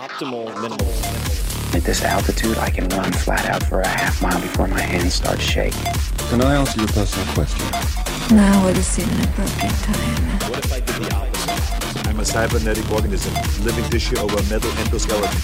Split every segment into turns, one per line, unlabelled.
Optimal minimal.
At this altitude, I can run flat out for a half mile before my hands start shaking.
Can I answer your personal question?
Now would seem an appropriate time.
What if I did the opposite?
I'm a cybernetic organism, living tissue over a metal endoskeleton.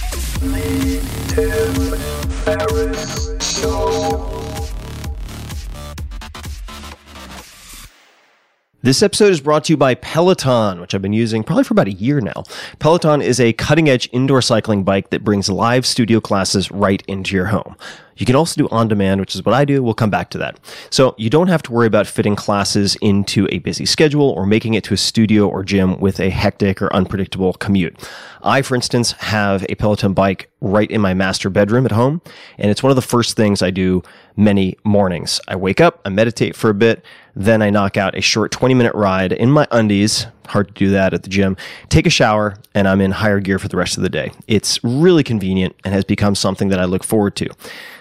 This episode is brought to you by Peloton, which I've been using probably for about a year now. Peloton is a cutting edge indoor cycling bike that brings live studio classes right into your home. You can also do on demand, which is what I do. We'll come back to that. So you don't have to worry about fitting classes into a busy schedule or making it to a studio or gym with a hectic or unpredictable commute. I, for instance, have a Peloton bike right in my master bedroom at home, and it's one of the first things I do many mornings. I wake up, I meditate for a bit, then I knock out a short 20 minute ride in my undies. Hard to do that at the gym. Take a shower, and I'm in higher gear for the rest of the day. It's really convenient and has become something that I look forward to.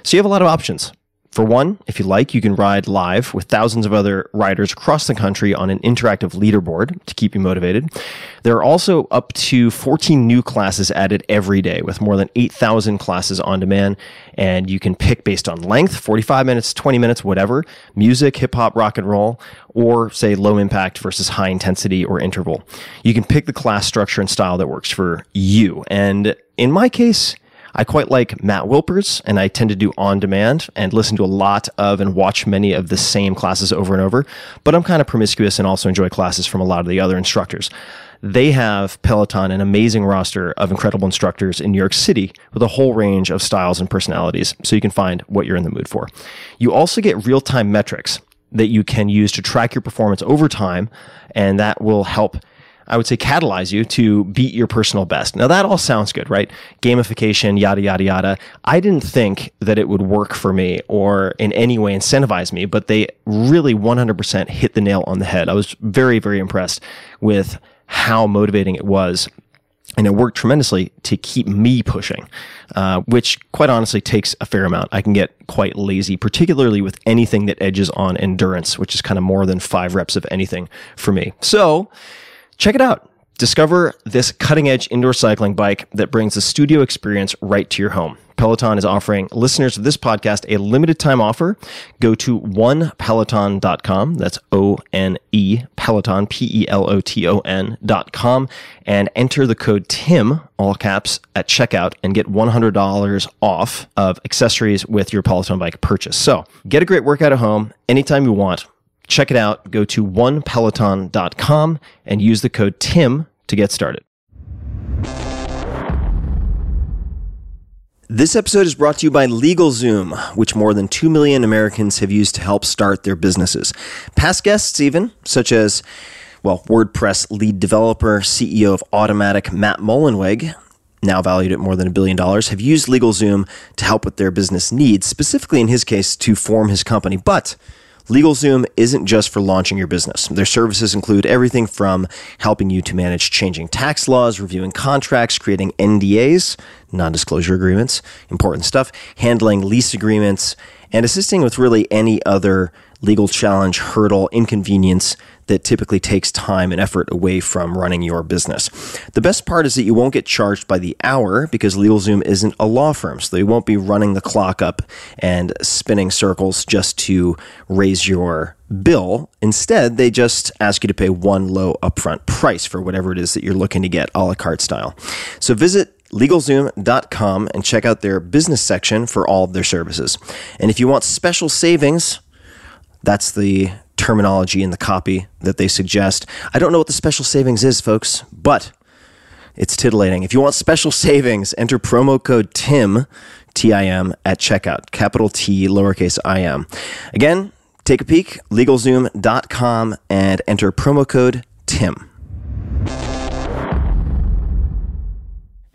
So you have a lot of options. For one, if you like, you can ride live with thousands of other riders across the country on an interactive leaderboard to keep you motivated. There are also up to 14 new classes added every day with more than 8,000 classes on demand. And you can pick based on length 45 minutes, 20 minutes, whatever music, hip hop, rock and roll, or say low impact versus high intensity or interval. You can pick the class structure and style that works for you. And in my case, I quite like Matt Wilpers, and I tend to do on demand and listen to a lot of and watch many of the same classes over and over. But I'm kind of promiscuous and also enjoy classes from a lot of the other instructors. They have Peloton, an amazing roster of incredible instructors in New York City with a whole range of styles and personalities, so you can find what you're in the mood for. You also get real time metrics that you can use to track your performance over time, and that will help I would say catalyze you to beat your personal best. Now that all sounds good, right? Gamification, yada, yada, yada. I didn't think that it would work for me or in any way incentivize me, but they really 100% hit the nail on the head. I was very, very impressed with how motivating it was. And it worked tremendously to keep me pushing, uh, which quite honestly takes a fair amount. I can get quite lazy, particularly with anything that edges on endurance, which is kind of more than five reps of anything for me. So, Check it out. Discover this cutting edge indoor cycling bike that brings the studio experience right to your home. Peloton is offering listeners of this podcast a limited time offer. Go to onepeloton.com. That's O N E Peloton, P E L O T O N.com, and enter the code TIM, all caps, at checkout and get $100 off of accessories with your Peloton bike purchase. So get a great workout at home anytime you want Check it out. Go to onepeloton.com and use the code TIM to get started. This episode is brought to you by LegalZoom, which more than 2 million Americans have used to help start their businesses. Past guests, even, such as, well, WordPress lead developer, CEO of Automattic, Matt Mullenweg, now valued at more than a billion dollars, have used LegalZoom to help with their business needs, specifically in his case to form his company. But LegalZoom isn't just for launching your business. Their services include everything from helping you to manage changing tax laws, reviewing contracts, creating NDAs, non disclosure agreements, important stuff, handling lease agreements, and assisting with really any other legal challenge, hurdle, inconvenience that typically takes time and effort away from running your business. The best part is that you won't get charged by the hour because LegalZoom isn't a law firm, so they won't be running the clock up and spinning circles just to raise your bill. Instead, they just ask you to pay one low upfront price for whatever it is that you're looking to get a la carte style. So visit LegalZoom.com and check out their business section for all of their services. And if you want special savings, that's the terminology in the copy that they suggest. I don't know what the special savings is, folks, but it's titillating. If you want special savings, enter promo code TIM, T I M, at checkout, capital T, lowercase I M. Again, take a peek, legalzoom.com, and enter promo code TIM.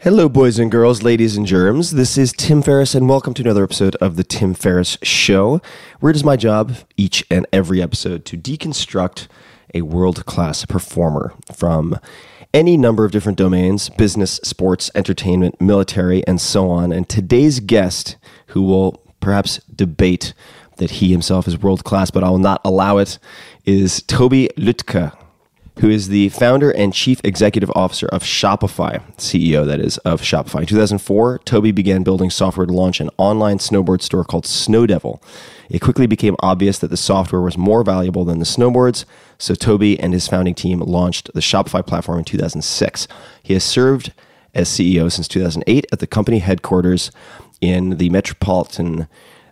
Hello, boys and girls, ladies and germs. This is Tim Ferriss, and welcome to another episode of The Tim Ferriss Show, where it is my job each and every episode to deconstruct a world class performer from any number of different domains business, sports, entertainment, military, and so on. And today's guest, who will perhaps debate that he himself is world class, but I will not allow it, is Tobi Lütke. Who is the founder and chief executive officer of Shopify, CEO, that is, of Shopify. In 2004, Tobi began building software to launch an online snowboard store called Snowdevil. It quickly became obvious that the software was more valuable than the snowboards, so Tobi and his founding team launched the Shopify platform in 2006. He has served as CEO since 2008 at the company headquarters in the metropolitan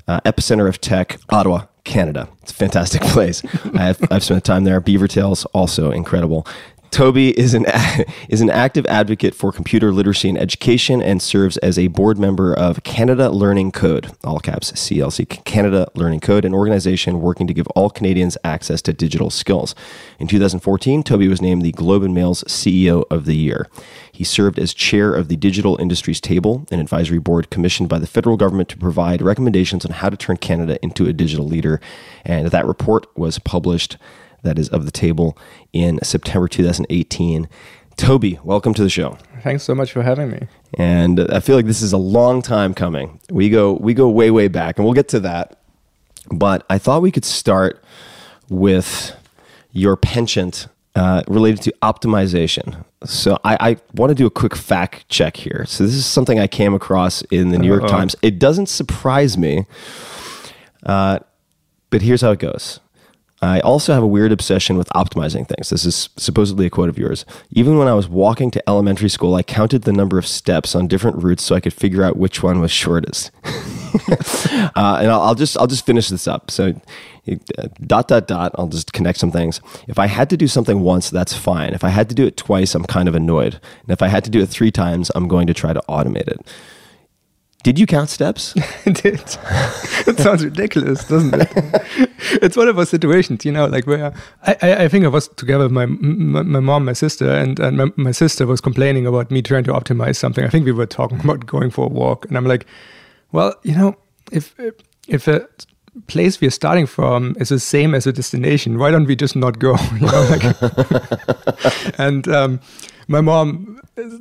uh, epicenter of tech, Ottawa, Canada. It's a fantastic place. I've, I've spent time there. Beaver Tails, also incredible. Tobi is an is an active advocate for computer literacy and education and serves as a board member of Canada Learning Code, all caps CLC, Canada Learning Code, an organization working to give all Canadians access to digital skills. In 2014, Tobi was named the Globe and Mail's CEO of the Year. He served as chair of the Digital Industries Table, an advisory board commissioned by the federal government to provide recommendations on how to turn Canada into a digital leader. And that report was published that is of the table in September 2018. Tobi, welcome to the show.
Thanks so much for having me.
And I feel like this is a long time coming. We go we go way way back and we'll get to that. But I thought we could start with your penchant uh, related to optimization. So I, I want to do a quick fact check here. So this is something I came across in the New York
Uh-oh.
Times. It doesn't surprise me, uh, but here's how it goes. I also have a weird obsession with optimizing things. This is supposedly a quote of yours. Even when I was walking to elementary school, I counted the number of steps on different routes so I could figure out which one was shortest. uh, and I'll, I'll just I'll just finish this up. So, uh, dot dot dot. I'll just connect some things. If I had to do something once, that's fine. If I had to do it twice, I'm kind of annoyed. And if I had to do it three times, I'm going to try to automate it. Did you count steps?
it did. it sounds ridiculous, doesn't it? it's one of those situations, you know, like where I, I, I think I was together with my, my, my mom, my sister, and, and my, my sister was complaining about me trying to optimize something. I think we were talking about going for a walk, and I'm like, well, you know, if if a place we're starting from is the same as a destination, why don't we just not go? You know, like, and um, my mom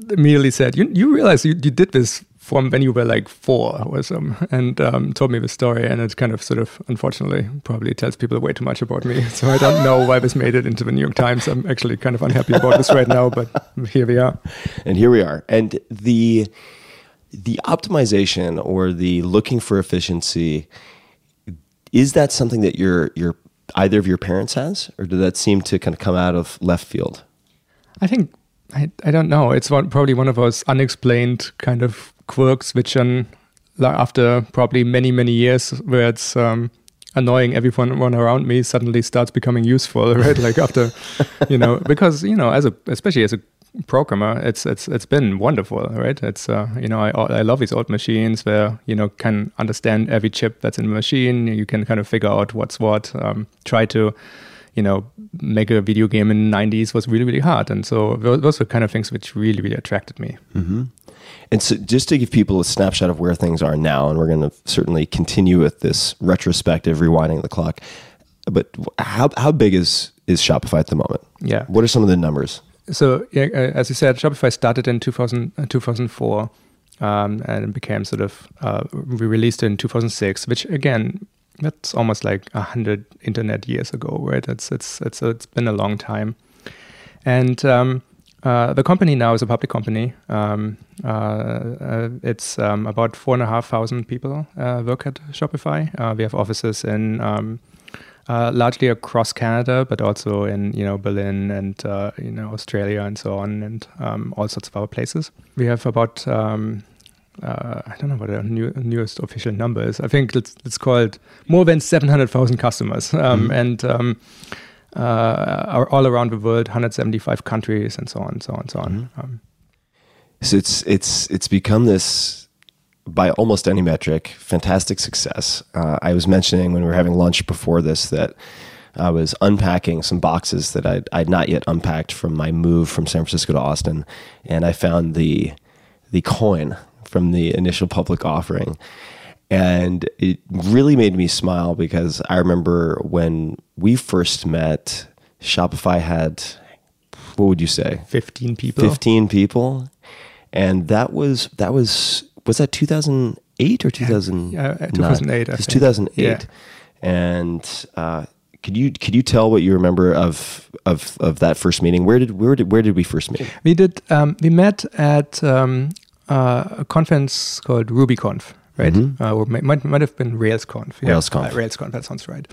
immediately said, "You you realize you, you did this from when you were like four or something," and um, told me the story, and it kind of sort of unfortunately probably tells people way too much about me. So I don't know why this made it into the New York Times. I'm actually kind of unhappy about this right now, but here we are.
and here we are. And the the optimization or the looking for efficiency is that something that your your either of your parents has, or did that seem to kind of come out of left field?
I think I, I don't know. It's one, probably one of those unexplained kind of quirks, which like after probably many many years, where it's um, annoying everyone around me, suddenly starts becoming useful, right? like after, you know, because you know, as a especially as a programmer, it's it's it's been wonderful, right? It's uh, you know, I I love these old machines where you know can understand every chip that's in the machine. You can kind of figure out what's what. Um, try to you know, make a video game in the 90s was really, really hard. And so those, those were kind of things which really, really attracted me.
And so, just to give people a snapshot of where things are now, and we're going to certainly continue with this retrospective rewinding the clock. But how how big is is Shopify at the moment?
Yeah.
What are some of the numbers?
So, yeah, uh, as you said, Shopify started in 2000, uh, 2004 um, and it became sort of, uh, we released it in 2006, which again, that's almost like a hundred internet years ago, right? It's it's it's it's been a long time, and um, uh, the company now is a public company. Um, uh, uh, it's um, about four and a half thousand people uh, work at Shopify. Uh, we have offices in um, uh, largely across Canada, but also in you know Berlin and uh, you know Australia and so on, and um, all sorts of other places. We have about um, uh, I don't know what the new, newest official number is. I think it's, it's called more than 700,000 customers. Um, And um, uh, are all around the world, 175 countries, and so on, so on, so on. Um,
So it's it's it's become this by almost any metric, fantastic success. Uh, I was mentioning when we were having lunch before this that I was unpacking some boxes that I'd, I'd not yet unpacked from my move from San Francisco to Austin, and I found the the coin from the initial public offering. And it really made me smile because I remember when we first met, Shopify had, what would you say?
15 people.
15 people and that was that was was that 2008 or 2009
Yeah, uh, 2008, I
it was
think.
2008
Yeah.
and uh, could you could you tell what you remember of of of that first meeting? Where did where did where did we first meet?
We did. Um, we met at um, uh, a conference called RubyConf, right? Uh, or might, might might have been RailsConf. Yeah.
RailsConf.
Uh, RailsConf. That sounds right.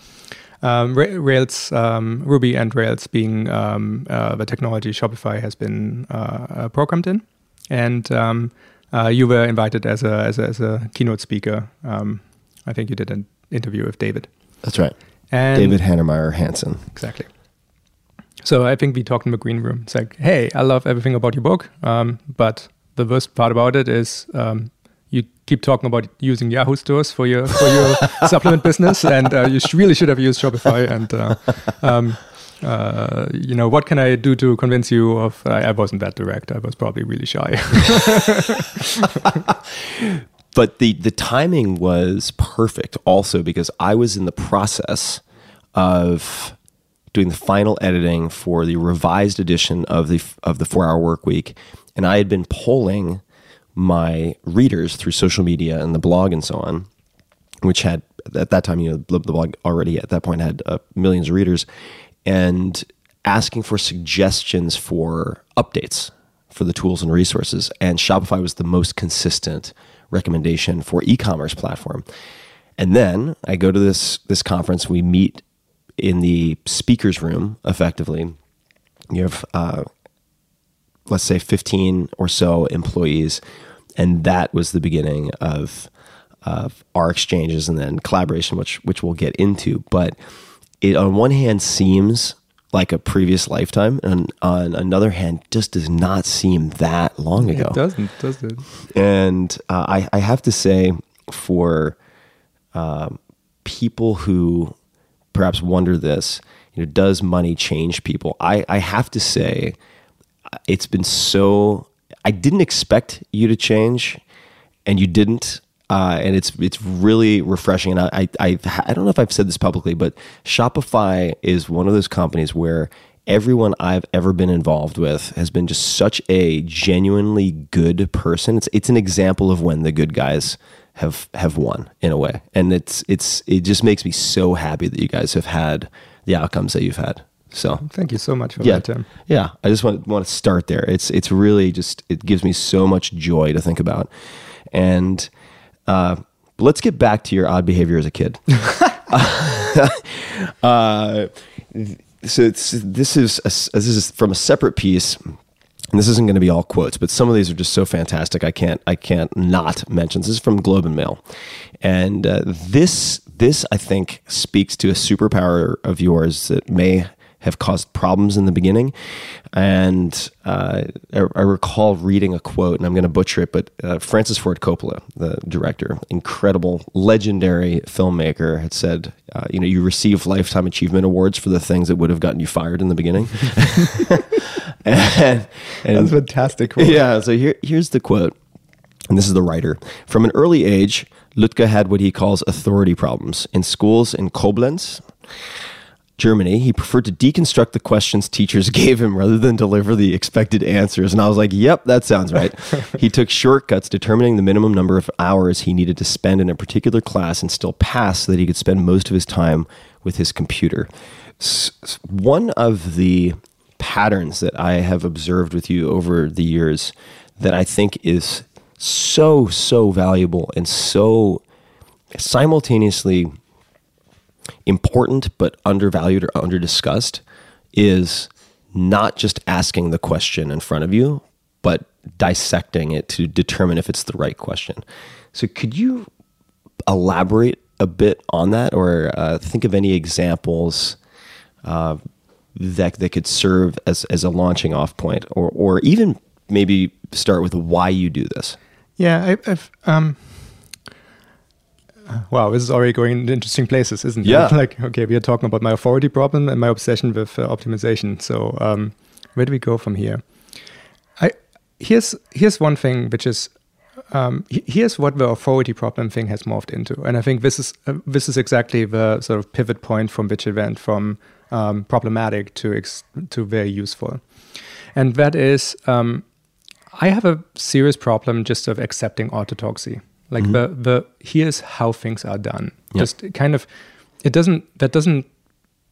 Um, Rails, um, Ruby, and Rails being um, uh, the technology Shopify has been uh, uh, programmed in, and um, uh, you were invited as a as a, as a keynote speaker. Um, I think you did an interview with David.
That's right,
And
David Heinemeier Hansson.
Exactly. So I think we talked in the green room. It's like, hey, I love everything about your book, um, but the worst part about it is um, you keep talking about using Yahoo stores for your for your supplement business, and uh, you sh- really should have used Shopify. And uh, um, uh, you know, what can I do to convince you of? I, I wasn't that direct. I was probably really shy.
but the the timing was perfect also because I was in the process of doing the final editing for the revised edition of the of the 4 hour work week and I had been polling my readers through social media and the blog and so on which had at that time you know the blog already at that point had uh, millions of readers and asking for suggestions for updates for the tools and resources. And shopify was the most consistent recommendation for e-commerce platform. And then i go to this this conference. We meet in the speakers room effectively. You have uh, let's say 15 or so employees and that was the beginning of of our exchanges and then collaboration which which we'll get into but it on one hand seems like a previous lifetime and on another hand just does not seem that long ago
it doesn't, does it?
and uh, I, I have to say, for um, people who perhaps wonder this, you know, does money change people? I, I have to say, uh, it's been so. I didn't expect you to change, and you didn't. Uh, and it's it's really refreshing. And I, I I I don't know if I've said this publicly, but Shopify is one of those companies where everyone I've ever been involved with has been just such a genuinely good person. It's it's an example of when the good guys have have won in a way, and it's it's it just makes me so happy that you guys have had the outcomes that you've had. So
Thank you so much for
yeah,
that, Tim.
yeah. I just want want to start there. It's it's really just it gives me so much joy to think about, and uh, let's get back to your odd behavior as a kid. uh, so it's, this is a, this is from a separate piece. And this isn't going to be all quotes, but some of these are just so fantastic. I can't I can't not mention. This is from Globe and Mail, and uh, this this I think speaks to a superpower of yours that may have caused problems in the beginning. And uh, I, I recall reading a quote, and I'm going to butcher it, but uh, Francis Ford Coppola, the director, incredible, legendary filmmaker, had said, uh, "You know, you receive lifetime achievement awards for the things that would have gotten you fired in the beginning." and, and
fantastic. Quote.
yeah. So here, here's the quote, and this is the writer. From an early age, Lütke had what he calls authority problems. In schools in Koblenz, Germany, he preferred to deconstruct the questions teachers gave him rather than deliver the expected answers. And I was like, yep, that sounds right. he took shortcuts, determining the minimum number of hours he needed to spend in a particular class and still pass so that he could spend most of his time with his computer. One of the patterns that I have observed with you over the years that I think is so, so valuable and so simultaneously important but undervalued or underdiscussed is not just asking the question in front of you, but dissecting it to determine if it's the right question. So, could you elaborate a bit on that, or uh, think of any examples uh, that that could serve as as a launching off point, or or even maybe start with why you do this?
Yeah, I, I've um. Wow, this is already going into interesting places, isn't it? Yeah. Like, okay, we are talking about my authority problem and my obsession with uh, optimization. So, um, where do we go from here? I here's here's one thing which is um, here's what the authority problem thing has morphed into, and I think this is uh, this is exactly the sort of pivot point from which it went from um, problematic to ex- to very useful, and that is um, I have a serious problem just of accepting orthodoxy. Like the the here's how things are done. Just kind of it doesn't that doesn't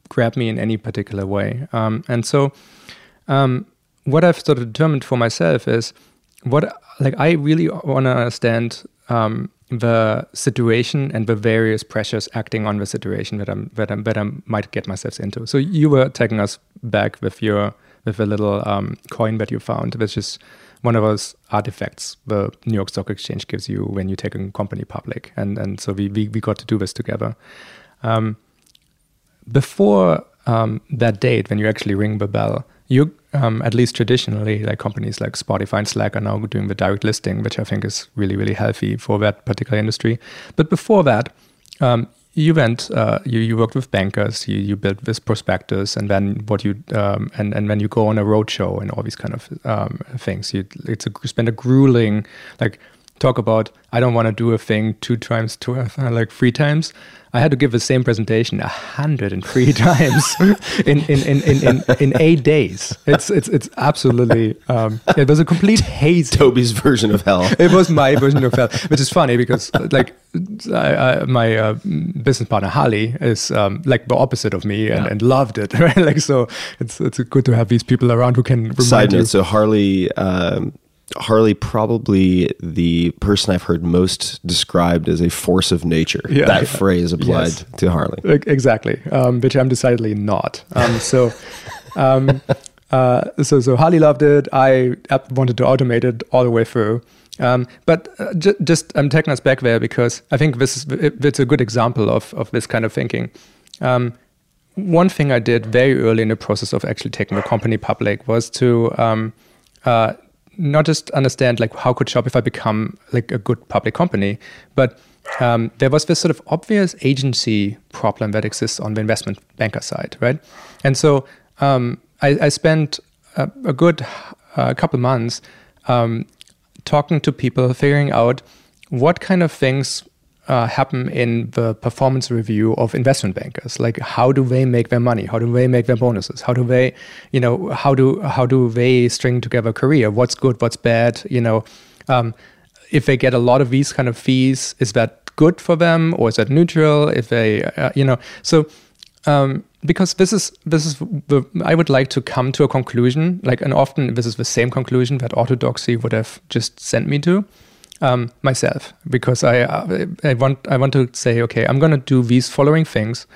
grab me in any particular way. Um, and so, um, what I've sort of determined for myself is what like I really want to understand um, the situation and the various pressures acting on the situation that I'm that, I'm, that I might get myself into. So you were taking us back with your with a little um, coin that you found, which is one of those artifacts the New York Stock Exchange gives you when you take a company public, and and so we we, we got to do this together. Um, before um, that date, when you actually ring the bell, you um, at least traditionally, like companies like Spotify and Slack are now doing the direct listing, which I think is really really healthy for that particular industry. But before that, um, you went, uh, you, you worked with bankers, you, you built this prospectus, and then what you um, and and when you go on a roadshow and all these kind of um, things, you it's a spend a grueling like talk about I don't want to do a thing two times, two like three times. I had to give the same presentation a hundred and three times in, in, in, in, in, in eight days. It's it's it's absolutely um, it was a complete haze.
Tobi's version of hell.
It was my version of hell, which is funny because like I, I, my uh, business partner Harley is um, like the opposite of me and,
Yeah.
and loved it. Right, like so it's it's good to have these people around who can remind
Side
you.
note: So Harley, um, Harley, probably the person I've heard most described as a force of nature.
Yeah,
that
yeah.
phrase applied
Yes.
to Harley.
Exactly, um, which I'm decidedly not. Um, so, um, uh, so so Harley loved it. I wanted to automate it all the way through. Um, but uh, ju- just I'm taking us back there because I think this is it, it's a good example of of this kind of thinking. Um, one thing I did very early in the process of actually taking the company public was to um, uh, not just understand like how could Shopify become like a good public company, but um, there was this sort of obvious agency problem that exists on the investment banker side, right? And so um, I, I spent a, a good uh, couple months um, talking to people, figuring out what kind of things uh, happen in the performance review of investment bankers. Like, how do they make their money? How do they make their bonuses? How do they, you know, how do how do they string together a career? What's good? What's bad? You know, um, if they get a lot of these kind of fees, is that good for them or is that neutral? If they, uh, you know, so um, because this is this is the I would like to come to a conclusion, like, and often this is the same conclusion that orthodoxy would have just sent me to um, myself, because I uh, I want I want to say, okay, I'm going to do these following things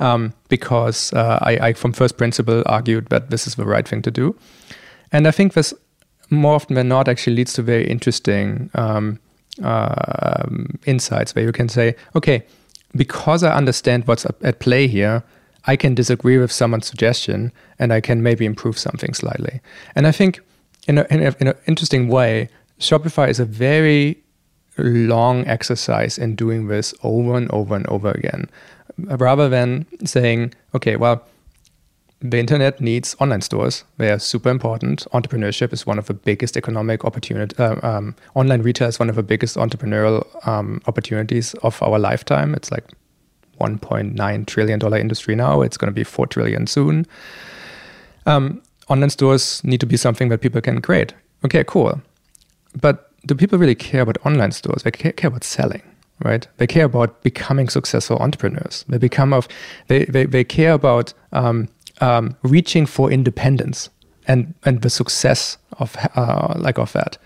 um, because uh, I, I from first principle argued that this is the right thing to do, and I think this more often than not actually leads to very interesting um, um, insights where you can say, okay, because I understand what's at- play here, I can disagree with someone's suggestion and I can maybe improve something slightly. And I think in an interesting way, Shopify is a very long exercise in doing this over and over and over again, rather than saying, okay, well, the internet needs online stores. They are super important. Entrepreneurship is one of the biggest economic opportunity. Uh, um, online retail is one of the biggest entrepreneurial um, opportunities of our lifetime. It's like 1.9 trillion dollar industry now. It's going to be 4 trillion soon. Um, online stores need to be something that people can create. Okay, cool. But do people really care about online stores? They ca- care about selling, right? They care about becoming successful entrepreneurs. They become of they they, they care about um, um, reaching for independence and and the success of uh, like of that.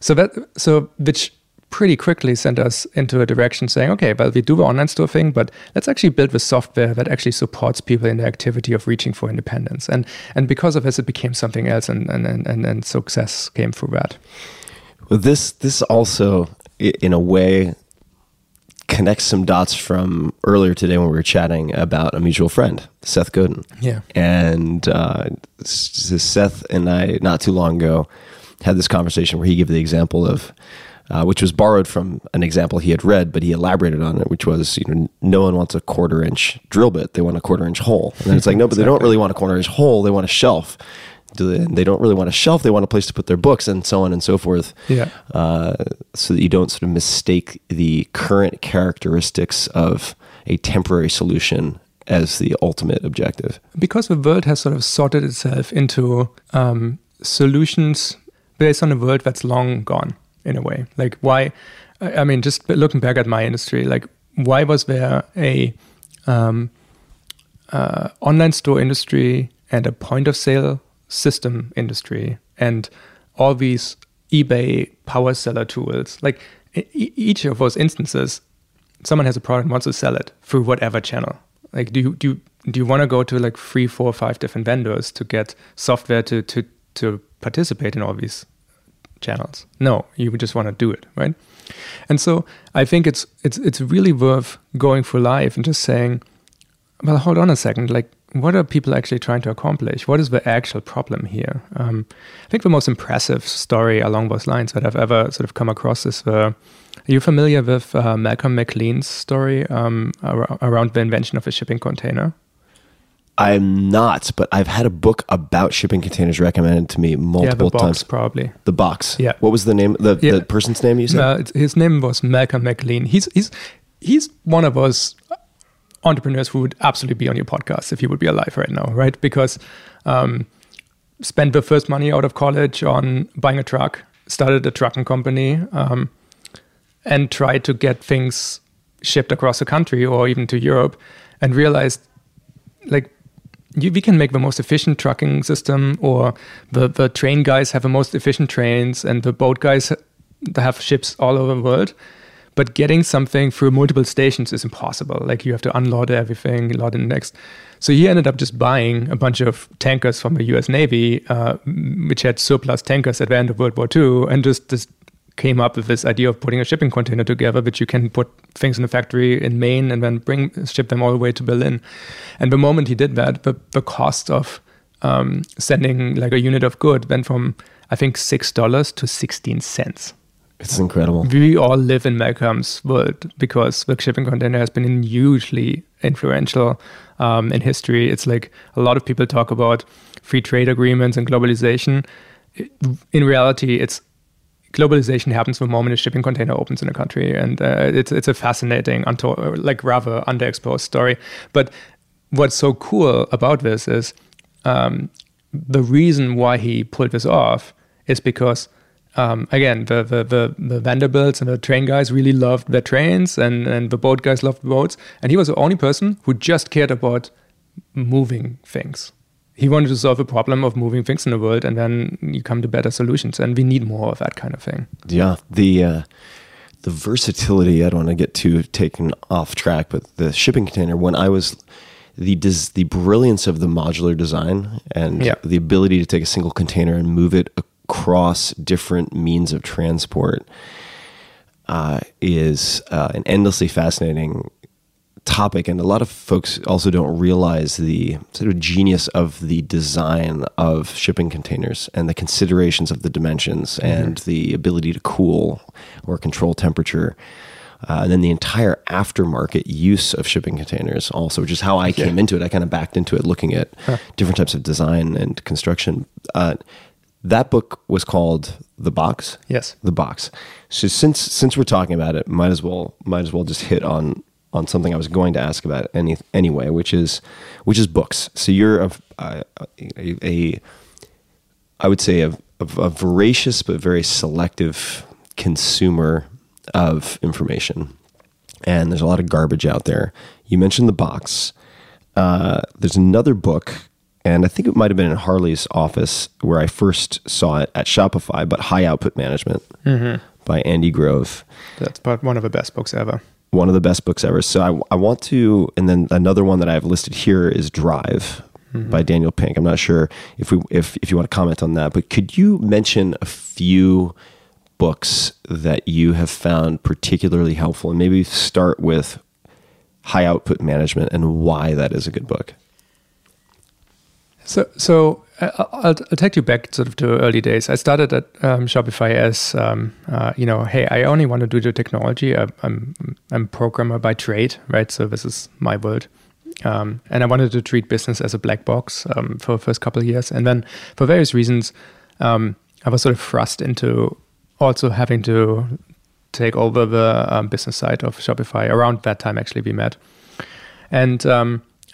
So that so which pretty quickly sent us into a direction saying, okay, well, we do the online store thing, but let's actually build the software that actually supports people in the activity of reaching for independence. And and because of this, it became something else, and and, and, and success came through that.
Well, this this also, in a way, connects some dots from earlier today when we were chatting about a mutual friend, Seth Godin.
Yeah.
And uh, Seth and I, not too long ago, had this conversation where he gave the example of, uh, which was borrowed from an example he had read, but he elaborated on it, which was, you know, no one wants a quarter inch drill bit; they want a quarter inch hole. And then it's like, no, but they don't really want a quarter inch hole; they want a shelf. Do they, and they don't really want a shelf; they want a place to put their books, and so on and so forth
Yeah.
uh, so that you don't sort of mistake the current characteristics of a temporary solution as the ultimate objective.
because the world has sort of sorted itself into um, solutions based on a world that's long gone in a way like why i I mean just looking back at my industry like why was there a um, uh, online store industry and a point of sale system industry and all these eBay power seller tools. Like each of those instances, someone has a product and wants to sell it through whatever channel. Like, do you do you, do you want to go to like three, four, five different vendors to get software to to to participate in all these channels? No, you just want to do it, right? And so I think it's it's it's really worth going for life and just saying, well, hold on a second, like what are people actually trying to accomplish? What is the actual problem here? Um, I think the most impressive story along those lines that I've ever sort of come across is the. Are you familiar with uh, Malcolm McLean's story um, ar- around the invention of a shipping container?
I'm not, but I've had a book about shipping containers recommended to me multiple yeah,
box
times.
probably.
The box.
Yeah.
What was the name? The,
Yeah.
the person's name you said?
Uh, his name was Malcolm McLean. He's he's he's one of us entrepreneurs who would absolutely be on your podcast if he would be alive right now, right? Because um, spent the first money out of college on buying a truck, started a trucking company, um, and tried to get things shipped across the country or even to Europe, and realized like you, we can make the most efficient trucking system, or the, the train guys have the most efficient trains, and the boat guys have ships all over the world. But getting something through multiple stations is impossible. Like you have to unload everything, load in next. So he ended up just buying a bunch of tankers from the U.S. Navy, uh, which had surplus tankers at the end of World War II, and just just came up with this idea of putting a shipping container together, which you can put things in a factory in Maine and then bring ship them all the way to Berlin. And the moment he did that, the, the cost of um, sending like a unit of good went from I think six dollars to sixteen cents.
It's incredible.
We all live in Malcolm's world because the shipping container has been hugely influential um, in history. It's like a lot of people talk about free trade agreements and globalization. In reality, it's globalization happens the moment a shipping container opens in a country, and uh, it's it's a fascinating, unto- like rather underexposed story. But what's so cool about this is um, the reason why he pulled this off is because um, again the, the the the Vanderbilts and the train guys really loved their trains, and and the boat guys loved boats, and he was the only person who just cared about moving things. He wanted to solve a problem of moving things in the world, and then you come to better solutions. And we need more of that kind of thing.
Yeah, the uh, the versatility. I don't want to get too taken off track, but the shipping container. When I was the des- the brilliance of the modular design and
Yeah.
the ability to take a single container and move it across different means of transport uh, is uh, an endlessly fascinating topic, and a lot of folks also don't realize the sort of genius of the design of shipping containers and the considerations of the dimensions and the ability to cool or control temperature. Uh, and then the entire aftermarket use of shipping containers, also, which is how I came into it. I kind of backed into it looking at different types of design and construction. Uh, that book was called The Box
Yes.
the box. So since since we're talking about it, might as well might as well just hit on on something I was going to ask about any anyway, which is which is books. So you're a a, a, a I would say a, a, a voracious but very selective consumer of information, and there's a lot of garbage out there. You mentioned the box. Uh, there's another book, and I think it might have been in Harley's office where I first saw it at Shopify, but High Output Management mm-hmm. by Andy Grove.
That's about one of the best books ever.
One of the best books ever. So I, I want to, and then another one that I have listed here is Drive mm-hmm. by Daniel Pink. I'm not sure if we if if you want to comment on that, but could you mention a few books that you have found particularly helpful, and maybe start with High Output Management and why that is a good book.
So, so uh, I'll, I'll take you back sort of to early days. I started at um, Shopify as, um, uh, you know, hey, I only want to do the technology. I, I'm I'm a programmer by trade, right? So this is my world, um, and I wanted to treat business as a black box um, for the first couple of years, and then for various reasons, um, I was sort of thrust into also having to take over the um, business side of Shopify. Around that time, actually, we met. And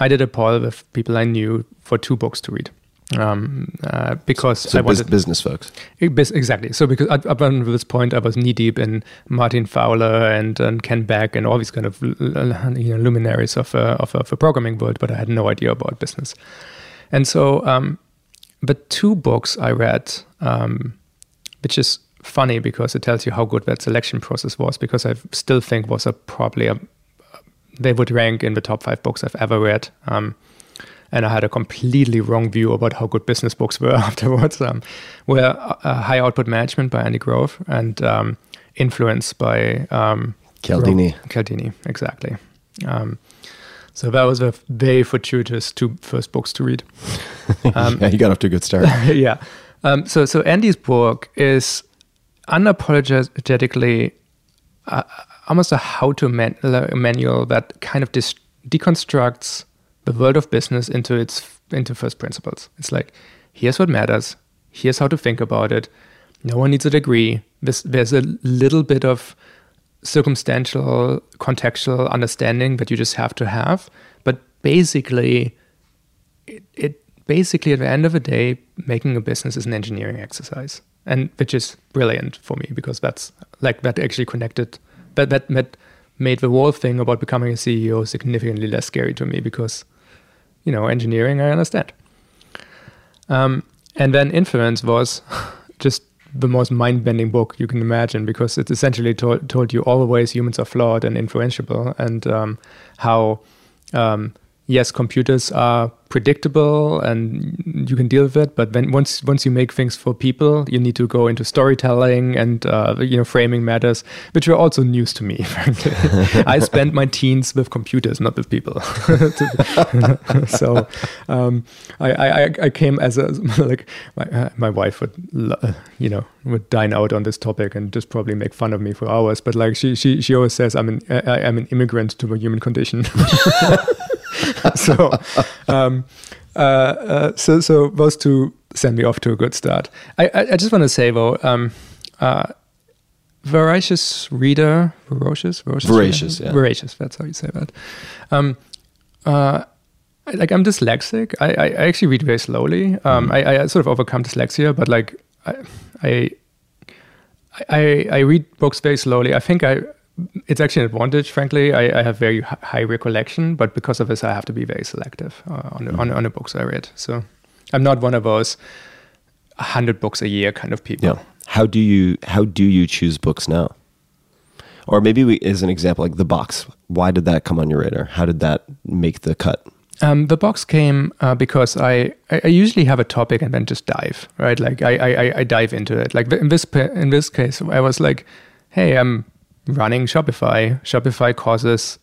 I did a poll with people I knew for two books to read. um, uh, because
So
I
bus-
wanted
business folks.
It Exactly. So because up up until this point, I was knee deep in Martin Fowler and, and Kent Beck and all these kind of you know, luminaries of a, of, of a programming world, but I had no idea about business. And so, um, but two books I read, um, which is funny because it tells you how good that selection process was. Because I still think was a probably a they would rank in the top five books I've ever read. Um, and I had a completely wrong view about how good business books were afterwards. Um, were uh, High Output Management by Andy Grove and um, Influence by um,
Cialdini.
Cialdini, exactly. Um, so that was the very fortuitous two first books to read. Um,
yeah, you got off to a good start.
yeah. Um, so so Andy's book is unapologetically uh, almost a how-to man- manual that kind of dis- deconstructs the world of business into its into first principles. It's like here's what matters. Here's how to think about it. No one needs a degree. There's, there's a little bit of circumstantial, contextual understanding that you just have to have. But basically, it, it basically at the end of the day, making a business is an engineering exercise, and which is brilliant for me because that's like that actually connected that that that made the whole thing about becoming a CEO significantly less scary to me because you know engineering I understand. Um, and then Influence was just the most mind-bending book you can imagine because it essentially told, told you all the ways humans are flawed and influential and um, how um, yes computers are predictable and you can deal with it but then once once you make things for people you need to go into storytelling and uh, you know framing matters which were also news to me frankly. I spent my teens with computers not with people. So um, I, I I came as a like my, uh, my wife would you know would dine out on this topic and just probably make fun of me for hours but like she she she always says i'm an I, i'm an immigrant to the human condition so um uh, uh, so so those two send me off to a good start i i, I just want to say though um uh voracious reader voracious voracious
Voracious, yeah.
voracious that's how you say that um uh like I'm dyslexic. I, I, I actually read very slowly. Um, I, I sort of overcome dyslexia, but like I, I I I read books very slowly. I think I it's actually an advantage. Frankly, I, I have very high recollection, but because of this, I have to be very selective uh, on the, on, on the books I read. So I'm not one of those hundred books a year kind of people.
Yeah. How do you how do you choose books now? Or maybe we, as an example, like the box. Why did that come on your radar? How did that make the cut?
Um, the box came uh, because I, I usually have a topic and then just dive right. Like I I, I- I dive into it. Like in this in this case, I was like, hey, I'm running Shopify. Shopify causes,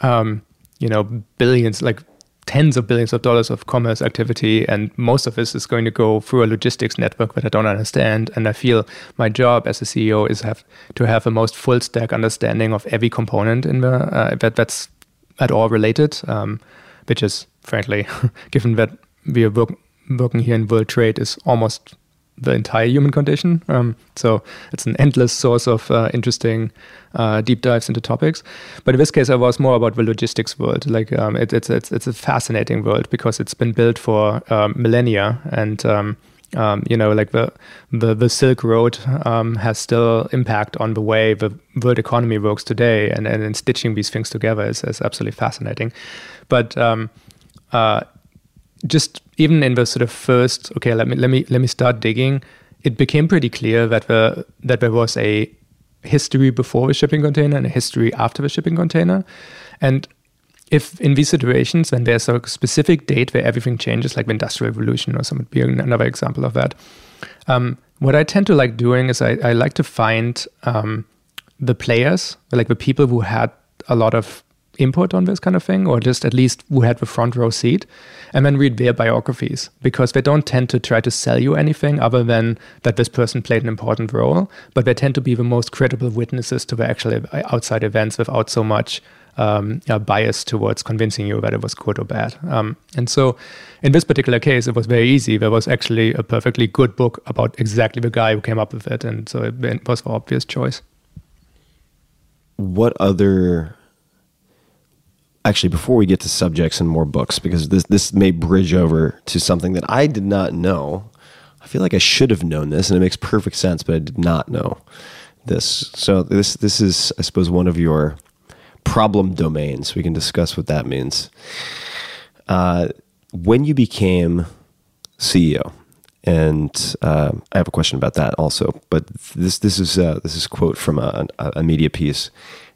um, you know, billions like tens of billions of dollars of commerce activity, and most of this is going to go through a logistics network that I don't understand. And I feel my job as a CEO is have to have a most full stack understanding of every component in the uh, that that's at all related. Um, which is frankly, given that we are work, working here in world trade, is almost the entire human condition. Um, so it's an endless source of uh, interesting uh, deep dives into topics. But in this case, I was more about the logistics world. Like um, it, it's it's it's a fascinating world because it's been built for um, millennia, and um, um, you know, like the the, the Silk Road um, has still impact on the way the world economy works today, and and, and stitching these things together is, is absolutely fascinating. But uh, just even in the sort of first okay let me let me let me start digging it became pretty clear that the that there was a history before the shipping container and a history after the shipping container. And if in these situations when there's a specific date where everything changes like the industrial revolution or something be another example of that um, what i tend to like doing is i, I like to find um, the players like the people who had a lot of input on this kind of thing, or just at least who had the front row seat, and then read their biographies because they don't tend to try to sell you anything other than that this person played an important role, but they tend to be the most credible witnesses to the actual outside events without so much um, bias towards convincing you that it was good or bad. Um, and so, in this particular case, it was very easy. There was actually a perfectly good book about exactly the guy who came up with it, and so it was the obvious choice.
What other actually before we get to subjects and more books, because this this may bridge over to something that I did not know. I feel like I should have known this, and it makes perfect sense, but I did not know this. So this this is, I suppose, one of your problem domains. We can discuss what that means. Uh, when you became CEO, and uh, I have a question about that also. But this this is uh, this is quote from a, a media piece,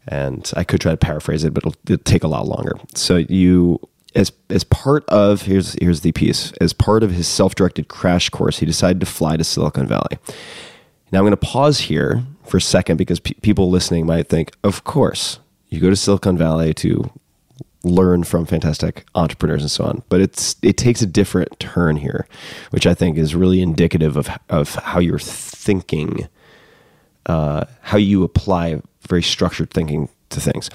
and I could try to paraphrase it, but it'll, it'll take a lot longer. So you. As, as part of here's here's the piece as part of his self-directed crash course he decided to fly to silicon valley now i'm going to pause here for a second because pe- people listening might think of course you go to silicon valley to learn from fantastic entrepreneurs and so on. But it's it takes a different turn here, which I think is really indicative of of how you're thinking, uh, how you apply very structured thinking to things.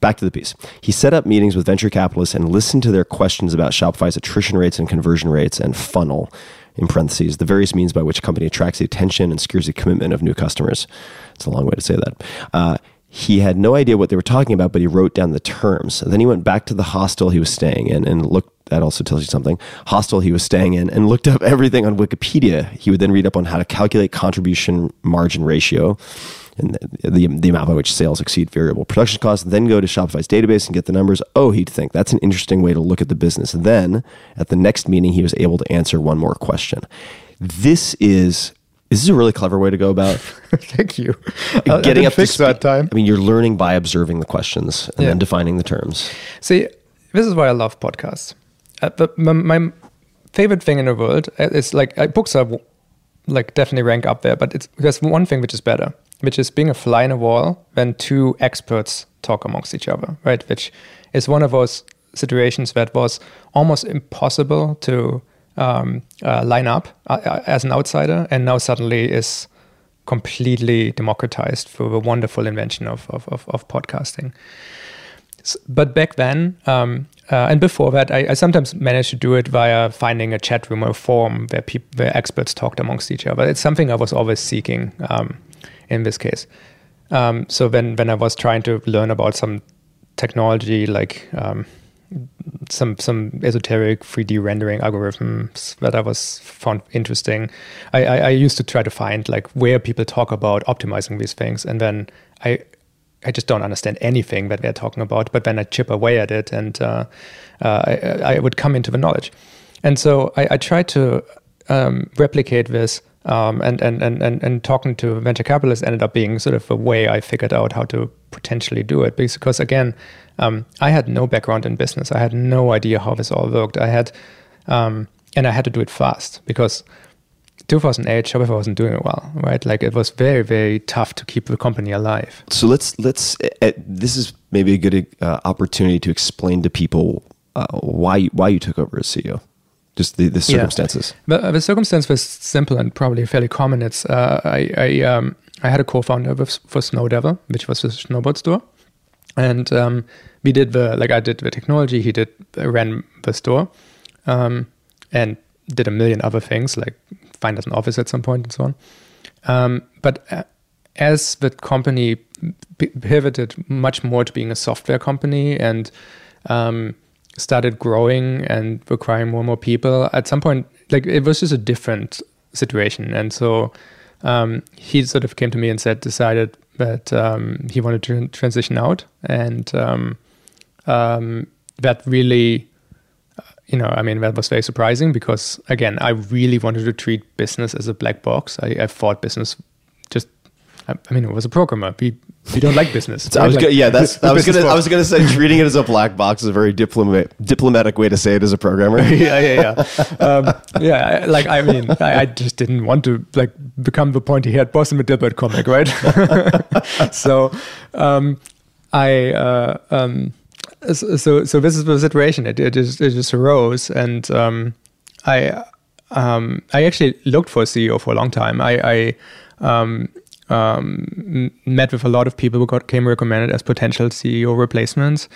Back to the piece. He set up meetings with venture capitalists and listened to their questions about Shopify's attrition rates and conversion rates and funnel, in parentheses, the various means by which a company attracts the attention and secures the commitment of new customers. It's a long way to say that. Uh, he had no idea what they were talking about, but he wrote down the terms. And then he went back to the hostel he was staying in and looked. That also tells you something. Hostel he was staying in and looked up everything on Wikipedia. He would then read up on how to calculate contribution margin ratio and the, the, the amount by which sales exceed variable production costs. Then go to Shopify's database and get the numbers. Oh, he'd think that's an interesting way to look at the business. Then at the next meeting, he was able to answer one more question. This is this is a really clever way to go about
Thank you.
getting up to
fix that time.
I mean, you're learning by observing the questions and
Yeah.
then defining the terms.
See, this is why I love podcasts. Uh, but my, my favorite thing in the world uh, is like uh, books are like definitely rank up there. But it's there's one thing which is better, which is being a fly in a wall when two experts talk amongst each other, right? Which is one of those situations that was almost impossible to um, uh, line up uh, uh, as an outsider, and now suddenly is completely democratized through the wonderful invention of of, of, of podcasting. S- But back then, um, uh, and before that, I, I sometimes managed to do it via finding a chat room or a forum where people, where experts talked amongst each other. It's something I was always seeking um, in this case. Um, so when when I was trying to learn about some technology like um, some some esoteric 3D rendering algorithms that I was found interesting. I, I, I used to try to find like where people talk about optimizing these things, and then I I just don't understand anything that they're talking about. But then I chip away at it, and uh, uh, I, I would come into the knowledge. And so I, I tried to um, replicate this. Um, and, and, and, and, and talking to venture capitalists ended up being sort of a way I figured out how to potentially do it. Because again, um, I had no background in business. I had no idea how this all worked. I had, um, and I had to do it fast because 2008 Shopify wasn't doing it well, right? Like it was very, very tough to keep the company alive.
So let's let's. Uh, this is maybe a good uh, opportunity to explain to people uh, why why you took over as CEO, just the, the
Yeah.
circumstances.
But uh, the circumstance was simple and probably fairly common. It's uh, I I, um, I had a co-founder with, for Snowdevil, which was a snowboard store, and um, we did the like I did the technology. He did uh, ran the store, um, and did a million other things like find us an office at some point and so on. Um, but uh, as the company pivoted much more to being a software company and um, started growing and requiring more and more people, at some point, like it was just a different situation. And so um, he sort of came to me and said, decided that um, he wanted to transition out. And um, um, that really you know, I mean, that was very surprising because, again, I really wanted to treat business as a black box. I, I thought business I, I mean, it was a programmer. We, we don't like business.
I was
right?
go- yeah, that's
the
I was gonna I was gonna say treating it as a black box is a very diplomatic diplomatic way to say it as a programmer.
yeah, yeah, yeah. um, yeah, I- like I mean, I, I just didn't want to like become the pointy haired boss in the Dilbert comic, right? so, um, I uh, um, so so so this is the situation. It it just, it just arose, and um, I um, I actually looked for a CEO for a long time. I, I um, um, met with a lot of people who got came recommended as potential CEO replacements,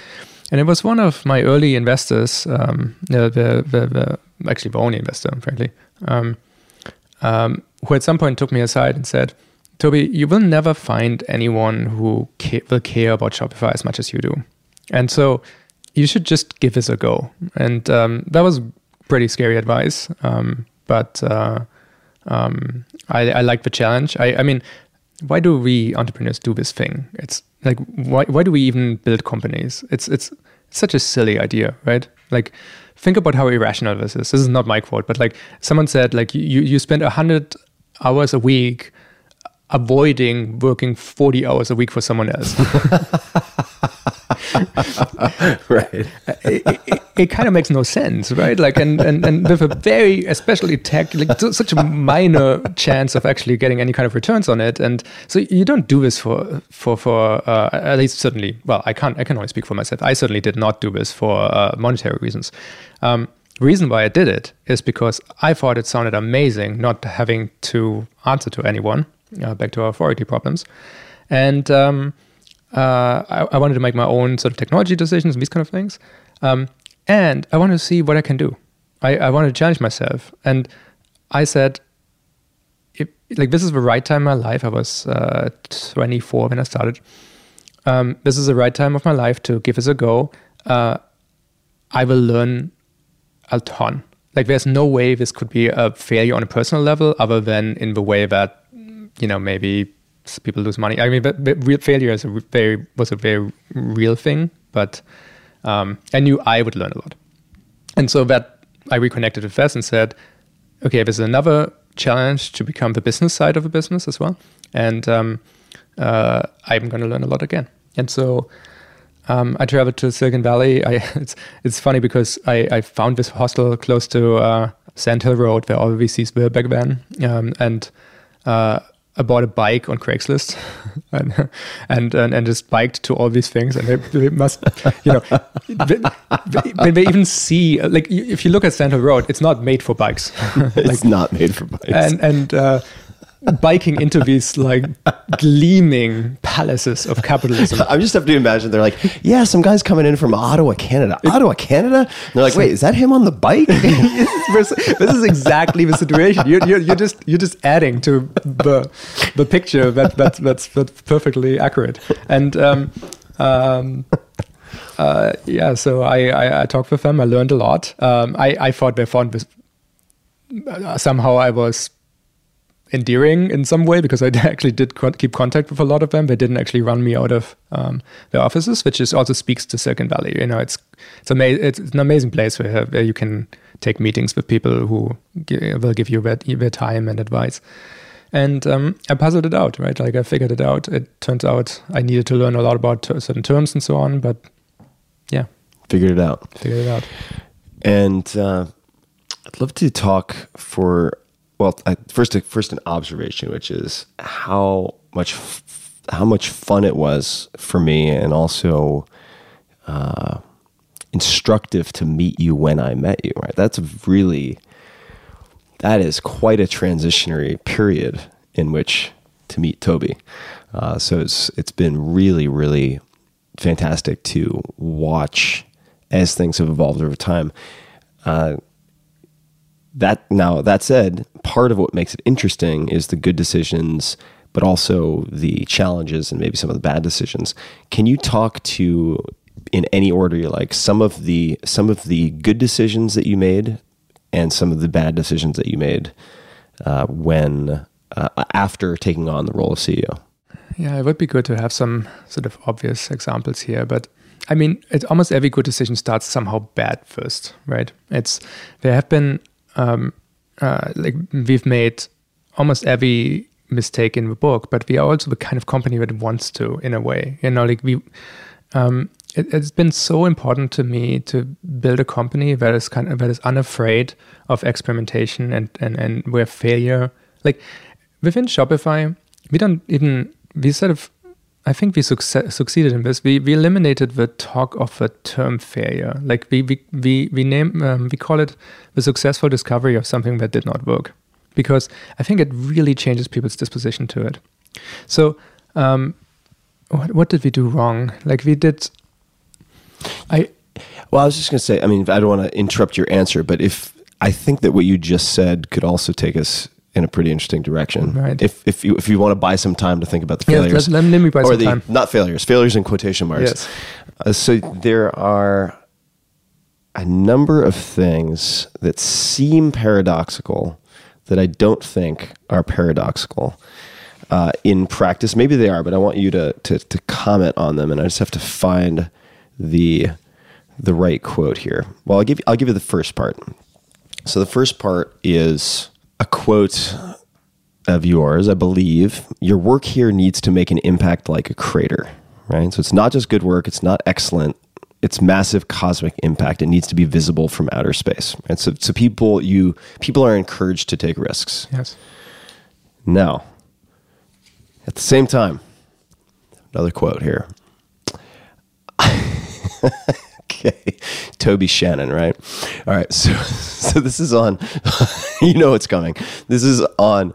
and it was one of my early investors, um, the, the, the, actually the only investor, frankly, um, um, who at some point took me aside and said, "Tobi, you will never find anyone who ca- will care about Shopify as much as you do." And so you should just give this a go. And um, that was pretty scary advice. Um, but uh, um, I, I like the challenge. I, I mean, why do we entrepreneurs do this thing? It's like why why do we even build companies? It's it's such a silly idea, right? Like think about how irrational this is. This is not my quote, but like someone said, like you you spend a hundred hours a week avoiding working 40 hours a week for someone else.
right.
it, it, it kind of makes no sense, right? Like, and, and, and with a very, especially tech, like such a minor chance of actually getting any kind of returns on it. And so you don't do this for, for, for, uh, at least certainly, well, I can't, I can only speak for myself. I certainly did not do this for uh, monetary reasons. Um, reason why I did it is because I thought it sounded amazing not having to answer to anyone, uh, back to our authority problems. And, um, uh, I, I, wanted to make my own sort of technology decisions and these kind of things. Um, and I wanted to see what I can do. I, I wanted to challenge myself. And I said, like, this is the right time in my life. I was uh, 24 when I started. Um, this is the right time of my life to give this a go. Uh, I will learn a ton. Like, there's no way this could be a failure on a personal level other than in the way that, you know, maybe people lose money. I mean, but, but real failure is a very was a very real thing. But um, I knew I would learn a lot, and so that I reconnected with Fez and said, okay, there's another challenge to become the business side of a business as well, and um, uh, I'm going to learn a lot again. And so um, I traveled to Silicon Valley. I, it's it's funny because I, I found this hostel close to uh, Sand Hill Road where all the VCs were back then, um, and uh, I bought a bike on Craigslist and, and, and and just biked to all these things and they, they must you know they, they, even see like if you look at Sand Hill Road it's not made for bikes.
It's not made for bikes.
and and uh, biking into these like gleaming palaces of capitalism.
I'm just have to imagine they're like, yeah, some guy's coming in from Ottawa, Canada. Ottawa, Canada. And they're like, wait, is that him on the bike?
this is exactly the situation. You're, you're, you're, just you're just adding to the the picture that, that that's that's perfectly accurate. And um, um, uh, yeah, so I, I, I talked with them. I learned a lot. Um, I I thought they found this uh, somehow I was endearing in some way because I actually did co- keep contact with a lot of them. They didn't actually run me out of um, their offices, which is also speaks to Silicon Valley. You know, it's it's, ama- it's an amazing place where, where you can take meetings with people who g- will give you their, their time and advice. And um, I puzzled it out, right? Like I figured it out. It turns out I needed to learn a lot about t- certain terms and so on, but yeah,
figured it out.
Figured it out.
And uh, I'd love to talk for well, I, first first an observation, which is how much how much fun it was for me, and also uh, instructive to meet you when I met you. Right, that's really that is quite a transitionary period in which to meet Tobi. Uh, so it's it's been really really fantastic to watch as things have evolved over time. Uh, that now that said, part of what makes it interesting is the good decisions, but also the challenges and maybe some of the bad decisions. Can you talk to in any order you like some of the some of the good decisions that you made and some of the bad decisions that you made uh, when uh, after taking on the role of CEO?
Yeah, it would be good to have some sort of obvious examples here, but I mean, almost every good decision starts somehow bad first, right? It's there have been um, uh, like we've made almost every mistake in the book, but we are also the kind of company that wants to, in a way. You know, like we, um, it, has been so important to me to build a company that is kind of that is unafraid of experimentation and and and where failure, like within Shopify, we don't even we sort of I think we succe- succeeded in this. We we eliminated the talk of a term failure. Like we we we we name um, we call it the successful discovery of something that did not work, because I think it really changes people's disposition to it. So, um, what what did we do wrong? Like we did. I.
Well, I was just going to say. I mean, I don't want to interrupt your answer, but if I think that what you just said could also take us in a pretty interesting direction.
Right.
If if you if you want to buy some time to think about the failures,
let, let, me buy
or
some
the
time.
not failures, failures in quotation marks.
Yes.
Uh, so there are a number of things that seem paradoxical that I don't think are paradoxical uh, in practice. Maybe they are, but I want you to, to to comment on them, and I just have to find the the right quote here. Well, I'll give you, I'll give you the first part. So the first part is a quote of yours, I believe. Your work here needs to make an impact like a crater, right? So it's not just good work, it's not excellent. It's massive cosmic impact. It needs to be visible from outer space. And so, so people you people are encouraged to take risks.
Yes.
Now, at the same time, another quote here. okay, Toby Shannon, right? All right, so so this is on. you know it's coming. This is on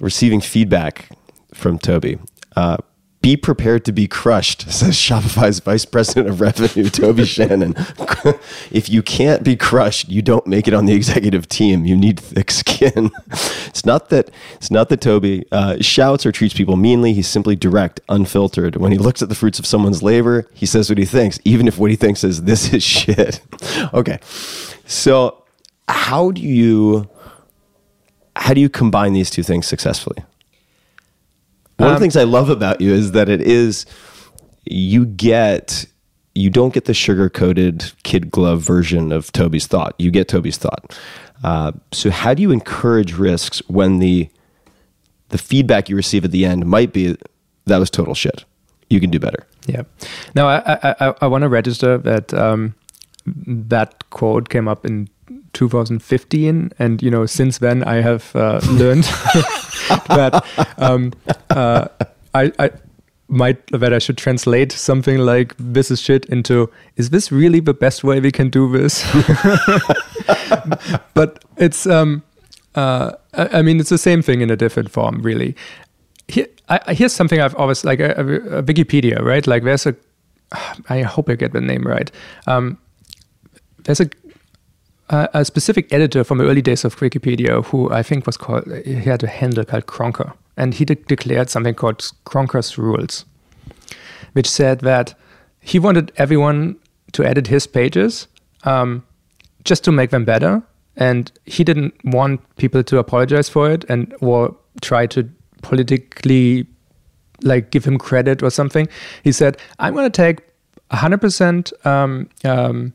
receiving feedback from Tobi. Uh, be prepared to be crushed, says Shopify's Vice President of Revenue, Toby Shannon. if you can't be crushed, you don't make it on the executive team. You need thick skin. it's not that it's not that Tobi uh, shouts or treats people meanly. He's simply direct, unfiltered. When he looks at the fruits of someone's labor, he says what he thinks, even if what he thinks is this is shit. okay, so how do you how do you combine these two things successfully? One of the things I love about you is that it is you get you don't get the sugar coated kid glove version of Tobi's thought. You get Tobi's thought. Uh, so how do you encourage risks when the the feedback you receive at the end might be that was total shit. You can do better.
Yeah. Now I I, I, I want to register that um, that quote came up in 2015, and you know since then I have uh, learned that um, uh, I, I might that I should translate something like "this is shit" into "is this really the best way we can do this?" but it's um, uh, I I mean it's the same thing in a different form, really. Here, I, I- here's something I've always like a, a, a Wikipedia, right? Like there's a, I hope I get the name right. Um, there's a a specific editor from the early days of Wikipedia who I think was called, he had a handle called Crocker. And he de- declared something called Crocker's Rules, which said that he wanted everyone to edit his pages um, just to make them better. And he didn't want people to apologize for it and or try to politically like give him credit or something. He said, I'm going to take 100% um, um,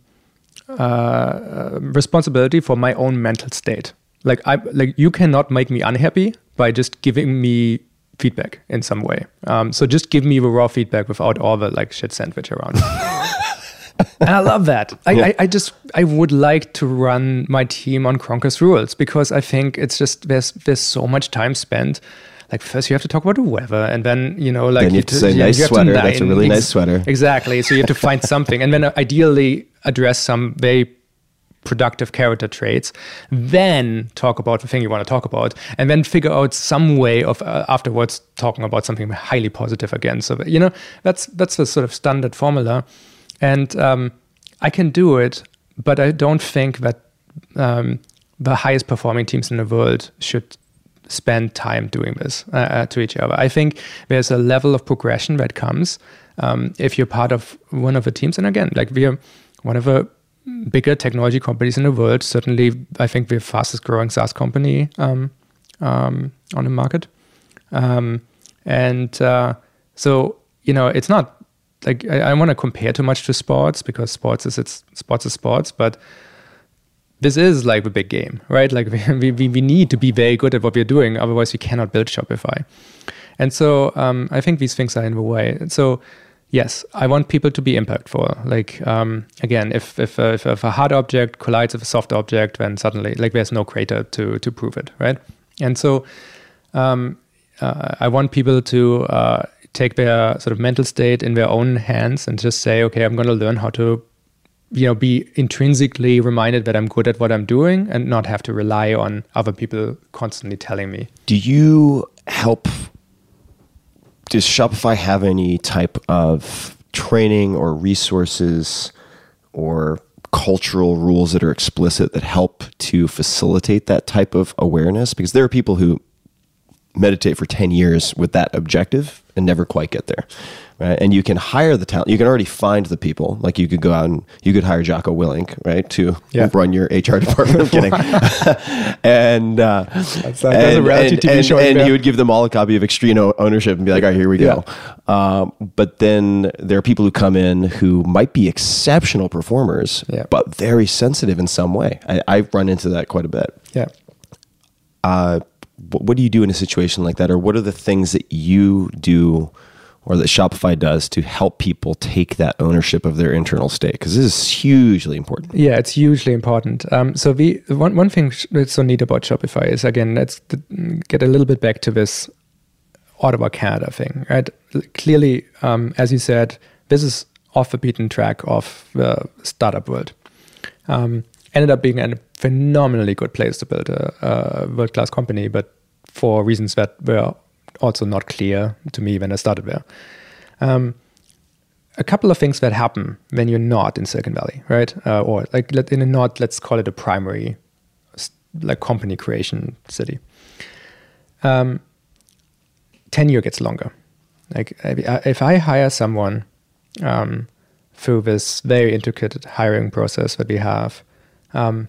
uh, responsibility for my own mental state. Like I like you cannot make me unhappy by just giving me feedback in some way. Um, so just give me the raw feedback without all the like shit sandwich around. and I love that. I, I, I just I would like to run my team on Crocker's rules because I think it's just there's there's so much time spent. Like first you have to talk about the weather, and then you know like
Then you have to say,
yeah,
"Nice
have to
sweater, that's a really nice sweater.
Exactly. So you have to find something, and then ideally address some very productive character traits. Then talk about the thing you want to talk about, and then figure out some way of uh, afterwards talking about something highly positive again. So you know that's that's the sort of standard formula, and um, I can do it, but I don't think that um, the highest performing teams in the world should spend time doing this uh, uh, to each other. I think there's a level of progression that comes um, if you're part of one of the teams. And again, like we are one of the bigger technology companies in the world. Certainly, I think we're fastest growing SaaS company um, um, on the market. Um, and uh, so, you know, it's not like I, I want to compare too much to sports because sports is it's sports is sports, but this is like a big game, right? Like we, we, we need to be very good at what we're doing, otherwise we cannot build Shopify. And so um, I think these things are in the way. So yes, I want people to be impactful. Like um, again, if if, uh, if if a hard object collides with a soft object, then suddenly like there's no crater to to prove it, right? And so um, uh, I want people to uh, take their sort of mental state in their own hands and just say, okay, I'm going to learn how to you know be intrinsically reminded that i'm good at what i'm doing and not have to rely on other people constantly telling me
Do you help? Does Shopify have any type of training or resources or cultural rules that are explicit that help to facilitate that type of awareness? Because there are people who meditate for 10 years with that objective and never quite get there. Right? And you can hire the talent. You can already find the people. Like you could go out and you could hire Jocko Willink, right, to
Yeah.
run your HR department. I'm kidding. and uh,
That's like- that's a
and, and, and,
show,
and
yeah.
you would give them all a copy of Extreme ownership and be like, all right, here we go. Um, but then there are people who come in who might be exceptional performers,
Yeah.
but very sensitive in some way. I, I've run into that quite a bit
Yeah.
uh, what do you do in a situation like that, or what are the things that you do, or that Shopify does to help people take that ownership of their internal state? Because this is hugely important.
Yeah, it's hugely important. Um, so we one one thing that's so neat about Shopify is again let's get a little bit back to this Ottawa, Canada thing, right? Clearly, um, as you said, this is off the beaten track of the startup world. Um, ended up being a phenomenally good place to build a, a world class company, but for reasons that were also not clear to me when I started there. Um, a couple of things that happen when you're not in Silicon Valley, right? Uh, or like in a not, let's call it a primary, like company creation city. Um, tenure gets longer. Like if I hire someone um, through this very intricate hiring process that we have, um,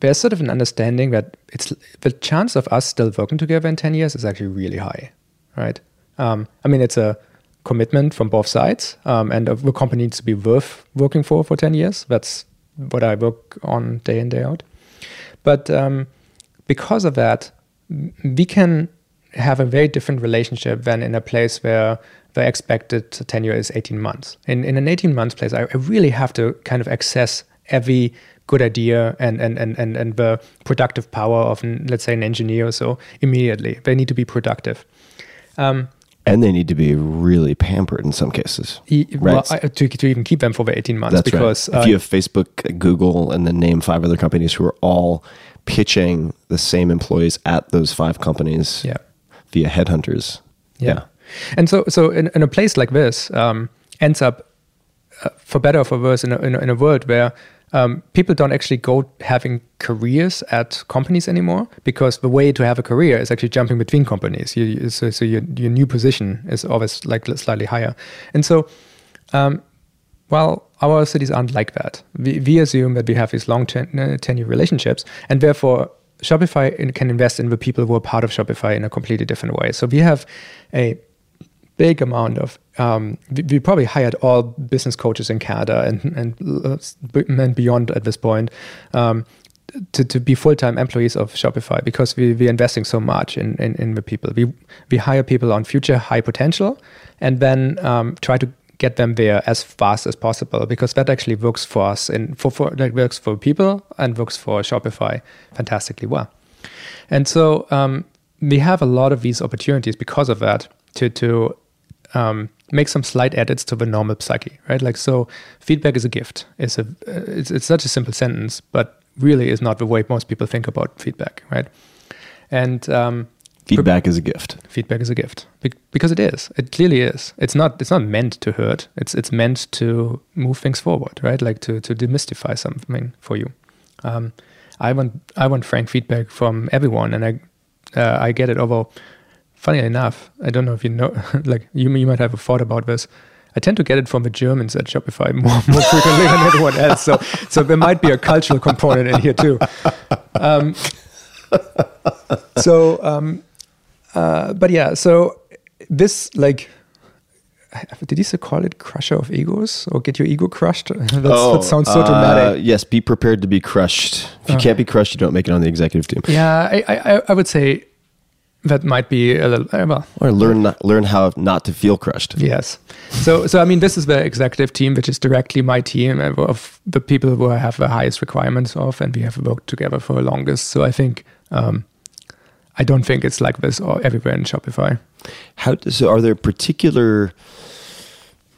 there's sort of an understanding that it's the chance of us still working together in 10 years is actually really high, right? Um, I mean, it's a commitment from both sides, um, and the company needs to be worth working for for 10 years. That's what I work on day in, day out. But um, because of that, we can have a very different relationship than in a place where the expected tenure is 18 months. In, in an 18 months place, I, I really have to kind of access every good idea and, and, and, and, and the productive power of, an, let's say, an engineer or so immediately. They need to be productive. Um,
And they need to be really pampered in some cases.
e- well,
Right.
I, to, to even keep them for the 18 months
That's
because
right. If
uh,
you have Facebook, Google, and then name five other companies who are all pitching the same employees at those five companies
Yeah.
via headhunters.
Yeah. And so, so in, in a place like this, um, ends up, uh, for better or for worse, in a, in a, in a world where um, people don't actually go having careers at companies anymore because the way to have a career is actually jumping between companies. You, so so your, your new position is always like slightly higher. And so, um, well, our cities aren't like that. We, we assume that we have these long ten, uh, tenure relationships, and therefore Shopify can invest in the people who are part of Shopify in a completely different way. So we have a big amount of. Um, we, we probably hired all business coaches in Canada and and, uh, and beyond at this point. Um, to, to be full-time employees of Shopify because we, we're investing so much in, in, in the people. We, we hire people on future high potential and then um, try to get them there as fast as possible because that actually works for us and for, for that works for people and works for Shopify fantastically well. And so um, we have a lot of these opportunities because of that to to um, make some slight edits to the normal psyche, right? Like so, feedback is a gift. It's a it's, it's such a simple sentence, but really is not the way most people think about feedback, right? And um,
Feedback is a gift.
feedback is a gift Be- because it is. It clearly is. It's not. It's not meant to hurt. It's it's meant to move things forward, right? Like to to demystify something for you. Um, I want I want frank feedback from everyone, and I uh, I get it. Although, funny enough, I don't know if you know. Like you you might have a thought about this. I tend to get it from the Germans at Shopify more, more frequently than anyone else. So so there might be a cultural component in here too. Um, so um, uh, but yeah, so this like, did you call it crusher of egos or get your ego crushed? That's, that sounds so
uh,
dramatic.
yes, be prepared to be crushed. If you can't be crushed, you don't make it on the executive team.
Yeah, I, I, I would say that might be a little uh, well.
Or learn not, learn how not to feel crushed.
Yes. So, so I mean, this is the executive team, which is directly my team uh, of the people who I have the highest requirements of, and we have worked together for the longest. So I think, um, I don't think it's like this or everywhere in Shopify.
How so? Are there particular,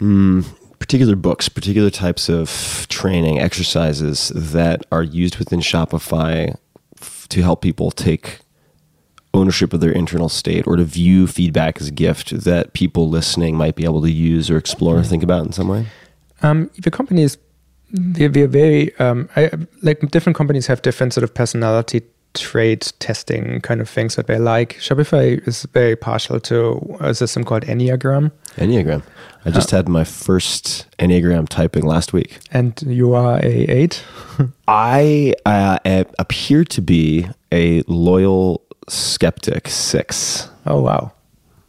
mm, particular books, particular types of training exercises that are used within Shopify f- to help people take ownership of their internal state or to view feedback as a gift that people listening might be able to use or explore or think about in some way?
Um, the company is we're, we're very um, I, like different companies have different sort of personality trait testing kind of things that they like. Shopify is very partial to a system called Enneagram,
Enneagram. I just had my first Enneagram typing last week.
and you are a eight.
I uh, appear to be a loyal skeptic six.
Oh wow,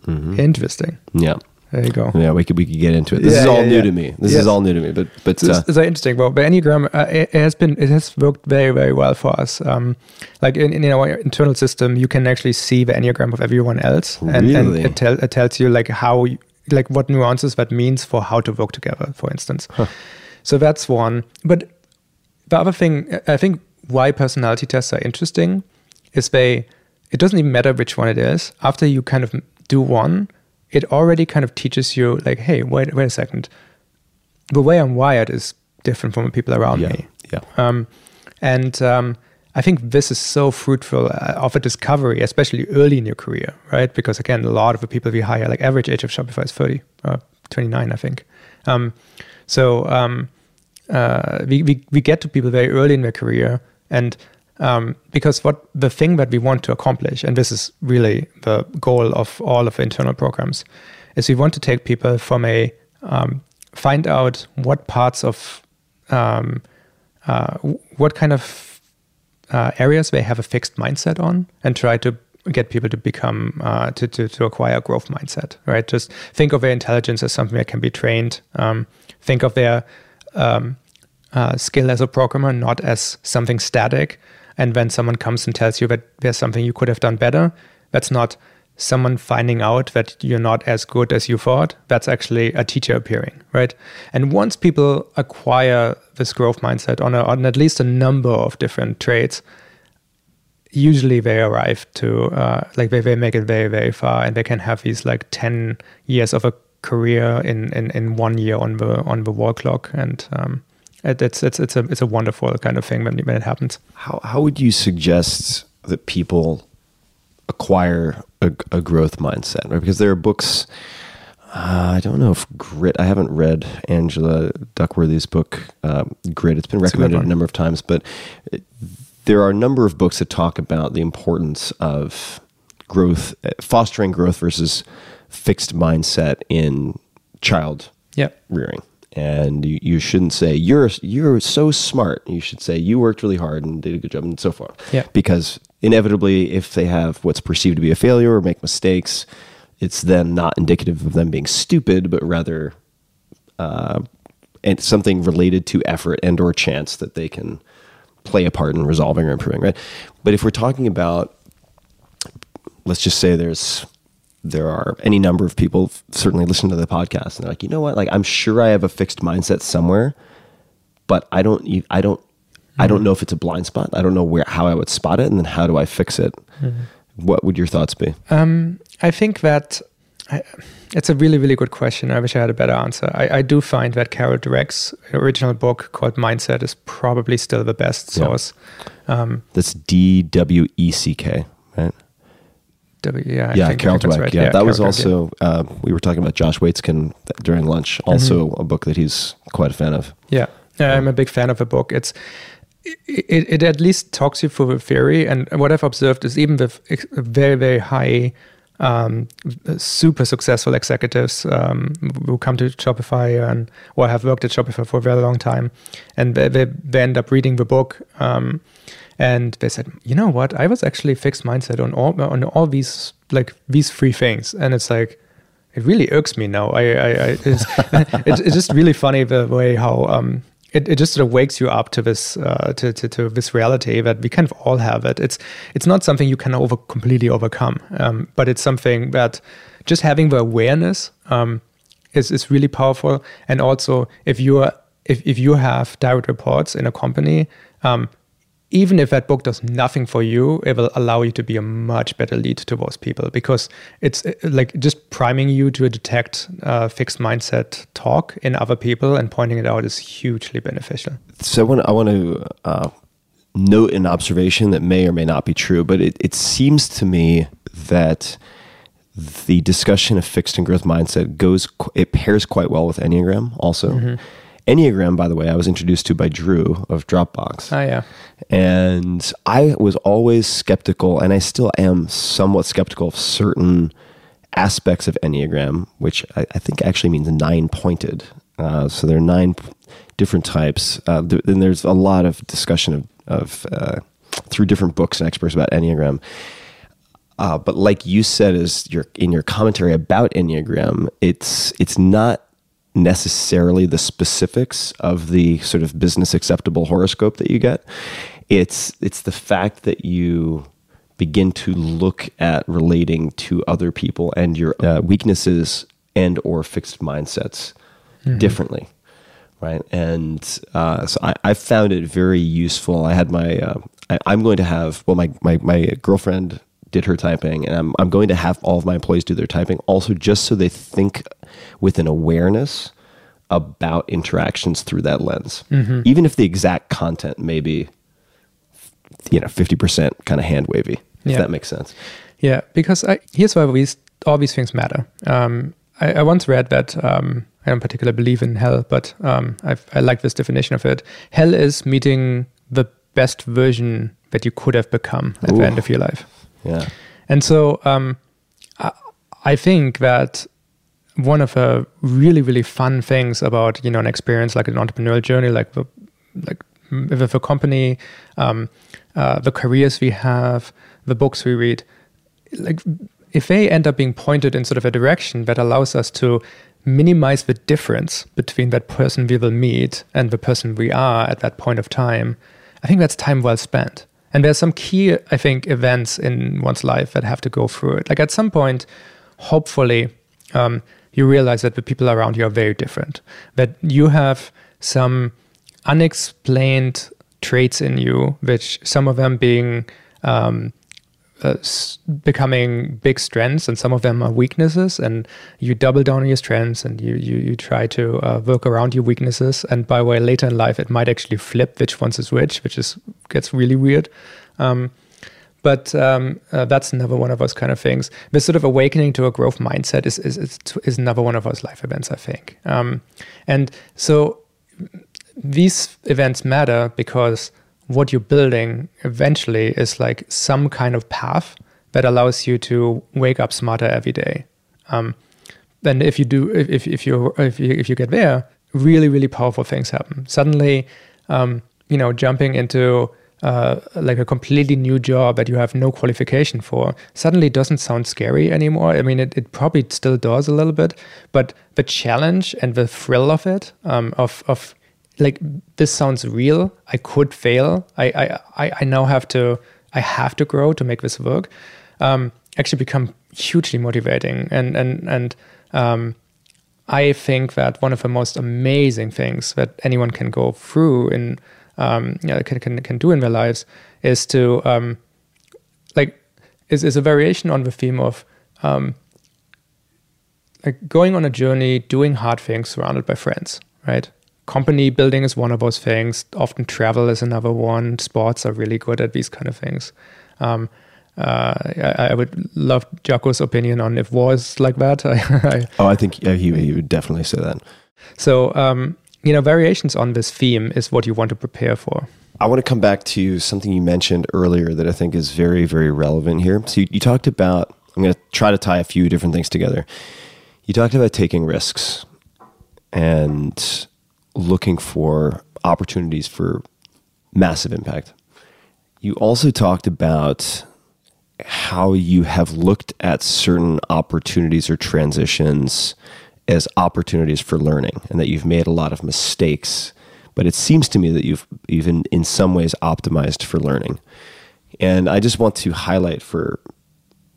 interesting.
Yeah.
There you go.
Yeah, we could we could get into it. This is all
yeah,
new
yeah.
to me. This
Yes.
is all new to me. But but
It's,
uh,
it's interesting. Well, the Enneagram uh, it, it has been it has worked very very well for us. Um, like in, in our internal system, you can actually see the Enneagram of everyone else, and,
Really?
and it, tell, it tells you like how you- like what nuances that means for how to work together. For instance, so that's one. But the other thing I think why personality tests are interesting is they it doesn't even matter which one it is. After you kind of do one, it already kind of teaches you like, hey, wait wait a second the way I'm wired is different from the people around
yeah,
me.
yeah.
Um, and um, I think this is so fruitful uh, of a discovery, especially early in your career, right? Because again, a lot of the people we hire, like average age of Shopify is 30, uh, 29, I think. Um, so um, uh, we, we, we get to people very early in their career. And um, because what the thing that we want to accomplish, and this is really the goal of all of the internal programs, is we want to take people from a um, find out what parts of um, uh, what kind of uh, areas they have a fixed mindset on and try to get people to become uh, to, to to acquire a growth mindset right? Just think of their intelligence as something that can be trained. Um, think of their um, uh, skill as a programmer not as something static and when someone comes and tells you that there's something you could have done better that's not someone finding out that you're not as good as you thought. That's actually a teacher appearing right? And once people acquire this growth mindset on, a, on at least a number of different traits usually they arrive to uh, like they, they make it very very far and they can have these like 10 years of a career in, in, in one year on the on the wall clock and um, it's it's it's a it's a wonderful kind of thing when, when it happens
How how would you suggest that people acquire a, a growth mindset? Right? Because there are books. Uh, I don't know if Grit. I haven't read Angela Duckworth's book um, Grit. It's been
It's a
recommended a,
one.
number of times, but it, there are a number of books that talk about the importance of growth, fostering growth versus fixed mindset in child
yeah
rearing. And you, you shouldn't say you're you're so smart. You should say you worked really hard and did a good job and so forth.
Yeah.
Because inevitably, if they have what's perceived to be a failure or make mistakes, it's then not indicative of them being stupid, but rather uh, and something related to effort and or chance that they can play a part in resolving or improving. Right. But if we're talking about let's just say there's there are any number of people certainly listen to the podcast and they're like, you know what? Like I'm sure I have a fixed mindset somewhere, but I don't I don't I don't know if it's a blind spot. I don't know where how I would spot it and then how do I fix it? What would your thoughts be?
Um, I think that I, it's a really, really good question. I wish I had a better answer. I, I do find that Carol Dweck's original book called Mindset is probably still the best
Yeah.
source. Um,
That's D W E C K, right?
W- yeah, I
yeah,
think,
Carol Dweck.
right.
Yeah, that
Carol
was
Dweck, yeah.
also uh, we were talking about Josh Waitzkin during lunch.
Mm-hmm.
Also, a book that he's quite a fan of.
Yeah, Yeah, I'm a big fan of the book. It's it, it, it at least talks you through the theory, and what I've observed is even with very very high, um, super successful executives um, who come to Shopify and or have worked at Shopify for a very long time, and they, they, they end up reading the book. Um, and they said, you know what? I was actually fixed mindset on all on all these like these three things, and it's like it really irks me now. I, I, I it's, it, it's just really funny the way how um it, it just sort of wakes you up to this uh, to, to to this reality that we kind of all have it. It's it's not something you can over completely overcome, um, but it's something that just having the awareness um, is is really powerful. And also, if you are if if you have direct reports in a company. Um, even if that book does nothing for you, it will allow you to be a much better lead to those people because it's uh, like just priming you to detect uh, fixed mindset talk in other people and pointing it out is hugely beneficial.
So I want, I want to uh, note an observation that may or may not be true, but it, it seems to me that the discussion of fixed and growth mindset goes, it pairs quite well with Enneagram also. Enneagram, by the way, I was introduced to by Drew of Dropbox.
Ah, yeah.
And I was always skeptical, and I still am somewhat skeptical of certain aspects of Enneagram, which I, I think actually means nine pointed. Uh, so there are nine p- different types. Uh, th- and there's a lot of discussion of, of uh, through different books and experts about Enneagram. Uh, but like you said, is your in your commentary about Enneagram, it's it's not necessarily the specifics of the sort of business acceptable horoscope that you get. It's it's the fact that you begin to look at relating to other people and your uh, weaknesses and or fixed mindsets differently right? And uh, so I, I found it very useful. I had my uh, I, i'm going to have well my, my, my girlfriend did her typing and I'm, I'm going to have all of my employees do their typing also just so they think with an awareness about interactions through that lens even if the exact content may be you know 50% kind of hand wavy if
Yeah.
that makes sense
Yeah, because I, here's why these all these things matter. Um, I, I once read that um, I don't particularly believe in hell, but um, I like this definition of it. Hell is meeting the best version that you could have become at
Ooh.
the end of your life.
Yeah
And so um, I, I think that one of the really really fun things about you know an experience like an entrepreneurial journey, like the like with a company, um, uh, the careers we have, the books we read, like if they end up being pointed in sort of a direction that allows us to minimize the difference between that person we will meet and the person we are at that point of time, I think that's time well spent. And there's some key, I think, events in one's life that have to go through it. Like at some point, hopefully, um, you realize that the people around you are very different, that you have some unexplained traits in you, which some of them being um, uh, becoming big strengths and some of them are weaknesses and you double down on your strengths and you you, you try to uh, work around your weaknesses and by the way later in life it might actually flip which one's is which which is gets really weird um, but um, uh, that's another one of those kind of things. This sort of awakening to a growth mindset is is, is, is another one of those life events, I think. Um, and so these events matter because what you're building eventually is like some kind of path that allows you to wake up smarter every day. Um, then if you do, if, if, if you if you if you get there, really really powerful things happen. Suddenly, um, you know, jumping into uh, like a completely new job that you have no qualification for suddenly doesn't sound scary anymore. I mean, it, it probably still does a little bit, but the challenge and the thrill of it, um, of of like this sounds real. I could fail. I I I, now have to I have to grow to make this work. Um, actually, become hugely motivating and and and um, I think that one of the most amazing things that anyone can go through in um, you know, can, can can do in their lives is to um, like is is a variation on the theme of um, like going on a journey, doing hard things, surrounded by friends, right? Company building is one of those things. Often travel is another one. Sports are really good at these kind of things. Um, uh, I, I would love Jocko's opinion on if war is like that. I,
Oh, I think yeah, he, he would definitely say that.
so, um, you know, variations on this theme is what you want to prepare for.
I want to come back to something you mentioned earlier that I think is very, very relevant here. So you, you talked about, I'm going to try to tie a few different things together. You talked about taking risks and looking for opportunities for massive impact. You also talked about how you have looked at certain opportunities or transitions as opportunities for learning and that you've made a lot of mistakes but it seems to me that you've even in some ways optimized for learning and i just want to highlight for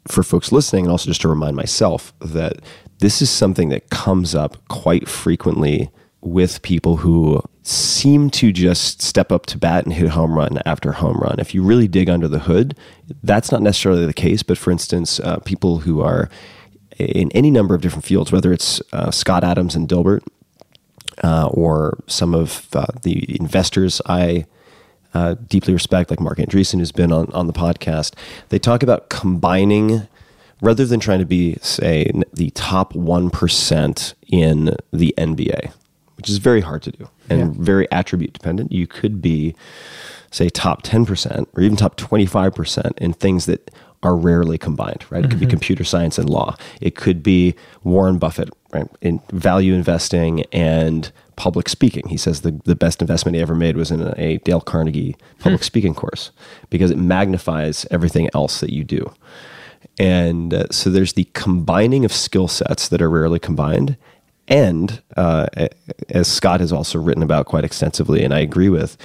for folks listening and also just to remind myself that this is something that comes up quite frequently with people who seem to just step up to bat and hit home run after home run. If you really dig under the hood, that's not necessarily the case. But for instance, uh, people who are in any number of different fields, whether it's uh, Scott Adams and Dilbert, uh, or some of uh, the investors I uh, deeply respect, like Marc Andreessen, who's been on, on the podcast, they talk about combining rather than trying to be, say, the top 1% in the NBA, which is very hard to do and
Yeah.
very attribute dependent. You could be, say, top 10% or even top 25% in things that are rarely combined, right? It could be computer science and law. It could be Warren Buffett, right? In value investing and public speaking. He says the, the best investment he ever made was in a Dale Carnegie public speaking course because it magnifies everything else that you do. And uh, so there's the combining of skill sets that are rarely combined. And uh, as Scott has also written about quite extensively, and I agree with,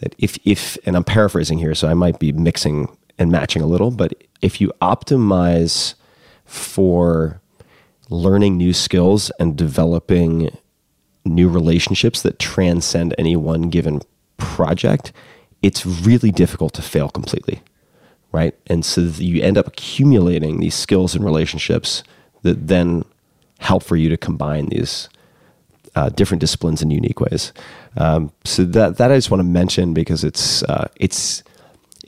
that if, if, and I'm paraphrasing here, so I might be mixing and matching a little, but if you optimize for learning new skills and developing new relationships that transcend any one given project, it's really difficult to fail completely right? And so you end up accumulating these skills and relationships that then help for you to combine these uh, different disciplines in unique ways. Um, so that that I just want to mention because it's uh, it's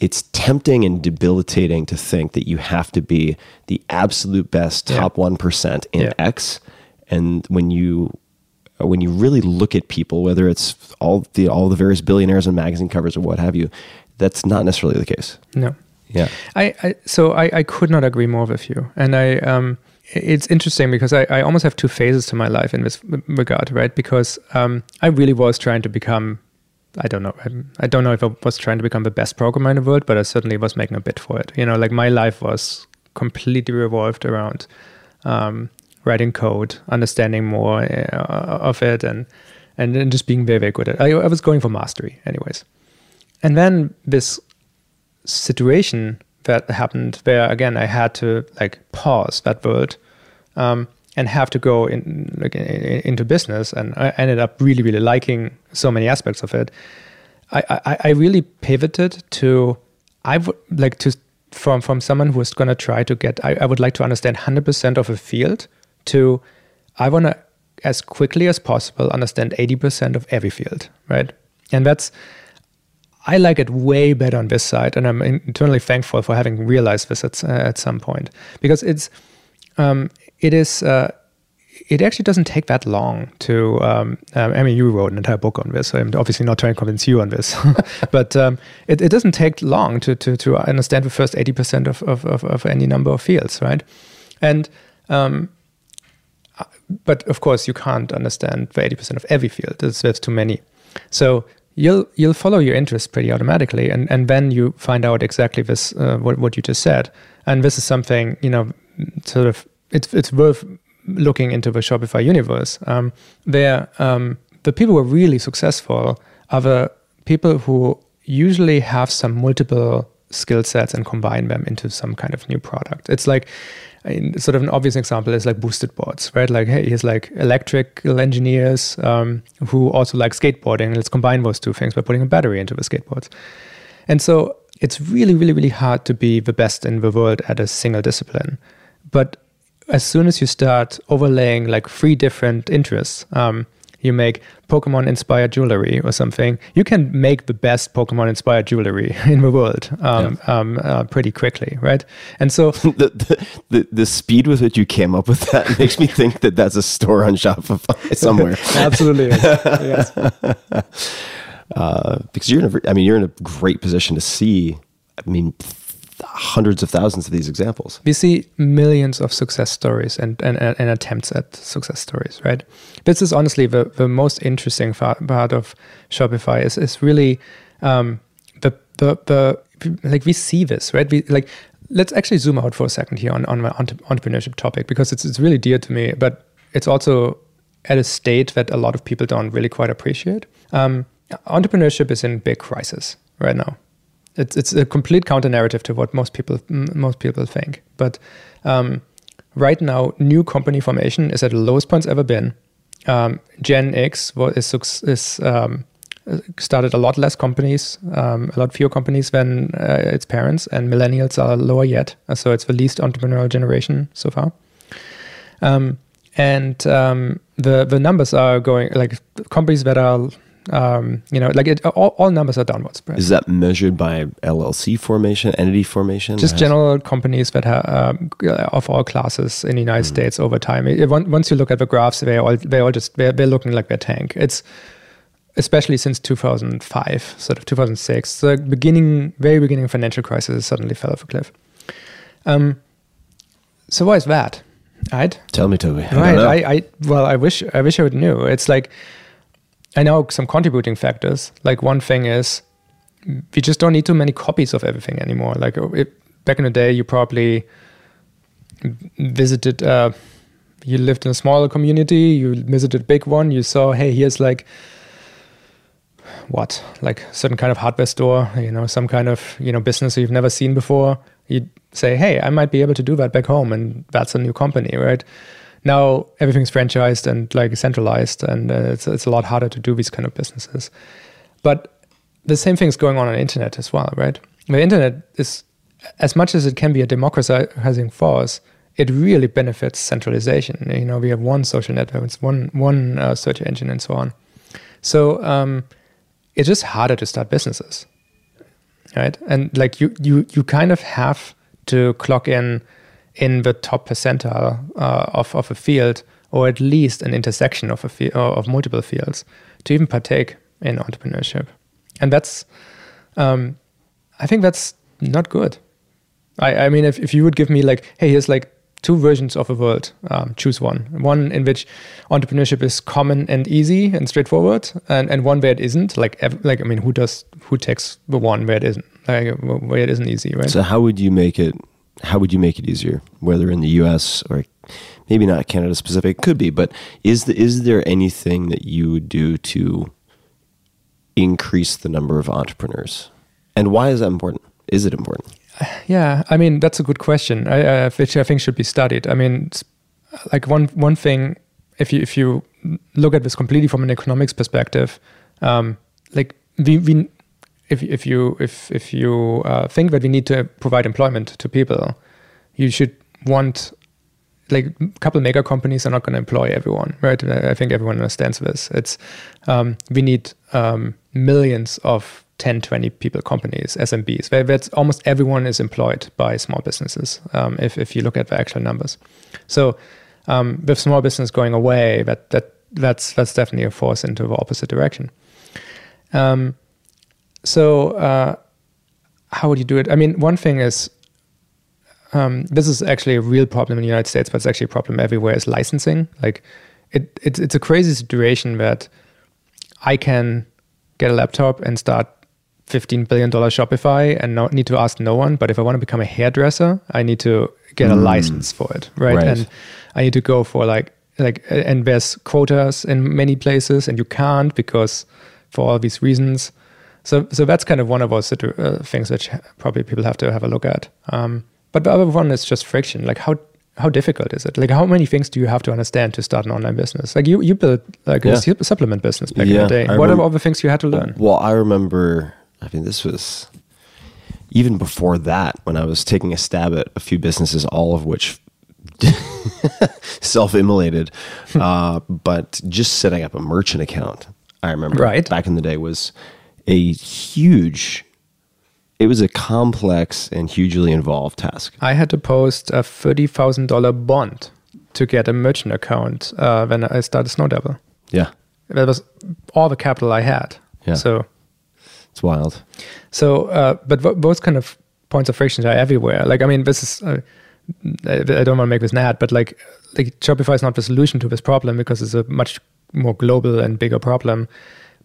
it's tempting and debilitating to think that you have to be the absolute best top one percent in
Yeah.
X, and when you when you really look at people, whether it's all the all the various billionaires and magazine covers or what have you, that's not necessarily the case.
No.
Yeah.
I, I so I, I could not agree more with you. And I um it's interesting because I, I almost have two phases to my life in this regard, right? Because um I really was trying to become I don't know. I'm- don't know if I was trying to become the best programmer in the world, but I certainly was making a bid for it. You know, like my life was completely revolved around um, writing code, understanding more uh, of it, and and then just being very very good at. it. I, I was going for mastery, anyways. And then this situation that happened where again I had to like pause that world um, and have to go in, like, in, into business, and I ended up really really liking so many aspects of it. I, I, I really pivoted to I would like to from from someone who is going to try to get I, I would like to understand 100% of a field to I want to as quickly as possible understand 80% of every field right and that's I like it way better on this side, and I'm internally thankful for having realized this at, uh, at some point because it's um, it is uh, it actually doesn't take that long to. Um, um, I mean, you wrote an entire book on this. So I'm obviously not trying to convince you on this, but um, it, it doesn't take long to to, to understand the first eighty percent of, of, of any number of fields, right? And um, but of course, you can't understand the eighty percent of every field. There's, there's too many. So you'll you'll follow your interests pretty automatically, and and then you find out exactly this uh, what what you just said. And this is something you know, sort of it's it's worth looking into the Shopify universe. Um, there, um, the people who are really successful are the people who usually have some multiple skill sets and combine them into some kind of new product. It's like I mean, sort of an obvious example is like boosted boards, right? Like, hey, here's like electrical engineers um, who also like skateboarding. Let's combine those two things by putting a battery into the skateboards. And so it's really, really, really hard to be the best in the world at a single discipline. But as soon as you start overlaying like three different interests, um, you make Pokemon inspired jewelry or something, you can make the best Pokemon inspired jewelry in the world um, um, uh, pretty quickly, right? And so
the, the, the, the speed with which you came up with that makes me think that that's a store on Shopify somewhere.
absolutely, yes.
uh, because you're in a, I mean, you're in a great position to see, I mean, hundreds of thousands of these examples.
we see millions of success stories and, and, and attempts at success stories, right? This is honestly the, the most interesting part, of Shopify is, is really um, the, the, the, like we see this, right? We like, let's actually zoom out for a second here on, on my entrepreneurship topic because it's, it's really dear to me, but it's also at a state that a lot of people don't really quite appreciate. Um, entrepreneurship is in big crisis right now it's it's a complete counter narrative to what most people most people think. But um, right now, new company formation is at the lowest points ever been. Um, Gen X is, is um, started a lot less companies, um, a lot fewer companies than uh, its parents, and millennials are lower yet. Uh, So it's the least entrepreneurial generation so far. Um, and um, the the numbers are going like companies that are Um, you know, like it, all, all numbers are downward spread.
Is that measured by LLC formation, entity formation?
just general companies that have um, of all classes in the United
Hmm.
States over time. It- on- once you look at the graphs, they all they all just they're, they're looking like they're tank. It's especially since 2005, sort of 2006, the beginning, very beginning financial crisis, suddenly fell off a cliff. Um, so why is that? Right?
Tell me, Tobi.
Right
know.
I, I well i wish i wish i would knew it's like i know some contributing factors. Like one thing is we just don't need too many copies of everything anymore. Like uh, it, back in the day you probably visited uh, you lived in a smaller community you visited a big one you saw hey here's like what? Like certain kind of hardware store you know some kind of you know business you've never seen before. You'd say hey i might be able to do that back home and that's a new company right now everything's franchised and like centralized and uh, it's, it's a lot harder to do these kind of businesses. But the same thing is going on on the internet as well right? The internet is as much as it can be a democratizing force it really benefits centralization. You know we have one social network it's one one uh, search engine and so on. So um, it's just harder to start businesses right? And like you you you kind of have to clock in in the top percentile uh, of, of a field or at least an intersection of a field of multiple fields to even partake in entrepreneurship. And that's um, i think that's not good. I, I mean if, if you would give me like hey here's like two versions of a world um, choose one. One in which entrepreneurship is common and easy and straightforward and, and one where it isn't like ev- like i mean who does who takes the one where it isn't like where it isn't easy right?
So how would you make it? How would you make it easier? Whether in the U.S. or maybe not Canada specific, could be. But is the, is there anything that you would do to increase the number of entrepreneurs? And why is that important? Is it important?
Yeah, I mean that's a good question, I, uh, which I think should be studied. I mean, like one one thing, if you if you look at this completely from an economics perspective, um, like we, we if if you if if you uh, think that we need to provide employment to people, you should want like a couple mega companies are not going to employ everyone, right? I think everyone understands this. It's um, we need um, millions of 10, 20 people companies, SMBs, where that's almost everyone is employed by small businesses. Um, if if you look at the actual numbers, so um, with small business going away, that that that's that's definitely a force into the opposite direction. Um, so uh, how would you do it? I mean, one thing is um, this is actually a real problem in the United States, but it's actually a problem everywhere. Is licensing like it, it's it's a crazy situation that I can get a laptop and start fifteen billion dollar Shopify and not need to ask no one. But if I want to become a hairdresser, I need to get a license for it, right?
Right.
And I need to go for like like and there's quotas in many places, and you can't because for all these reasons. So so that's kind of one of those situ- uh, things which probably people have to have a look at. Um, but the other one is just friction. Like how how difficult is it? Like how many things do you have to understand to start an online business? Like you you built like
Yeah.
a su- supplement business back
Yeah,
in the day.
I
what are all the things you had to learn?
Well, I remember. I mean, this was even before that when I was taking a stab at a few businesses, all of which self-immolated. uh, but just setting up a merchant account, I remember
Right.
back in the day was a huge. It was a complex and hugely involved task.
I had to post a thirty thousand dollar bond to get a merchant account uh, when I started Snowdevil.
Yeah,
That was all the capital I had.
Yeah.
So
it's wild.
So, uh, but th- those kind of points of friction are everywhere. Like, I mean, this is, uh, I, I don't want to make this mad, but like, like Shopify is not the solution to this problem because it's a much more global and bigger problem.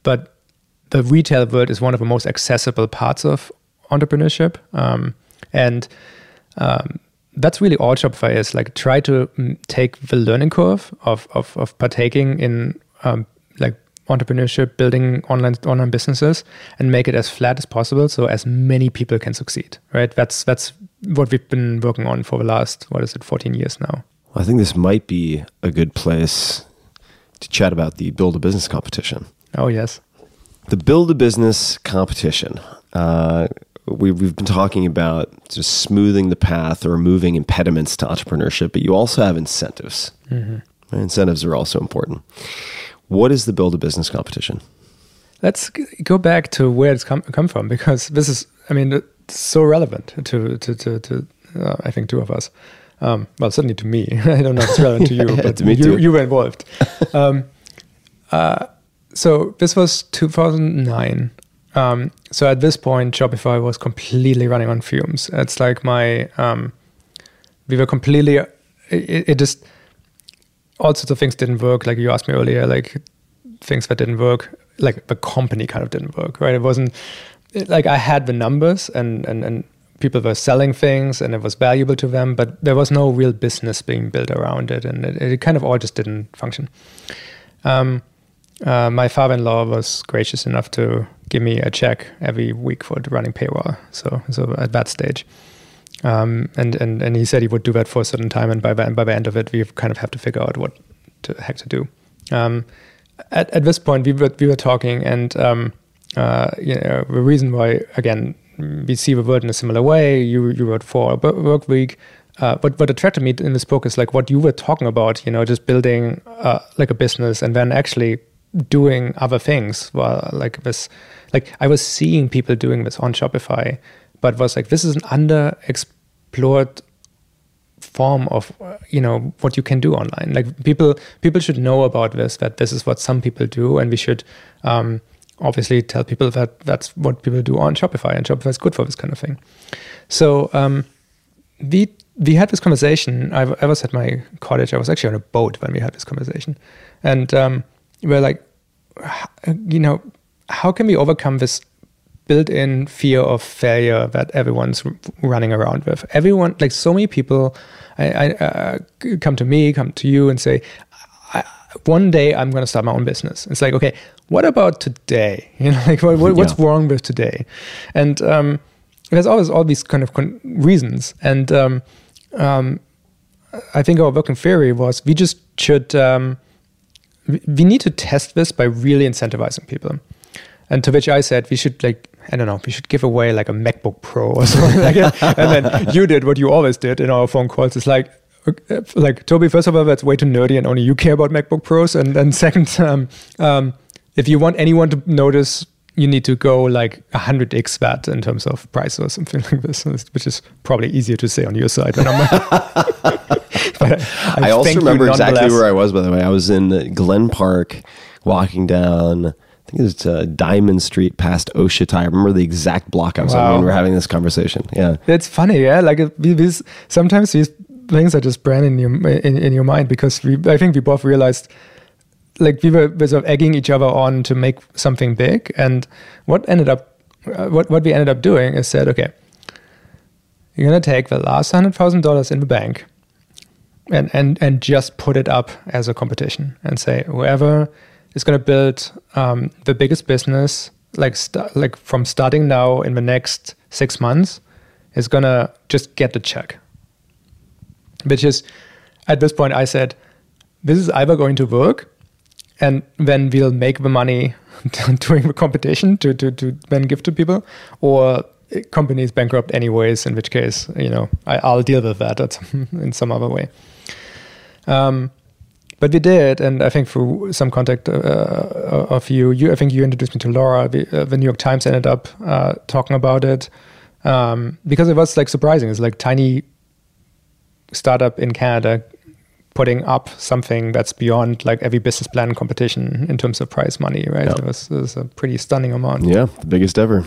But the retail world is one of the most accessible parts of entrepreneurship, um, and um, that's really all Shopify is. Like, try to mm, take the learning curve of of, of partaking in um, like entrepreneurship, building online online businesses, and make it as flat as possible, so as many people can succeed. Right? That's that's what we've been working on for the last what is it, 14 years now.
I think this might be a good place to chat about the build a business competition.
Oh yes,
The build a business competition. Uh, we, we've been talking about just smoothing the path or removing impediments to entrepreneurship, but you also have incentives. Incentives are also important. What is the build a business competition?
let's go back to where it's come come from because this is, I mean, it's so relevant to to to, to uh, I think two of us. Um, well, certainly to me. I don't know if it's relevant to you,
Yeah,
but
to me
you
too.
you were involved. um, uh, so this was 2009. Um, so at this point, Shopify was completely running on fumes. It's like my um, we were completely it, it just all sorts of things didn't work like you asked me earlier like things that didn't work like the company kind of didn't work right it wasn't it- like i had the numbers and and and people were selling things and it was valuable to them but there was no real business being built around it and it, it kind of all just didn't function um, uh, my father-in-law was gracious enough to give me a check every week for running payroll so so at that stage um, and, and and he said he would do that for a certain time, and by the, by the end of it, we kind of have to figure out what the heck to do. Um, at, at this point, we were we were talking, and um, uh, you know the reason why again we see the world in a similar way. You you wrote for a work week. Uh, but what attracted me in this book is like what you were talking about. You know, just building uh, like a business, and then actually doing other things. Well, like this, like I was seeing people doing this on Shopify, but was like this is an underexplored form of you know what you can do online. Like people people should know about this that this is what some people do and we should um, obviously tell people that that's what people do on shopify and shopify is good for this kind of thing. So um, we we had this conversation. I, I was at my college. I was actually on a boat when we had this conversation. And um, we're like you know how can we overcome this built-in fear of failure that everyone's r- running around with. Everyone, like so many people, I, I uh, come to me, come to you, and say, I, "One day I'm going to start my own business." It's like, okay, what about today? You know, like what, what, what's
Yeah.
wrong with today? And um, there's always all these kind of con- reasons, and um, um, I think our working theory was we just should um, we need to test this by really incentivizing people. And to which I said we should like I don't know we should give away like a MacBook Pro or something like that. And then you did what you always did in our phone calls. It's like uh, like Tobi. First of all, that's way too nerdy, and only you care about MacBook Pros. And then second, um, um, if you want anyone to notice, you need to go like hundred x that in terms of price or something like this, which is probably easier to say on your side than on mine. But
I, also remember exactly where I was. By the way, I was in Glen Park, walking down. I think it was uh, Diamond Street past Oshita. I remember the exact block I was on when we were having this conversation. Yeah,
It's funny, yeah. Like it- these sometimes these things are just brand in your in, in your mind because we I think we both realized like we were, we sort of egging each other on to make something big, and what ended up uh, what what we ended up doing is said, okay, you're gonna take the last hundred thousand dollars in the bank, and and and just put it up as a competition and say whoever is gonna build um, the biggest business like st- like from starting now in the next six months is gonna just get the check. Which is, at this point, I said, this is either going to work, and then we'll make the money doing the competition to, to, to then give to people, or companies bankrupt anyways, in which case, you know, I, I'll deal with that at in some other way. Um, but we did, and I think through some contact uh, of you, you, I think you introduced me to Laura. The, uh, the New York Times ended up uh, talking about it um, because it was like surprising. It's like tiny startup in Canada putting up something that's beyond like every business plan competition in terms of prize money, right?
Yeah.
It, was, it was a pretty stunning amount.
yeah, the biggest ever.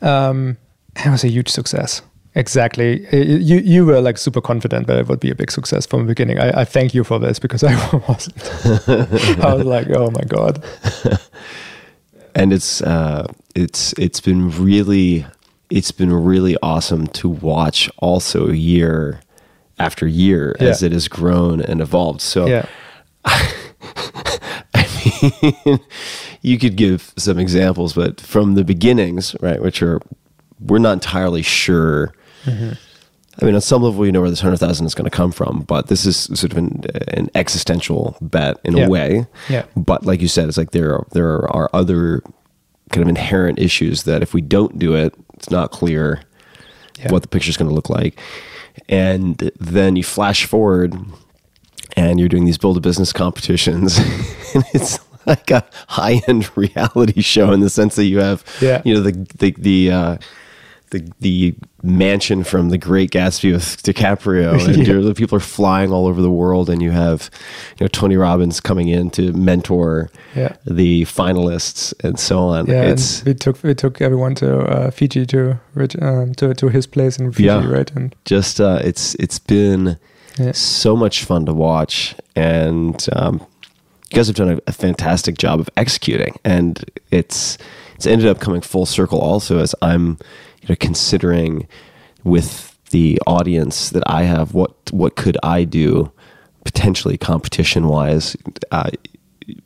Um, it was a huge success. Exactly. You you were like super confident that it would be a big success from the beginning. I, I thank you for this because I wasn't. I was like, oh my god.
and it's uh, it's it's been really it's been really awesome to watch also year after year as it has grown and evolved. So
Yeah.
I mean, you could give some examples, but from the beginnings, right, which are we're not entirely sure.
Mm-hmm.
I mean, on some level, you know where this hundred thousand is going to come from, but this is sort of an, an existential bet in
Yeah.
a way.
Yeah.
But like you said, it's like there are, there are other kind of inherent issues that if we don't do it, it's not clear
Yeah.
what the picture is going to look like. And then you flash forward and you're doing these build a business competitions and it's like a high end reality show in the sense that you have,
Yeah.
you know, the the the uh, the the mansion from The Great Gatsby with DiCaprio, and
Yeah.
you're- the people are flying all over the world, and you have, you know, Tony Robbins coming in to mentor
Yeah.
the finalists and so on.
Yeah,
it's
we took we took everyone to uh, Fiji to um, to to his place in Fiji,
Yeah.
right? And
just uh, it's it's been
Yeah.
so much fun to watch, and um, you guys have done a, a fantastic job of executing, and it's it's ended up coming full circle. Also, as I'm you know considering with the audience that I have, what what could I do potentially competition wise? Uh,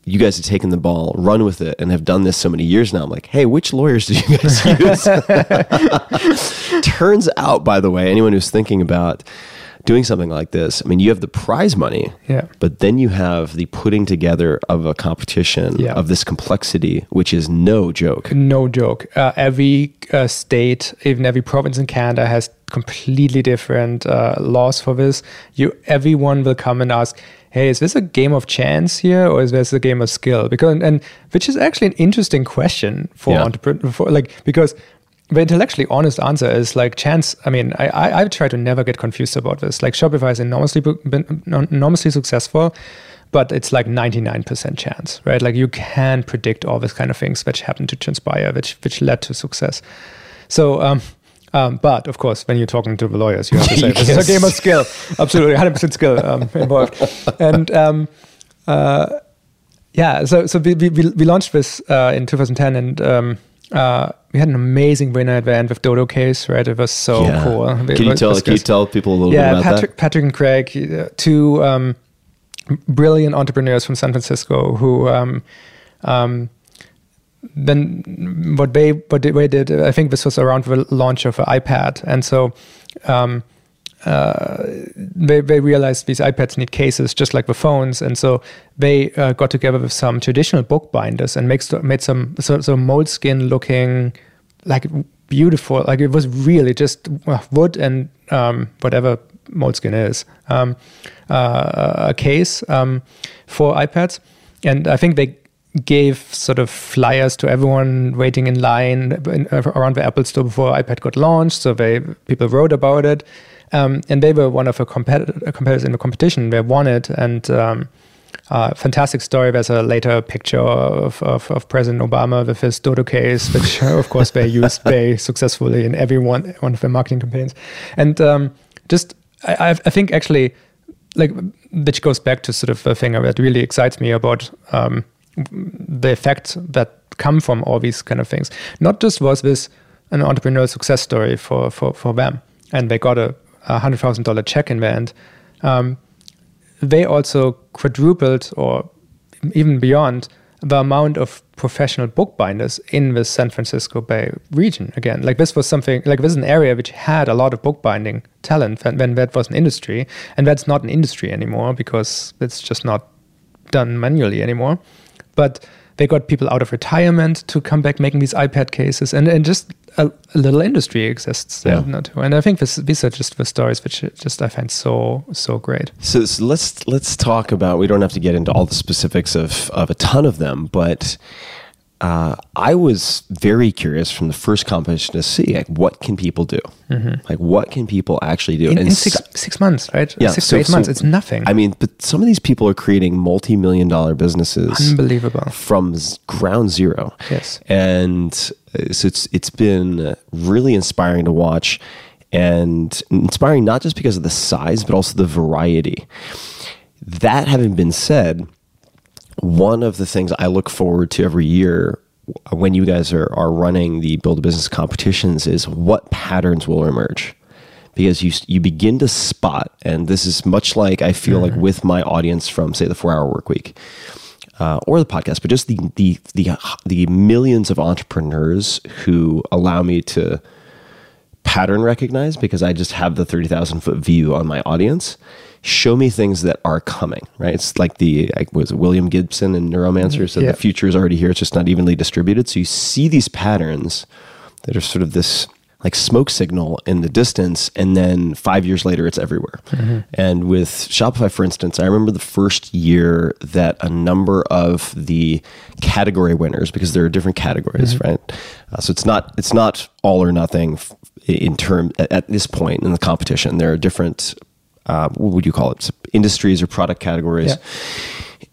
you guys have taken the ball, run with it, and have done this so many years now. I'm like, hey, which lawyers do you guys use? Turns out, by the way, anyone who's thinking about doing something like this, I mean, you have the prize money,
Yeah.
but then you have the putting together of a competition
Yeah.
of this complexity, which is no joke.
No joke. Uh, every uh, state, even every province in Canada, has completely different uh, laws for this. You, everyone will come and ask, "Hey, is this a game of chance here, or is this a game of skill?" Because and which is actually an interesting question for
Yeah.
entrepreneur, for, like because. The intellectually honest answer is like chance. I mean, I, I I try to never get confused about this. Like Shopify has enormously been enormously successful, but it's like 99% chance, right? Like you can predict all these kind of things which happen to transpire, which which led to success. So, um, um, but of course, when you're talking to the lawyers, you have to say
You
this is a game of skill, absolutely 100% skill um, involved, and um, uh, yeah. So so we we, we we launched this uh, in 2010, and um, uh, we had an amazing winner at the end with Dodo Case, right? It was so
Yeah.
cool.
Can
It
you tell? Can you tell people a little
yeah,
bit about that?
Yeah Patrick, Patrick and Craig, uh, two um, brilliant entrepreneurs from San Francisco who um, um, then what they what they did. I think this was around the launch of an iPad, and so. Um, uh, they, they realized these iPads need cases just like the phones, and so they uh, got together with some traditional bookbinders and makes, made some so, so moleskin looking like beautiful, like it was really just uh, wood and um, whatever moleskin is, um, uh, a case um, for iPads, and I think they gave sort of flyers to everyone waiting in line in, around the Apple Store before iPad got launched. So they people wrote about it, um, and they were one of the compet- competitors in the competition. They won it, and um, uh, fantastic story. There's a later picture of, of, of President Obama with his Dodo case, which of course they used very successfully in every one, one of their marketing campaigns. And um, just, I, I think actually, like, which goes back to sort of the thing that really excites me about um, the effects that come from all these kind of things. Not just was this an entrepreneurial success story for, for, for them, and they got a, a hundred thousand dollar check in the end. Um, they also quadrupled or even beyond the amount of professional bookbinders in the San Francisco Bay region. Again, like this was something like this is an area which had a lot of bookbinding talent when, when that was an industry, and that's not an industry anymore because it's just not done manually anymore. But they got people out of retirement to come back making these iPad cases, and, and just a, a little industry exists there
Yeah.
too. And I think this, these are just the stories which just I find so so great.
So, so let's let's talk about. We don't have to get into all the specifics of of a ton of them, but uh, I was very curious from the first competition to see like what can people do, like what can people actually do
Mm-hmm. in, in six
so-
six months, right?
yeah,
six
so-
to eight
so-
months. It's nothing.
I mean, but some of these people are creating multi-million dollar businesses
Unbelievable.
from z- ground zero.
Yes.
and uh, so it's it's been really inspiring to watch, and inspiring not just because of the size, but also the variety. That having been said, one of the things I look forward to every year when you guys are, are running the build a business competitions is what patterns will emerge. Because you you begin to spot and this is much like I feel like with my audience from say the 4 hour work week uh, or the podcast but just the the the the millions of entrepreneurs who allow me to pattern recognize because I just have the 30,000 foot view on my audience. Show me things that are coming, right? It's like the, like, was it William Gibson and Neuromancer said
Yeah.
the future is already here. It's just not evenly distributed. So you see these patterns that are sort of this like smoke signal in the distance and then 5 years later it's everywhere. And with Shopify for instance, I remember the first year that a number of the category winners because there are different categories, right? Uh, so it's not it's not all or nothing in term at, at this point in the competition. There are different uh, what would you call it? Industries or product categories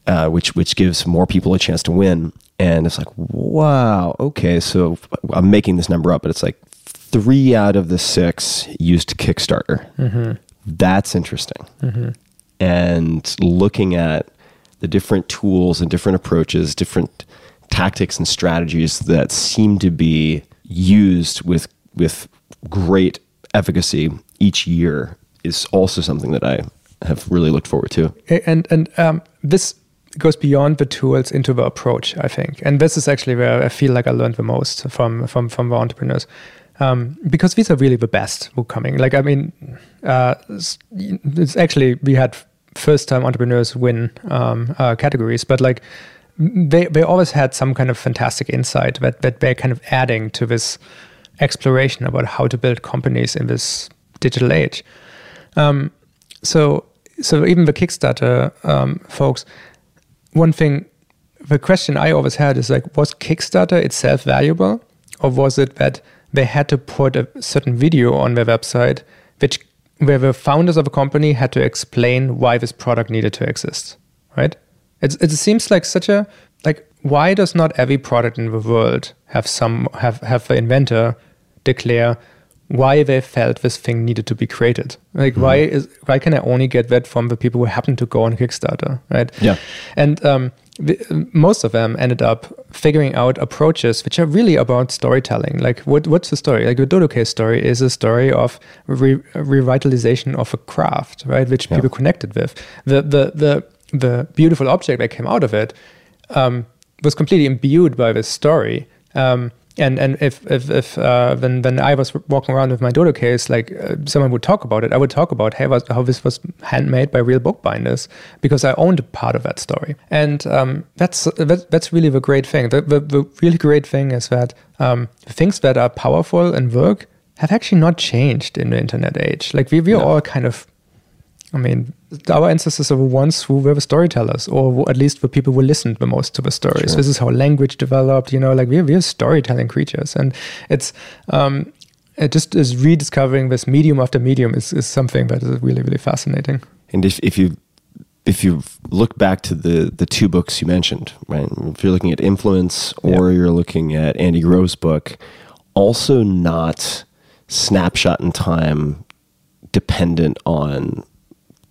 uh, which which gives more people a chance to win. And it's like, wow, okay, so I'm making this number up, but it's like three out of the six used Kickstarter. That's interesting. And looking at the different tools and different approaches, different tactics and strategies that seem to be used with with great efficacy each year is also something that I have really looked forward to.
and and um, this goes beyond the tools into the approach i think and this is actually where i feel like i learned the most from from from the entrepreneurs um, because these are really the best who are coming. Like i mean uh, s- it's actually we had first time entrepreneurs win um, uh, categories but like they they always had some kind of fantastic insight that that they're kind of adding to this exploration about how to build companies in this digital age. Um, so so even the Kickstarter um, folks, one thing, the question I always had is like, was Kickstarter itself valuable, or was it that they had to put a certain video on their website, which where the founders of a company had to explain why this product needed to exist, right? It's, it seems like such a like why does not every product in the world have some have have the inventor declare why they felt this thing needed to be created. Like why is why can I only get that from the people who happen to go on Kickstarter, right?
Yeah.
And um, most of them ended up figuring out approaches which are really about storytelling. Like what what's the story? Like the Dodo case story is a story of re- revitalization of a craft, right? Which people connected with. The the the the beautiful object that came out of it um, was completely imbued by this story. Um, and and if if, if uh, when when I was walking around with my Dodo case, like uh, someone would talk about it, I would talk about hey, was, how this was handmade by real bookbinders because I owned a part of that story, and um, that's that, that's really the great thing. The, the the really great thing is that um, things that are powerful and work have actually not changed in the internet age. Like we we are all kind of I mean, our ancestors are the ones who were the storytellers, or at least the people who listened the most to the stories. This is how language developed. You know, like we're we're storytelling creatures, and it's um, it just is rediscovering this medium after medium is, is something that is really really fascinating.
And if, if you if you look back to the the two books you mentioned, right? If you're looking at influence or you're looking at Andy Grove's book, also not snapshot in time dependent on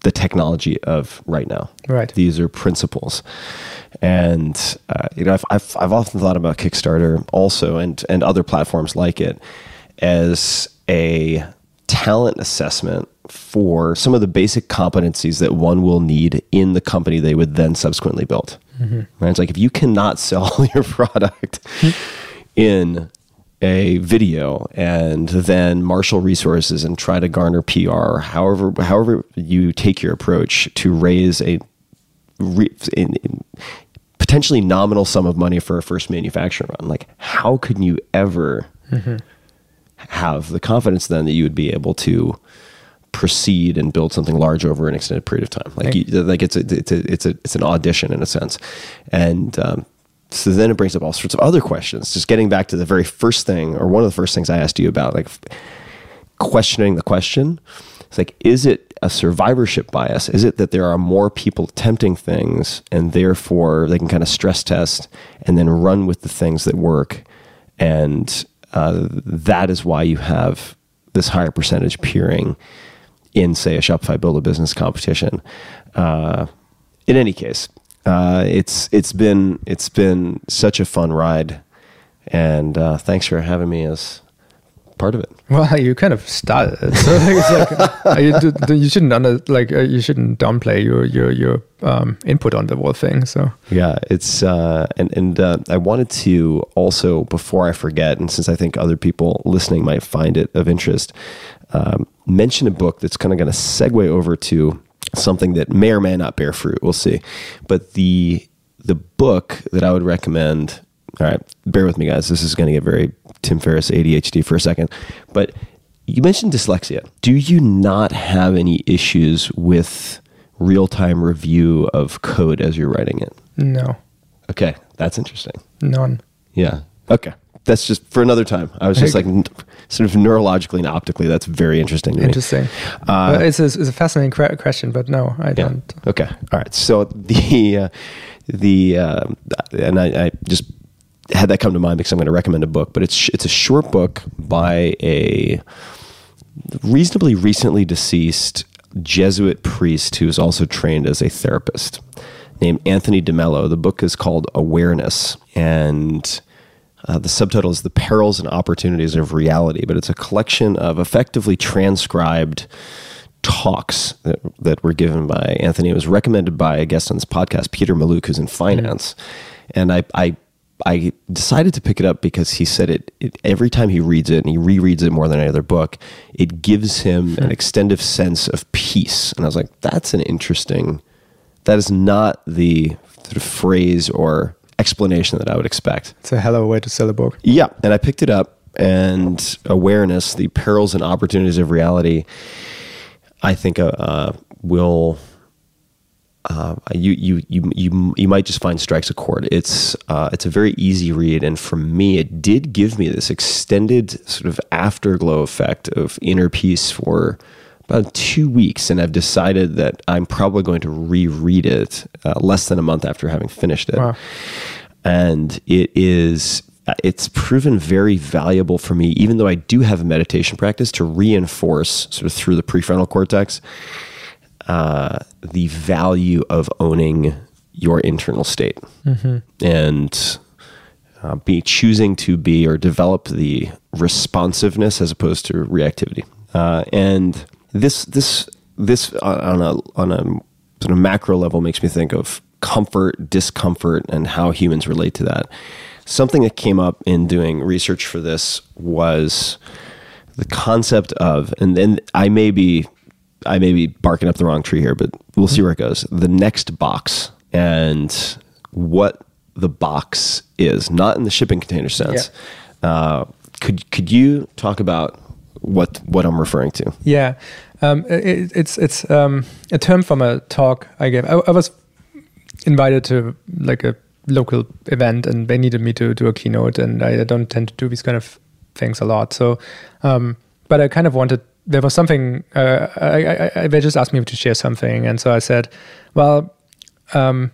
the technology of right now.
Right.
These are principles, and uh, you know I've, I've I've often thought about Kickstarter also and and other platforms like it as a talent assessment for some of the basic competencies that one will need in the company they would then subsequently build. Right? It's like if you cannot sell your product in a video and then marshal resources and try to garner PR however however you take your approach to raise a re, in, in potentially nominal sum of money for a first manufacturing run like how could you ever have the confidence then that you would be able to proceed and build something large over an extended period of time. Like, you, like it's a, it's a, it's a, it's an audition in a sense. And, um, so then it brings up all sorts of other questions. Just getting back to the very first thing, or one of the first things I asked you about, like questioning the question. It's like, is it a survivorship bias? Is it that there are more people attempting things and therefore they can kind of stress test and then run with the things that work? And uh, that is why you have this higher percentage peering in, say, a Shopify Build a Business competition. Uh, in any case, uh, it's it's been it's been such a fun ride, and uh, thanks for having me as part of it.
Well, you kind of started it, so it's like uh, you, you shouldn't under like uh, you shouldn't downplay your your your um, input on the whole thing. So
Yeah, it's uh, and and uh, I wanted to also before I forget, and since I think other people listening might find it of interest, um, mention a book that's kind of going to segue over to something that may or may not bear fruit. We'll see, but the the book that I would recommend. All right, bear with me, guys. This is going to get very Tim Ferriss ADHD for a second, but you mentioned dyslexia. Do you not have any issues with real time review of code as you're writing it?
No,
Okay, that's interesting.
none.
Yeah. Okay. That's just for another time. I was just like n- sort of neurologically and optically. That's very interesting to me.
Interesting.
Uh,
Well, it's, a, it's a fascinating que- question, but no, I
Yeah.
don't.
Okay. All right. So the uh, the uh, and I, I just had that come to mind because I'm going to recommend a book, but it's it's a short book by a reasonably recently deceased Jesuit priest who is also trained as a therapist named Anthony DeMello. The book is called Awareness and uh, the subtitle is The Perils and Opportunities of Reality, but it's a collection of effectively transcribed talks that, that were given by Anthony. It was recommended by a guest on this podcast, Peter Mallouk, who's in finance. And I, I, I decided to pick it up because he said it, it every time he reads it, and he rereads it more than any other book, it gives him an extended sense of peace. And I was like, that's an interesting, that is not the sort of phrase or explanation that I would expect.
It's a hell of a way to sell a book.
Yeah, and I picked it up, and awareness, the perils and opportunities of reality, I think uh, uh, will. Uh, you, you you you you might just find strikes a chord. It's uh, it's a very easy read, and for me, it did give me this extended sort of afterglow effect of inner peace for about two weeks, and I've decided that I'm probably going to reread it uh, less than a month after having finished it.
Wow.
and it is it's proven very valuable for me even though i do have a meditation practice to reinforce sort of through the prefrontal cortex uh, the value of owning your internal state. And uh, be choosing to be or develop the responsiveness as opposed to reactivity. Uh, and this this this uh, on a on a sort of macro level makes me think of comfort discomfort and how humans relate to that. Something that came up in doing research for this was the concept of and then i may be i may be barking up the wrong tree here but we'll see where it goes. The next box and what the box is not in the shipping container sense. Uh, could could you talk about what what i'm referring to
Yeah, um, it, it's it's um, a term from a talk I gave. I, I was invited to like a local event, and they needed me to do a keynote, and I don't tend to do these kind of things a lot. So, um, but I kind of wanted. There was something. Uh, I, I, I, they just asked me to share something, and so I said, "Well, um,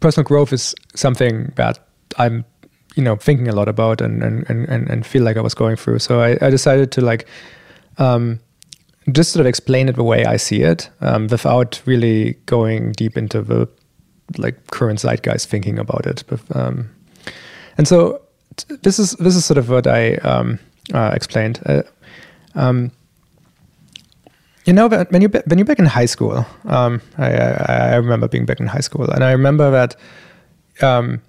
personal growth is something that I'm, you know, thinking a lot about and and and, and feel like I was going through. So I, I decided to like um, just sort of explain it the way I see it, um, without really going deep into the like current zeitgeist thinking about it. But, um, and so t- this is this is sort of what I um, uh, explained. Uh, um, you know, that when you when you're back in high school, um, I, I, I remember being back in high school, and I remember that, um,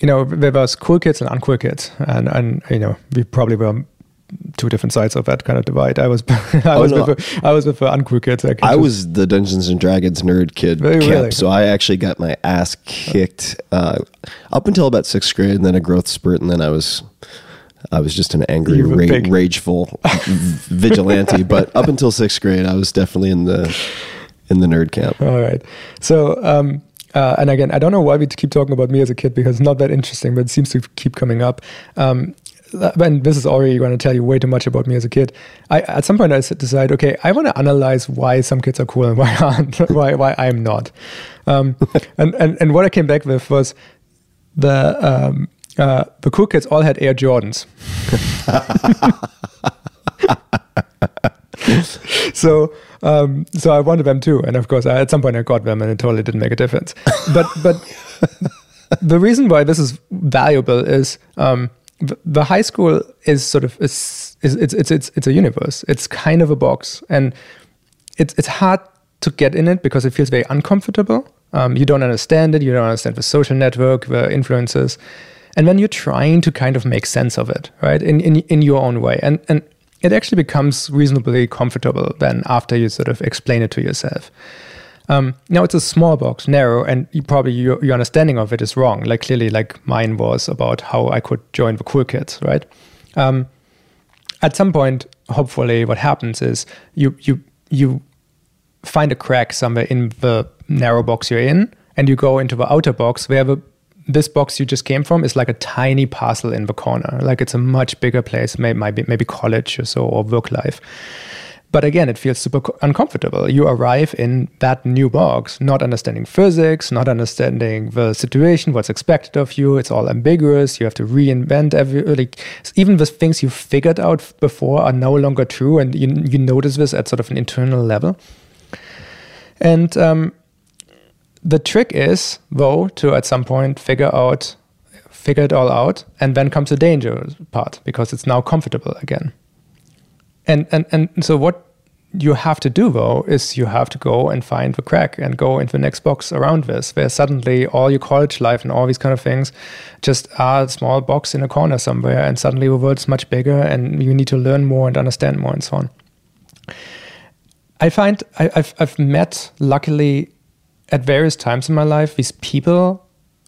you know, there was cool kids and uncool kids, and and you know, we probably were two different sides of that kind of divide. I was I was
no.
with I was with the uncool kids. can
I was the Dungeons and Dragons nerd kid camp,
really?
so I actually got my ass kicked uh, up until about sixth grade, and then a growth spurt, and then I was I was just an angry, ra- rageful vigilante. But up until sixth grade, I was definitely in the in the nerd camp.
All right. So, um, uh, and again, I don't know why we keep talking about me as a kid because it's not that interesting, but it seems to keep coming up. Um, and this is already going to tell you way too much about me as a kid. I at some point I decided, okay, I want to analyze why some kids are cool and why aren't, why why I'm not. Um, and, and and what I came back with was the um, uh, the cool kids all had Air Jordans. so um, so I wanted them too, and of course, I, at some point I got them, and it totally didn't make a difference. But but the reason why this is valuable is um, the, the high school is sort of is, is it's it's it's it's a universe. It's kind of a box, and it's it's hard to get in it because it feels very uncomfortable. Um, you don't understand it. You don't understand the social network, the influences, and then you're trying to kind of make sense of it, right? In in in your own way, and and it actually becomes reasonably comfortable then after you sort of explain it to yourself. Um, now it's a small box, narrow, and you probably your, your understanding of it is wrong. Like clearly, like mine was about how I could join the cool kids, right? Um, at some point, hopefully, what happens is you you you find a crack somewhere in the narrow box you're in, and you go into the outer box where the this box you just came from is like a tiny parcel in the corner. Like it's a much bigger place, maybe maybe, college or so or work life. But again, it feels super uncomfortable. You arrive in that new box, not understanding physics, not understanding the situation, what's expected of you. It's all ambiguous. You have to reinvent every like even the things you figured out before are no longer true, and you you notice this at sort of an internal level. And um, the trick is, though, to at some point figure out, figure it all out, and then comes the danger part because it's now comfortable again. And and and so what you have to do though is you have to go and find the crack and go into the next box around this, where suddenly all your college life and all these kind of things just are a small box in a corner somewhere, and suddenly the world's much bigger, and you need to learn more and understand more and so on. I find I, I've I've met luckily at various times in my life these people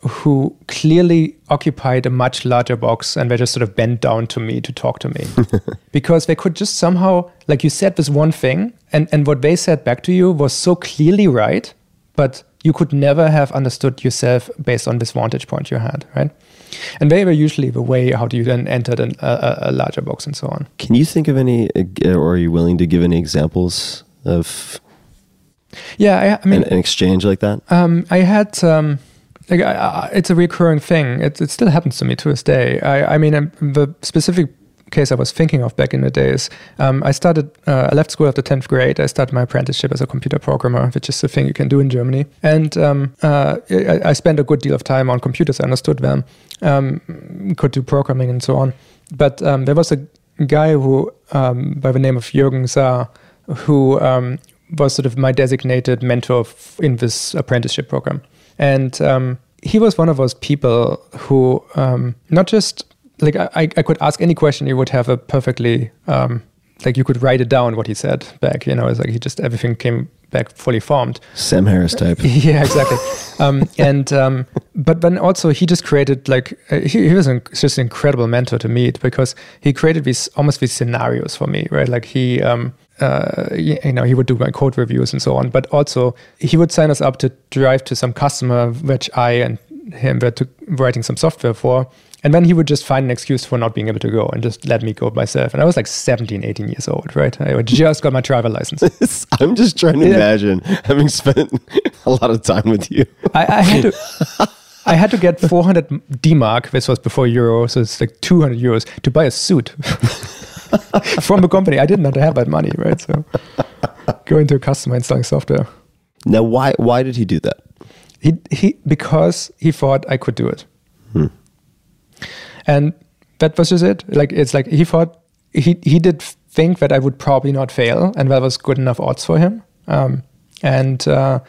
who clearly occupied a much larger box and they just sort of bent down to me to talk to me. Because they could just somehow like you said this one thing and and what they said back to you was so clearly right but you could never have understood yourself based on this vantage point you had right? And they were usually the way how do you then enter an, a, a larger box and so on.
Can you think of any, uh, or are you willing to give any examples of
yeah i, I mean
an, an exchange like that?
Um, I had um, like I, I, it's a recurring thing. It, it still happens to me to this day. I, I mean, um, the specific case I was thinking of back in the days, um, I started. Uh, I left school after tenth grade. I started my apprenticeship as a computer programmer, which is a thing you can do in Germany. And um, uh, I, I spent a good deal of time on computers. I understood them, um, could do programming and so on. But um, there was a guy who, um, by the name of Jürgen Saar, who um, was sort of my designated mentor f- in this apprenticeship program. And um, he was one of those people who um, not just like I, I could ask any question, he would have a perfectly um, like you could write it down what he said back. You know, it's like he just everything came back fully formed.
Sam Harris type.
yeah, exactly. um, and um, but then also he just created like uh, he, he was an, just an incredible mentor to meet because he created these almost these scenarios for me, right? Like he. Um, uh, you know, he would do my code reviews and so on, but also he would sign us up to drive to some customer, which I and him were to, writing some software for. And then he would just find an excuse for not being able to go and just let me go myself. And I was like 17, 18 years old, right? I just got my driver license.
I'm just trying to
Yeah.
imagine having spent a lot of time with you.
I, I had to. I had to get 400 D mark, this was before euro, so it's like 200 euros to buy a suit from a company. I did not have that money, right? So going to a customer installing software.
Now, why why did he do that?
He, he because he thought I could do it. And that was just it. Like it's like he thought he he did think that I would probably not fail, and that was good enough odds for him. Um, and uh,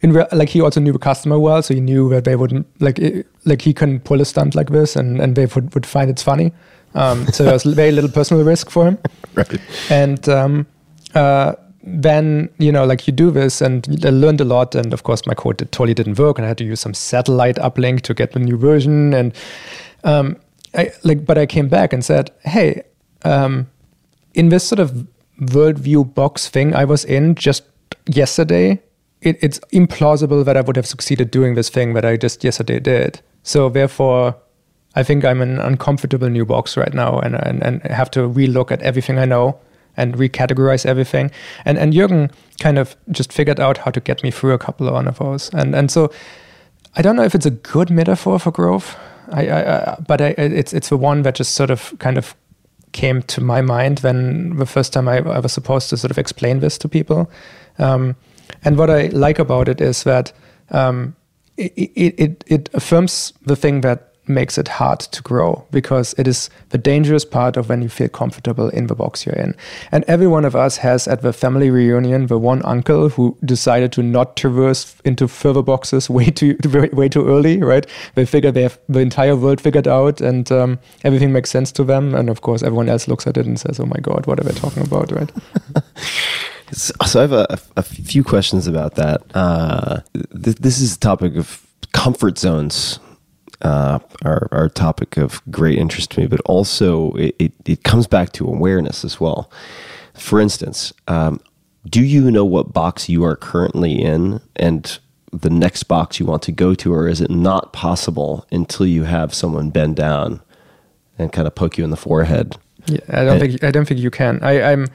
in real, like he also knew the customer well, so he knew that they wouldn't like it, like he couldn't pull a stunt like this, and and they would would find it's funny. Um, so there was very little personal risk for him.
Right.
And um, uh, then you know, like you do this, and I learned a lot. And of course, my code did, totally didn't work, and I had to use some satellite uplink to get the new version. And um, I, like, but I came back and said, "Hey, um, in this sort of worldview box thing I was in just yesterday, it, it's implausible that I would have succeeded doing this thing that I just yesterday did. So therefore." I think I'm an uncomfortable new box right now, and, and and have to relook at everything I know and recategorize everything. And and Jürgen kind of just figured out how to get me through a couple of one of those. And and so I don't know if it's a good metaphor for growth. I, I, I but I, it's it's the one that just sort of kind of came to my mind when the first time I, I was supposed to sort of explain this to people. Um, and what I like about it is that um, it, it, it, it affirms the thing that makes it hard to grow because it is the dangerous part of when you feel comfortable in the box you're in. And every one of us has at the family reunion the one uncle who decided to not traverse into further boxes way too way, too early, right? They figure they have the entire world figured out and um, everything makes sense to them. And of course, everyone else looks at it and says, "Oh my God, what are they talking about?" Right?
So I have a, a few questions about that. Uh, th- this is a topic of comfort zones. Uh, are a topic of great interest to me, but also it, it, it comes back to awareness as well. For instance, um, do you know what box you are currently in and the next box you want to go to, or is it not possible until you have someone bend down and kind of poke you in the forehead?
Yeah, I don't
Eh.
think I don't think you can. I, I'm,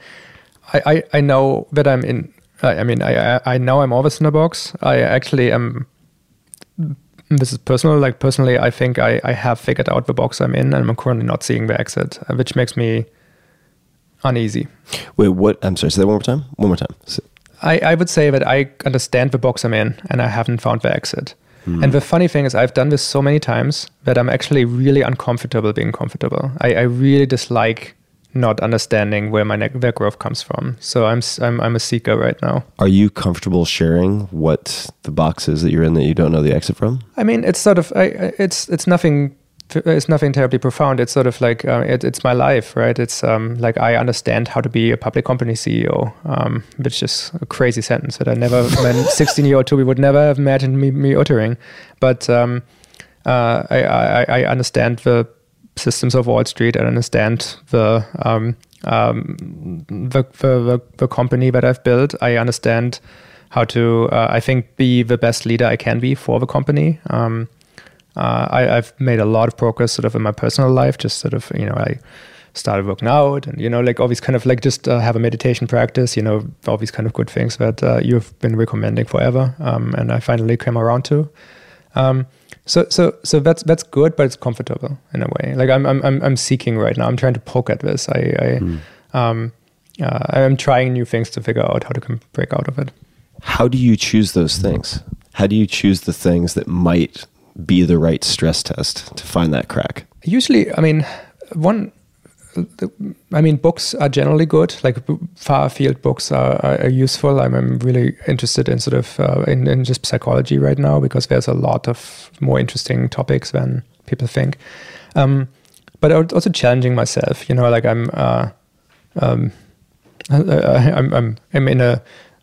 I, I, I know that I'm in. I, I mean, I I know I'm always in a box. I actually am. This is personal. Like personally, I think I, I have figured out the box I'm in, and I'm currently not seeing the exit, uh, which makes me uneasy.
Wait, what? I'm sorry. Say that one more time. One more time. So-
I, I would say that I understand the box I'm in and I haven't found the exit.
Hmm.
And the funny thing is, I've done this so many times that I'm actually really uncomfortable being comfortable. I, I really dislike not understanding where my where growth comes from. So I'm, I'm I'm a seeker right now.
Are you comfortable sharing what the box is that you're in that you don't know the exit from?
I mean, it's sort of I, I- it's it's nothing it's nothing terribly profound. It's sort of like uh, it, it's my life, right? It's um, like I understand how to be a public company CEO, um, which is a crazy sentence that I never, when 16 year old Tobi would never have imagined me, me uttering. But um, uh, I, I, I understand the systems of Wall Street. I understand the um, um, the, the, the company that I've built. I understand how to, uh, I think, be the best leader I can be for the company. Um, uh, I, I've made a lot of progress sort of in my personal life. Just sort of, you know, I started working out and, you know, like all these kind of like just uh, have a meditation practice, you know, all these kind of good things that uh, you've been recommending forever. Um, and I finally came around to. So, so, so that's that's good, but it's comfortable in a way. Like I'm, I'm, I'm, I'm seeking right now. I'm trying to poke at this. I, I, um, uh, I'm trying new things to figure out how to come break out of it.
How do you choose those things? How do you choose the things that might be the right stress test to find that crack?
Usually, I mean, one, I mean, books are generally good. Like far field books are, are, are useful. I'm, I'm really interested in sort of uh, in, in just psychology right now because there's a lot of more interesting topics than people think. Um, but also challenging myself. You know, like I'm, uh, um, I, I, I'm, I'm, I'm in a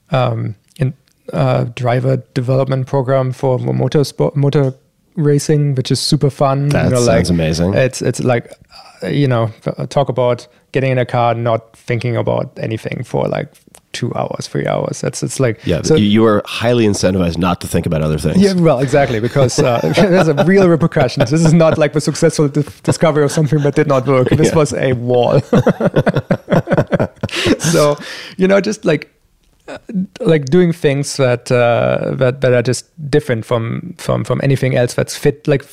um, in uh, driver development program for motor sport, motor racing, which is super fun.
That
you know,
sounds
like,
amazing.
It's it's like uh, you know talk about getting in a car, not thinking about anything for like two hours, three hours. That's it's like
Yeah,
so-
you, are highly incentivized not to think about other things.
yeah, well, exactly, because uh, there's a real repercussions. This is not like the successful di- discovery of something that did not work. This
Yeah.
was a wall. so, you know, just like uh, like doing things that uh, that that are just different from from from anything else that's fit. Like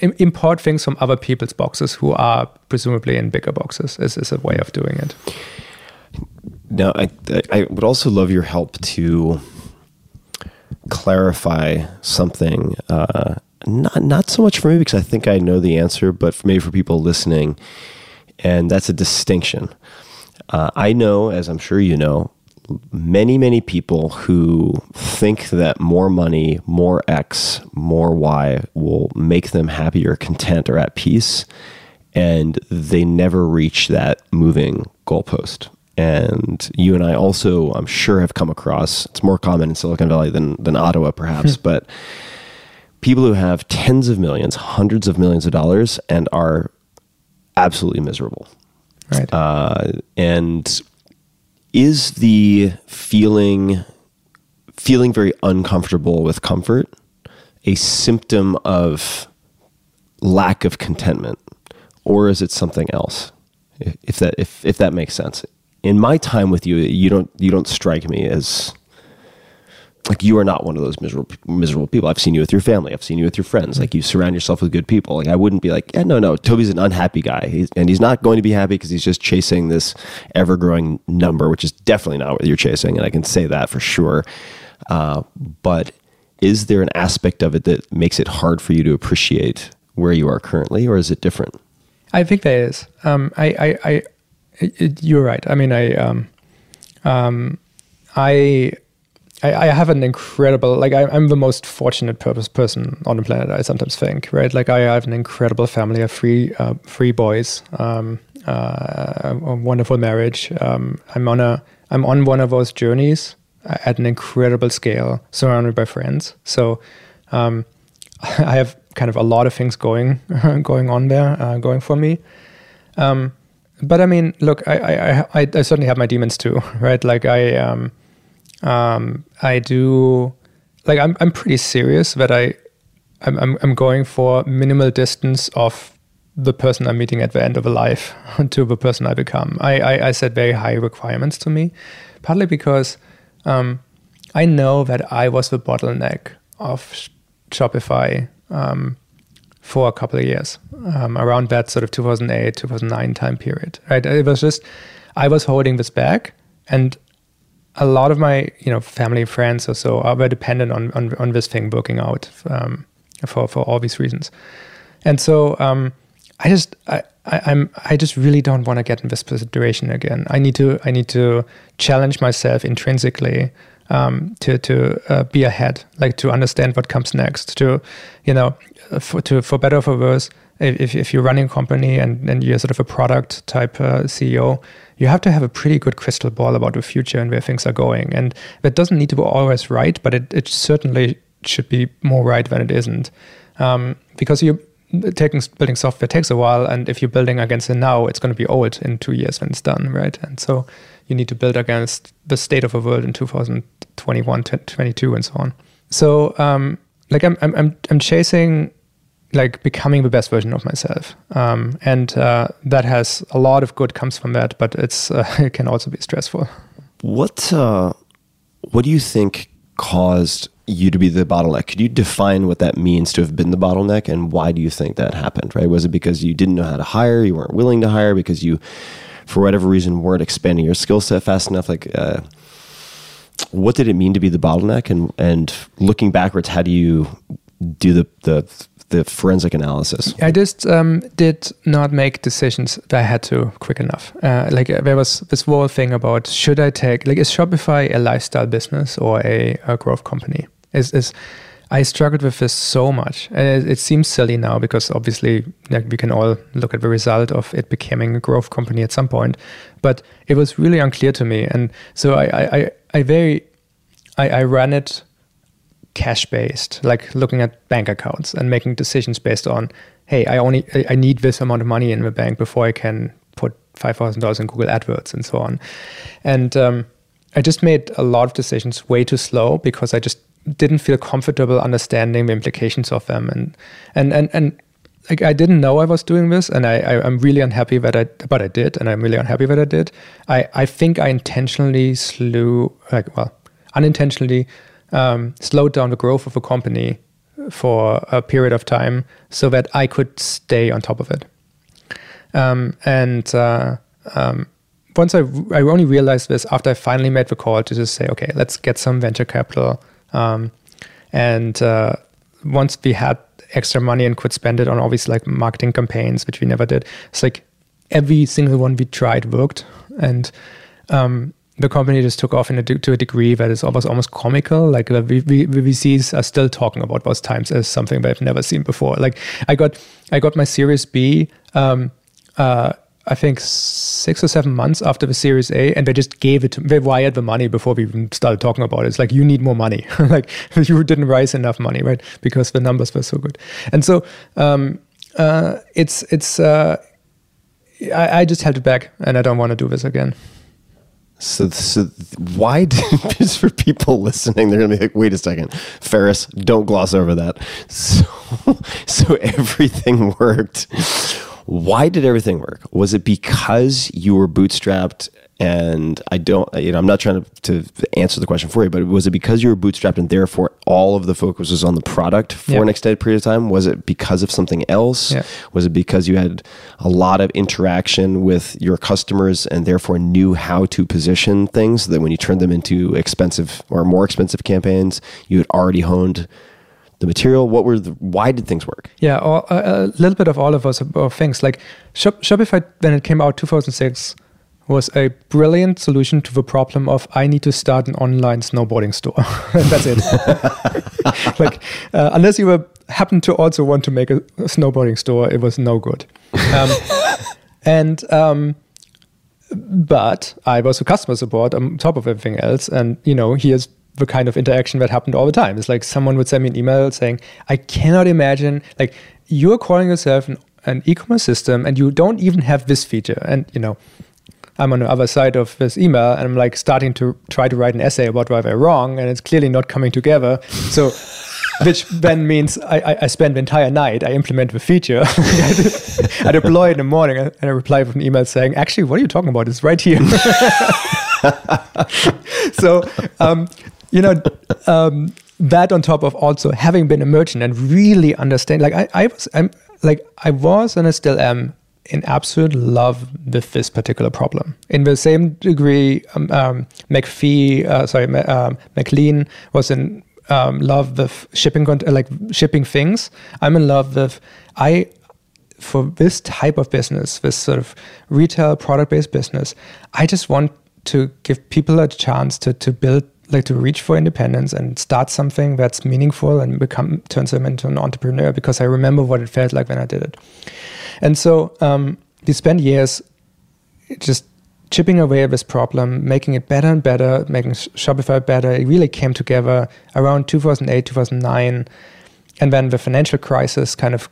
im- import things from other people's boxes who are presumably in bigger boxes is, is a way of doing it.
Now, I, I would also love your help to clarify something. Uh, not not so much for me because I think I know the answer, but for maybe for people listening, and that's a distinction. Uh, I know, as I'm sure you know, many many people who think that more money, more X, more Y will make them happy or content or at peace, and they never reach that moving goalpost. And you and I also, I'm sure, have come across. It's more common in Silicon Valley than than Ottawa, perhaps, but people who have tens of millions, hundreds of millions of dollars, and are absolutely miserable.
Right.
Uh, and is the feeling feeling very uncomfortable with comfort a symptom of lack of contentment, or is it something else? If that if if that makes sense. In my time with you, you don't you don't strike me as like you are not one of those miserable miserable people. I've seen you with your family. I've seen you with your friends. Like you surround yourself with good people. Like I wouldn't be like, yeah, no, no. Tobi's an unhappy guy, he's, and he's not going to be happy because he's just chasing this ever growing number, which is definitely not what you're chasing, and I can say that for sure. Uh, but is there an aspect of it that makes it hard for you to appreciate where you are currently, or is it different?
I think there is. Um, I, I, I it- you're right. I mean, I, um, um, I, I, I have an incredible, like, I, I'm the most fortunate purpose person on the planet. I sometimes think, right? Like, I have an incredible family. I have three, uh, three boys. Um, uh, a wonderful marriage. Um, I'm on a, I'm on one of those journeys at an incredible scale, surrounded by friends. So um, I have kind of a lot of things going going on there, uh, going for me. Um, but I mean, look, I, I, I, I certainly have my demons too, right? Like I, um, um, I do, like I'm, I'm pretty serious that I, I'm, I'm, I'm going for minimal distance of the person I'm meeting at the end of a life to the person I become. I, I, I set very high requirements to me, partly because um, I know that I was the bottleneck of Shopify um, for a couple of years um, around that sort of 2008 2009 time period right it was just i was holding this back and a lot of my you know family friends or so are very dependent on on, on this thing working out um, for for all these reasons and so um, i just I, I, am I just really don't want to get in this situation again. I need to I need to challenge myself intrinsically um, to to uh, be ahead, like to understand what comes next. To you know, for to for better or for worse, if if you're running a company and and you're sort of a product type uh, CEO, you have to have a pretty good crystal ball about the future and where things are going. And that doesn't need to be always right, but it it certainly should be more right than it isn't, um, because you taking building software takes a while and if you're building against it now it's going to be old in two years when it's done right? And so you need to build against the state of the world in 2021 22 and so on. So um, like I'm, I'm i'm chasing like becoming the best version of myself um, and uh, that has a lot of good comes from that but it's uh, it can also be stressful
what uh, what do you think caused you to be the bottleneck. Could you define what that means to have been the bottleneck and why do you think that happened? Right? Was it because you didn't know how to hire, you weren't willing to hire, because you, for whatever reason, weren't expanding your skill set fast enough? Like, uh, what did it mean to be the bottleneck? And and looking backwards, how do you do the the the forensic analysis?
I just um, did not make decisions that I had to quick enough. Uh, like uh, there was this whole thing about should I take like is Shopify a lifestyle business or a, a growth company? is is I struggled with this so much. And it, it, seems silly now because obviously like, we can all look at the result of it becoming a growth company at some point. But it was really unclear to me. And so I, I, I very, I, I ran it cash based, like looking at bank accounts and making decisions based on, hey, I only, I need this amount of money in the bank before I can put $5,000 in Google AdWords and so on. And um, I just made a lot of decisions way too slow because I just didn't feel comfortable understanding the implications of them and and and and like I didn't know I was doing this and I, I am really unhappy that I but I did and I'm really unhappy that I did. I I think I intentionally slew like well unintentionally um, slowed down the growth of a company for a period of time so that I could stay on top of it. Um, and uh, um, once I, I only realized this after I finally made the call to just say, okay, let's get some venture capital um, and uh, once we had extra money and could spend it on obviously like marketing campaigns, which we never did, it's like every single one we tried worked. And um, the company just took off a, to a degree that is almost almost comical. Like the VCs are still talking about those times as something they've never seen before. Like I got I got my Series B um, uh, I think six or seven months after the Series A, and they just gave it to they wired the money before we even started talking about it. It's like you need more money, like you didn't raise enough money, right? Because the numbers were so good, and so um, uh, it's it's uh, I, I just held it back, and I don't want to do this again.
So, so why did for people listening, they're gonna be like, wait a second, Ferriss, don't gloss over that. So, so everything worked why did everything work? Was it because you were bootstrapped? And I don't, you know, I'm not trying to, to answer the question for you, but was it because you were bootstrapped and therefore all of the focus was on the product for yeah. an extended period of time? Was it because of something else? Yeah. Was it because you had a lot of interaction with your customers and therefore knew how to position things so that when you turned them into expensive or more expensive campaigns, you had already honed the material? What were the, why did things work?
Yeah, all, uh, a little bit of all of those things. Like Shop, Shopify, when it came out 2006, was a brilliant solution to the problem of I need to start an online snowboarding store. that's it. like, uh, unless you were happen to also want to make a, a snowboarding store, it was no good. Um, and um, but I was a customer support on top of everything else. And, you know, here's the kind of interaction that happened all the time. It's like someone would send me an email saying, I cannot imagine, like, you're calling yourself an, an e commerce system and you don't even have this feature. And, you know, I'm on the other side of this email and I'm like starting to try to write an essay about why they're wrong and it's clearly not coming together. So, which then means I, I, I spend the entire night, I implement the feature, I deploy it in the morning and I reply with an email saying, actually, what are you talking about? It's right here. so, um, you know, um, that on top of also having been a merchant and really understand, like I, I was, I'm like I was and I still am in absolute love with this particular problem. In the same degree, um, um, McPhee, uh, sorry, um, McLean was in um, love with shipping, like shipping things. I'm in love with I for this type of business, this sort of retail product based business. I just want to give people a chance to to build like to reach for independence and start something that's meaningful and become turns them into an entrepreneur because I remember what it felt like when I did it. And so um, we spent years just chipping away at this problem, making it better and better, making Shopify better. It really came together around 2008, 2009. And then the financial crisis kind of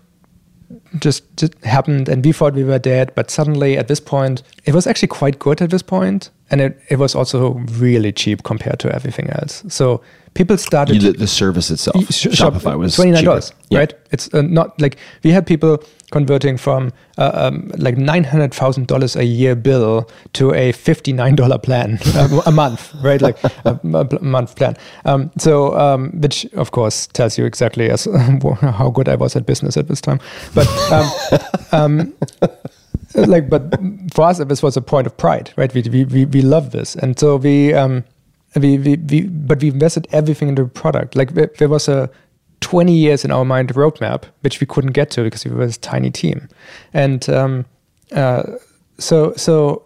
just, just happened and we thought we were dead. But suddenly at this point, it was actually quite good at this point, And it, it was also really cheap compared to everything else. So people started
You, the, the service itself,
Sh-
Shopify was
twenty nine dollars,
Yeah.
right? It's uh, not like we had people converting from uh, um, like nine hundred thousand dollars a year bill to a fifty nine dollar plan a month, right? Like a, a month plan. Um, so, um, which of course tells you exactly as how good I was at business at this time. But um, um, like, but for us, this was a point of pride, right? We we we, we love this, and so we um we, we we but we invested everything into the product. Like there, was a 20 years in our mind roadmap, which we couldn't get to because we were a tiny team, and um, uh, so so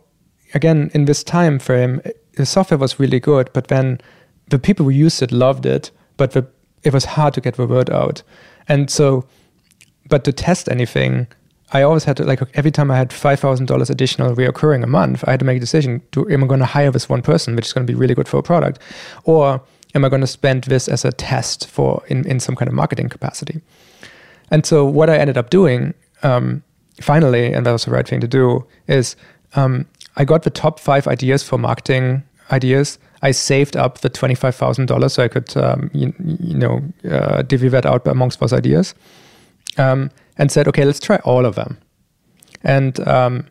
again in this time frame, the software was really good, but then the people who used it loved it, but the, it was hard to get the word out, and so but to test anything, I always had to like every time I had five thousand dollars additional reoccurring a month, I had to make a decision: Do am I going to hire this one person, which is going to be really good for a product, or am I going to spend this as a test for in in some kind of marketing capacity? And so what I ended up doing um, finally, and that was the right thing to do, is um, I got the top five ideas for marketing ideas. I saved up the twenty five thousand dollars so I could um, you, you know uh, divvy that out amongst those ideas um, and said, okay, let's try all of them. And um,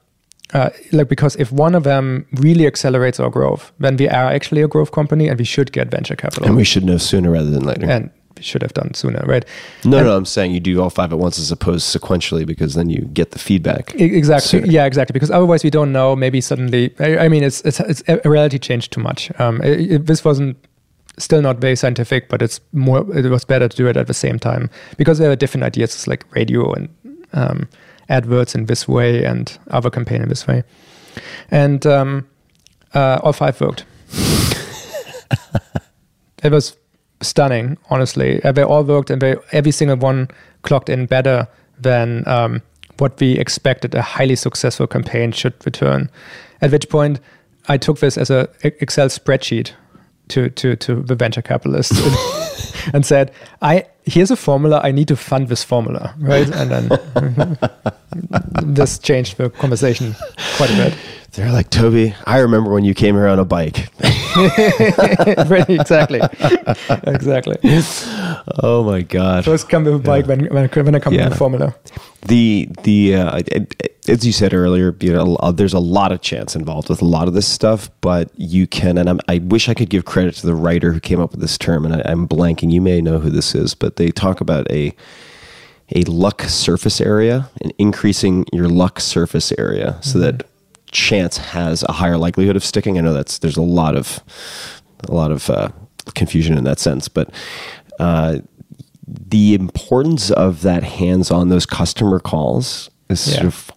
uh, like because if one of them really accelerates our growth, then we are actually a growth company, and we should get venture capital,
And we should know sooner rather than later.
and we should have done sooner, right?
no,
and-
no, I'm saying you do all five at once as opposed sequentially because then you get the feedback.
Exactly.
sooner.
Yeah, exactly. Because otherwise, we don't know. Maybe suddenly, I, I mean, it's it's, it's a reality changed too much. Um, it, it- this wasn't still not very scientific, but it's more. It was better to do it at the same time because there are different ideas, it's like radio and um, adverts in this way and other campaign in this way, and um, uh, all five worked. it was stunning, honestly. Uh, They all worked, and they, every single one clocked in better than um, what we expected a highly successful campaign should return. At which point, I took this as a E- Excel spreadsheet to to to the venture capitalist and, and said, "I here's a formula. I need to fund this formula, right?" And then this changed the conversation quite a bit.
They're like, Tobi, I remember when you came here on a bike.
Right, exactly, exactly.
oh my God.
First come with a bike when when, when I come
Yeah.
with a formula.
the the uh, it- it- as you said earlier, you know, uh, there's a lot of chance involved with a lot of this stuff, but you can, and I'm, I wish I could give credit to the writer who came up with this term, and I, I'm blanking. You may know who this is, but they talk about a a luck surface area and increasing your luck surface area so that chance has a higher likelihood of sticking. I know that's there's a lot of a lot of uh, confusion in that sense, but uh, the importance of that hands on those customer calls is sort of,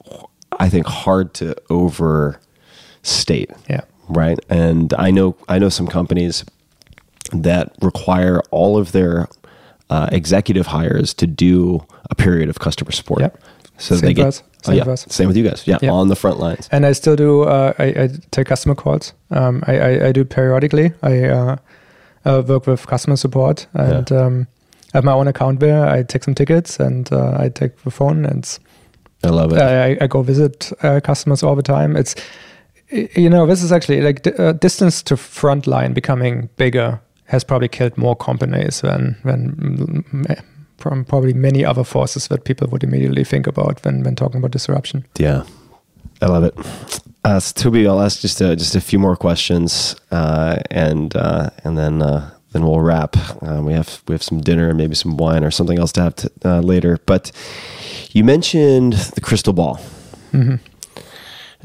I think, hard to overstate.
Yeah.
Right. And I know I know some companies that require all of their uh, executive hires to do a period of customer support.
Yep.
So
Same
they get
us.
oh,
Same
yeah,
us.
same with you guys. Yeah,
Yeah.
on the front lines.
And I still do. Uh, I, I take customer calls. Um, I, I, I do periodically. I uh, uh, work with customer support, and um, I have my own account there. I take some tickets, and uh, I take the phone, and
I love it.
I, I go visit uh, customers all the time. It's you know this is actually like di- uh, distance to frontline becoming bigger has probably killed more companies than than mm, from probably many other forces that people would immediately think about when when talking about disruption.
Yeah, I love it. Uh, so Tobi, I'll ask just a, just a few more questions, uh, and uh, and then uh, then we'll wrap. Um, we have we have some dinner and maybe some wine or something else to have to, uh, later. But you mentioned the crystal ball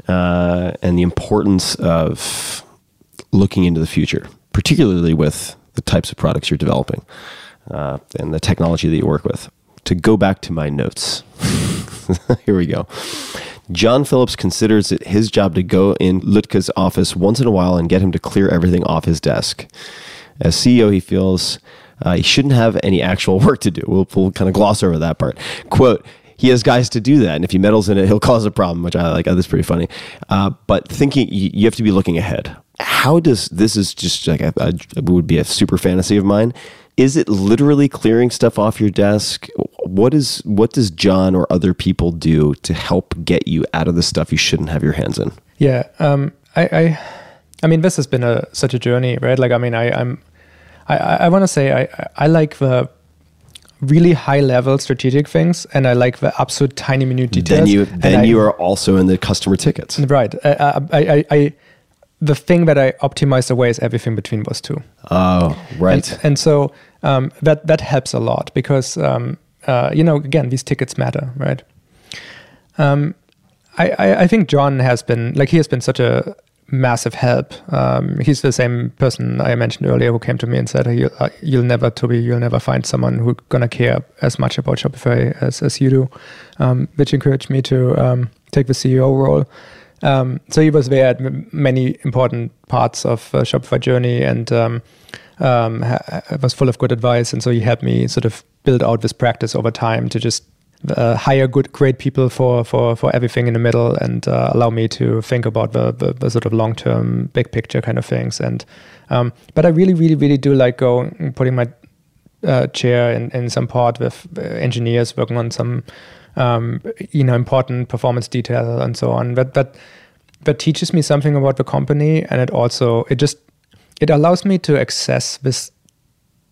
uh, and the importance of looking into the future, particularly with the types of products you're developing uh, and the technology that you work with. To go back to my notes, here we go. John Phillips considers it his job to go in Lütke's office once in a while and get him to clear everything off his desk. As CEO, he feels uh, he shouldn't have any actual work to do. We'll, we'll kind of gloss over that part. Quote, he has guys to do that, and if he meddles in it, he'll cause a problem, which I like. Oh, that's pretty funny. Uh, but thinking, you, you have to be looking ahead. How does this is just like a, a, would be a super fantasy of mine. Is it literally clearing stuff off your desk? What is what does John or other people do to help get you out of the stuff you shouldn't have your hands in?
Yeah, um, I, I, I mean, this has been a such a journey, right? Like, I mean, I, I'm, I, I, want to say I, I- like the really high level strategic things, and I like the absolute tiny minute details.
Then you
and
then
I-
you are also in the customer tickets.
right. I, I, I, I, the thing that I optimized away is everything between those two.
Oh, right.
And, and so um, that that helps a lot because um, uh, you know again these tickets matter, right? Um, I, I I think John has been like he has been such a massive help. Um, he's the same person I mentioned earlier who came to me and said, "You'll, uh, you'll never, Tobi, you'll never find someone who's gonna care as much about Shopify as, as you do," um, which encouraged me to um, take the CEO role. Um, so he was there at m- many important parts of uh, Shopify journey and um, was full of good advice. And so he helped me sort of build out this practice over time to just uh, hire good, great people for for for everything in the middle and uh, allow me to think about the, the, the sort of long term, big picture kind of things. And um, but I really, really, really do like going putting my uh, chair in, in some part with uh, engineers working on some um, you know important performance detail and so on. But that that teaches me something about the company, and it also it just it allows me to access this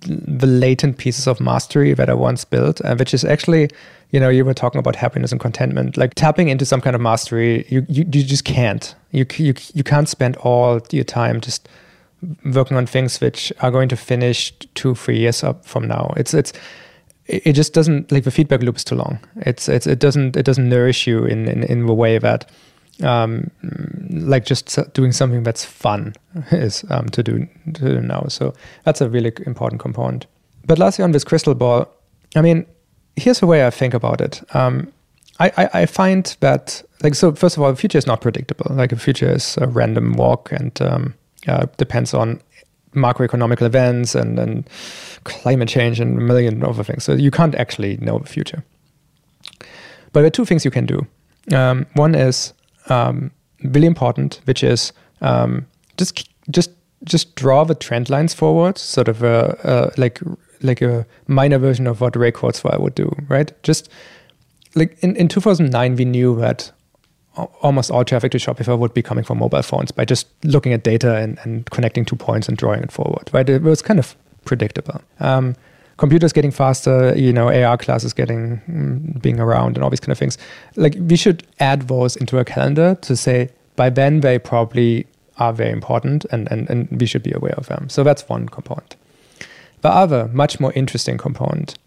the latent pieces of mastery that I once built, uh, which is actually, you know, you were talking about happiness and contentment. Like tapping into some kind of mastery, you you, you just can't. You, you you can't spend all your time just working on things which are going to finish two three years up from now. It's it's it just doesn't like the feedback loop is too long. It's it's it doesn't it doesn't nourish you in in, in the way that um like just doing something that's fun is um to do to do now. So that's a really important component. But lastly on this crystal ball, I mean, here's the way I think about it. Um I, I, I find that like so first of all the future is not predictable. Like the future is a random walk and um uh, depends on macroeconomic events and, and climate change and a million other things. So you can't actually know the future. But there are two things you can do. Um, one is um, really important, which is um, just just just draw the trend lines forward, sort of a, a like like a minor version of what Ray Kurzweil would do, right? Just like in, in 2009, we knew that almost all traffic to Shopify would be coming from mobile phones by just looking at data and, and connecting two points and drawing it forward, right? It was kind of predictable. Um, computers getting faster, you know, AR glasses getting mm, being around and all these kind of things. Like we should add those into a calendar to say by then they probably are very important and, and, and we should be aware of them. So that's one component. The other, much more interesting component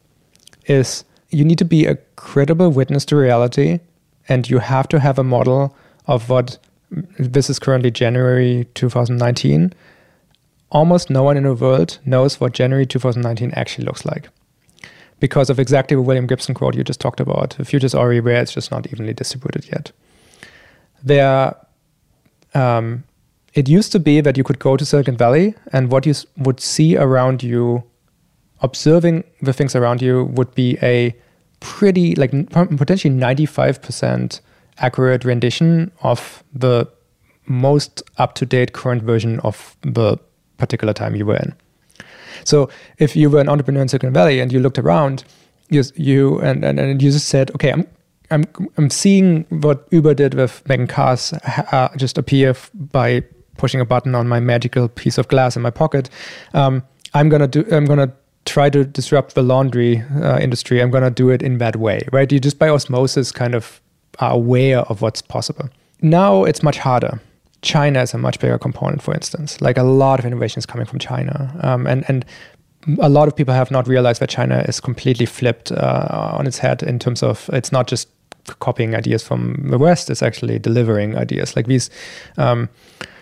is you need to be a credible witness to reality and you have to have a model of what this is currently January 2019. Almost no one in the world knows what January 2019 actually looks like because of exactly the William Gibson quote you just talked about. The future's already where it's just not evenly distributed yet. There, um, it used to be that you could go to Silicon Valley and what you would see around you observing the things around you would be a pretty like potentially 95% accurate rendition of the most up-to-date current version of the particular time you were in. So if you were an entrepreneur in Silicon Valley and you looked around, you, you and, and, and you just said, okay, I'm I'm I'm seeing what Uber did with making cars uh, just appear f- by pushing a button on my magical piece of glass in my pocket. Um, I'm gonna do. I'm gonna try to disrupt the laundry uh, industry. I'm gonna do it in that way, right? You just by osmosis kind of are aware of what's possible. Now it's much harder. China is a much bigger component, for instance. Like a lot of innovation is coming from China, um, and and a lot of people have not realized that China is completely flipped uh, on its head in terms of it's not just copying ideas from the West; it's actually delivering ideas. Like these um,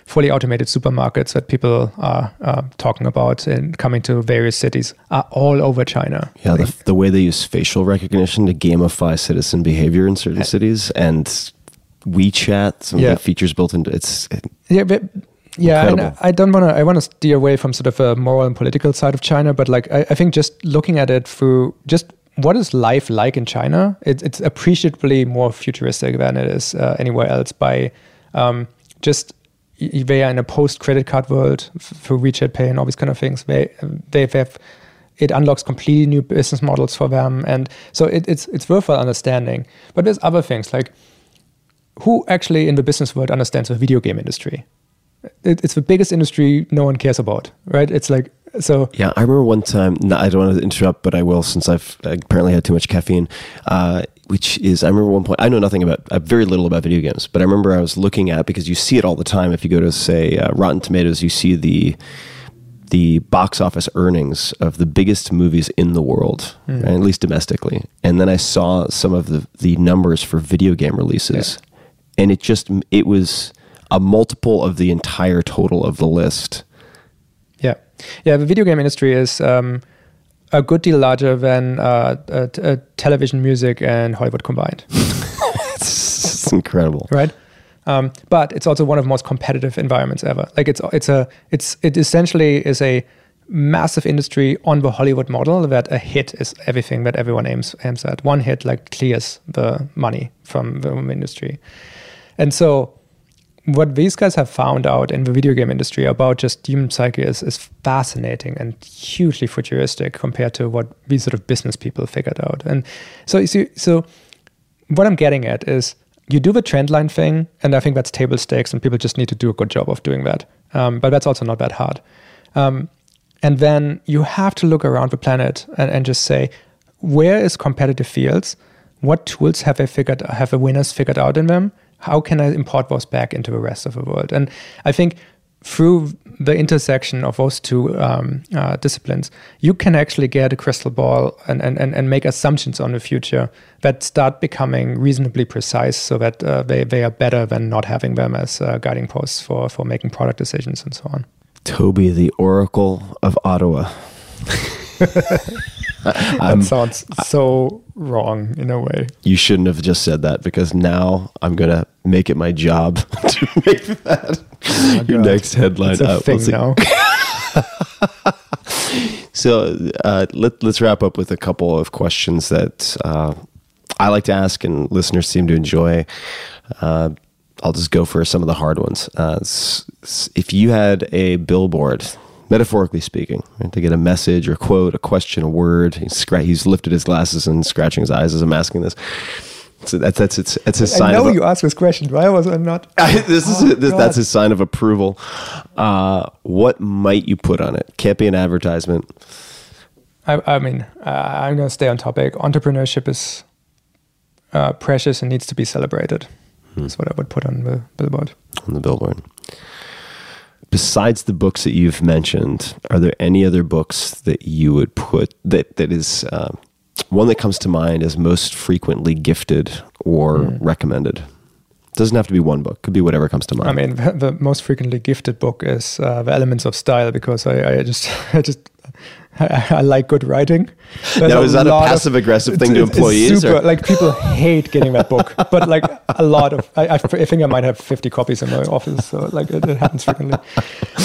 fully automated supermarkets that people are uh, talking about and coming to various cities are all over China.
Yeah, the, the way they use facial recognition to gamify citizen behavior in certain cities and WeChat, some
Yeah.
of the features built into it's
Yeah, but yeah, and I don't want to. I want to steer away from sort of a moral and political side of China, but like I, I think just looking at it through just what is life like in China, it, it's appreciably more futuristic than it is uh, anywhere else. By um, just they are in a post credit card world through WeChat Pay and all these kind of things. They they have it unlocks completely new business models for them, and so it, it's it's worthwhile understanding. But there's other things like who actually in the business world understands the video game industry? It, it's the biggest industry no one cares about, right? It's like so.
Yeah, I remember one time. No, I don't want to interrupt, but I will since I've apparently had too much caffeine. Uh, which is, I remember one point. I know nothing about, uh, very little about video games, but I remember I was looking at because you see it all the time. If you go to say uh, Rotten Tomatoes, you see the the box office earnings of the biggest movies in the world, right? at least domestically. And then I saw some of the the numbers for video game releases, and it just it was a multiple of the entire total of the list.
Yeah, yeah. The video game industry is um, a good deal larger than uh, uh, t- uh, television, music, and Hollywood combined,
It's incredible.
right? Um, but it's also one of the most competitive environments ever. Like it's it's a it's it essentially is a massive industry on the Hollywood model that a hit is everything that everyone aims aims at. One hit like clears the money from the industry, and so what these guys have found out in the video game industry about just human psyche is, is fascinating and hugely futuristic compared to what these sort of business people figured out. And so, see, so what I'm getting at is you do the trend line thing, and I think that's table stakes, and people just need to do a good job of doing that. Um, but that's also not that hard. Um, and then you have to look around the planet and, and just say, where is competitive fields? What tools have they figured have the winners figured out in them? How can I import those back into the rest of the world? And I think through the intersection of those two um, uh, disciplines, you can actually get a crystal ball and, and, and, and make assumptions on the future that start becoming reasonably precise so that uh, they, they are better than not having them as uh, guiding posts for, for making product decisions and so on.
Tobi, the Oracle of Ottawa.
that sounds so wrong in a way.
You shouldn't have just said that because now I'm gonna make it my job to make that your
God.
next headline.
It's a
Uh,
thing now.
So uh, let, let's wrap up with a couple of questions that uh, I like to ask and listeners seem to enjoy. Uh, I'll just go for some of the hard ones. Uh, if you had a billboard, metaphorically speaking, right, to get a message or a quote, a question, a word, he's, scra- he's lifted his glasses and scratching his eyes as I'm asking this. So that's that's it's a
I
sign I
know
of
you asked this question. Why was I not?
this is
Oh,
this, that's a sign of approval. Uh, what might you put on it? Can't be an advertisement.
I, I mean, uh, I'm going to stay on topic. Entrepreneurship is uh, precious and needs to be celebrated. That's what I would put on the billboard.
on the billboard. Besides the books that you've mentioned, are there any other books that you would put that that is uh, one that comes to mind as most frequently gifted or
Hmm.
recommended? Doesn't have to be one book; could be whatever comes to mind.
I mean, the, the most frequently gifted book is uh, The Elements of Style because I, I just I just I, I like good writing. There's
Now, is that a
of-
passive-aggressive thing to
it's
employees,
Super,
or-
like people hate getting that book, but like a lot of. I, I, think I might have 50 copies in my office, so like it, it happens frequently.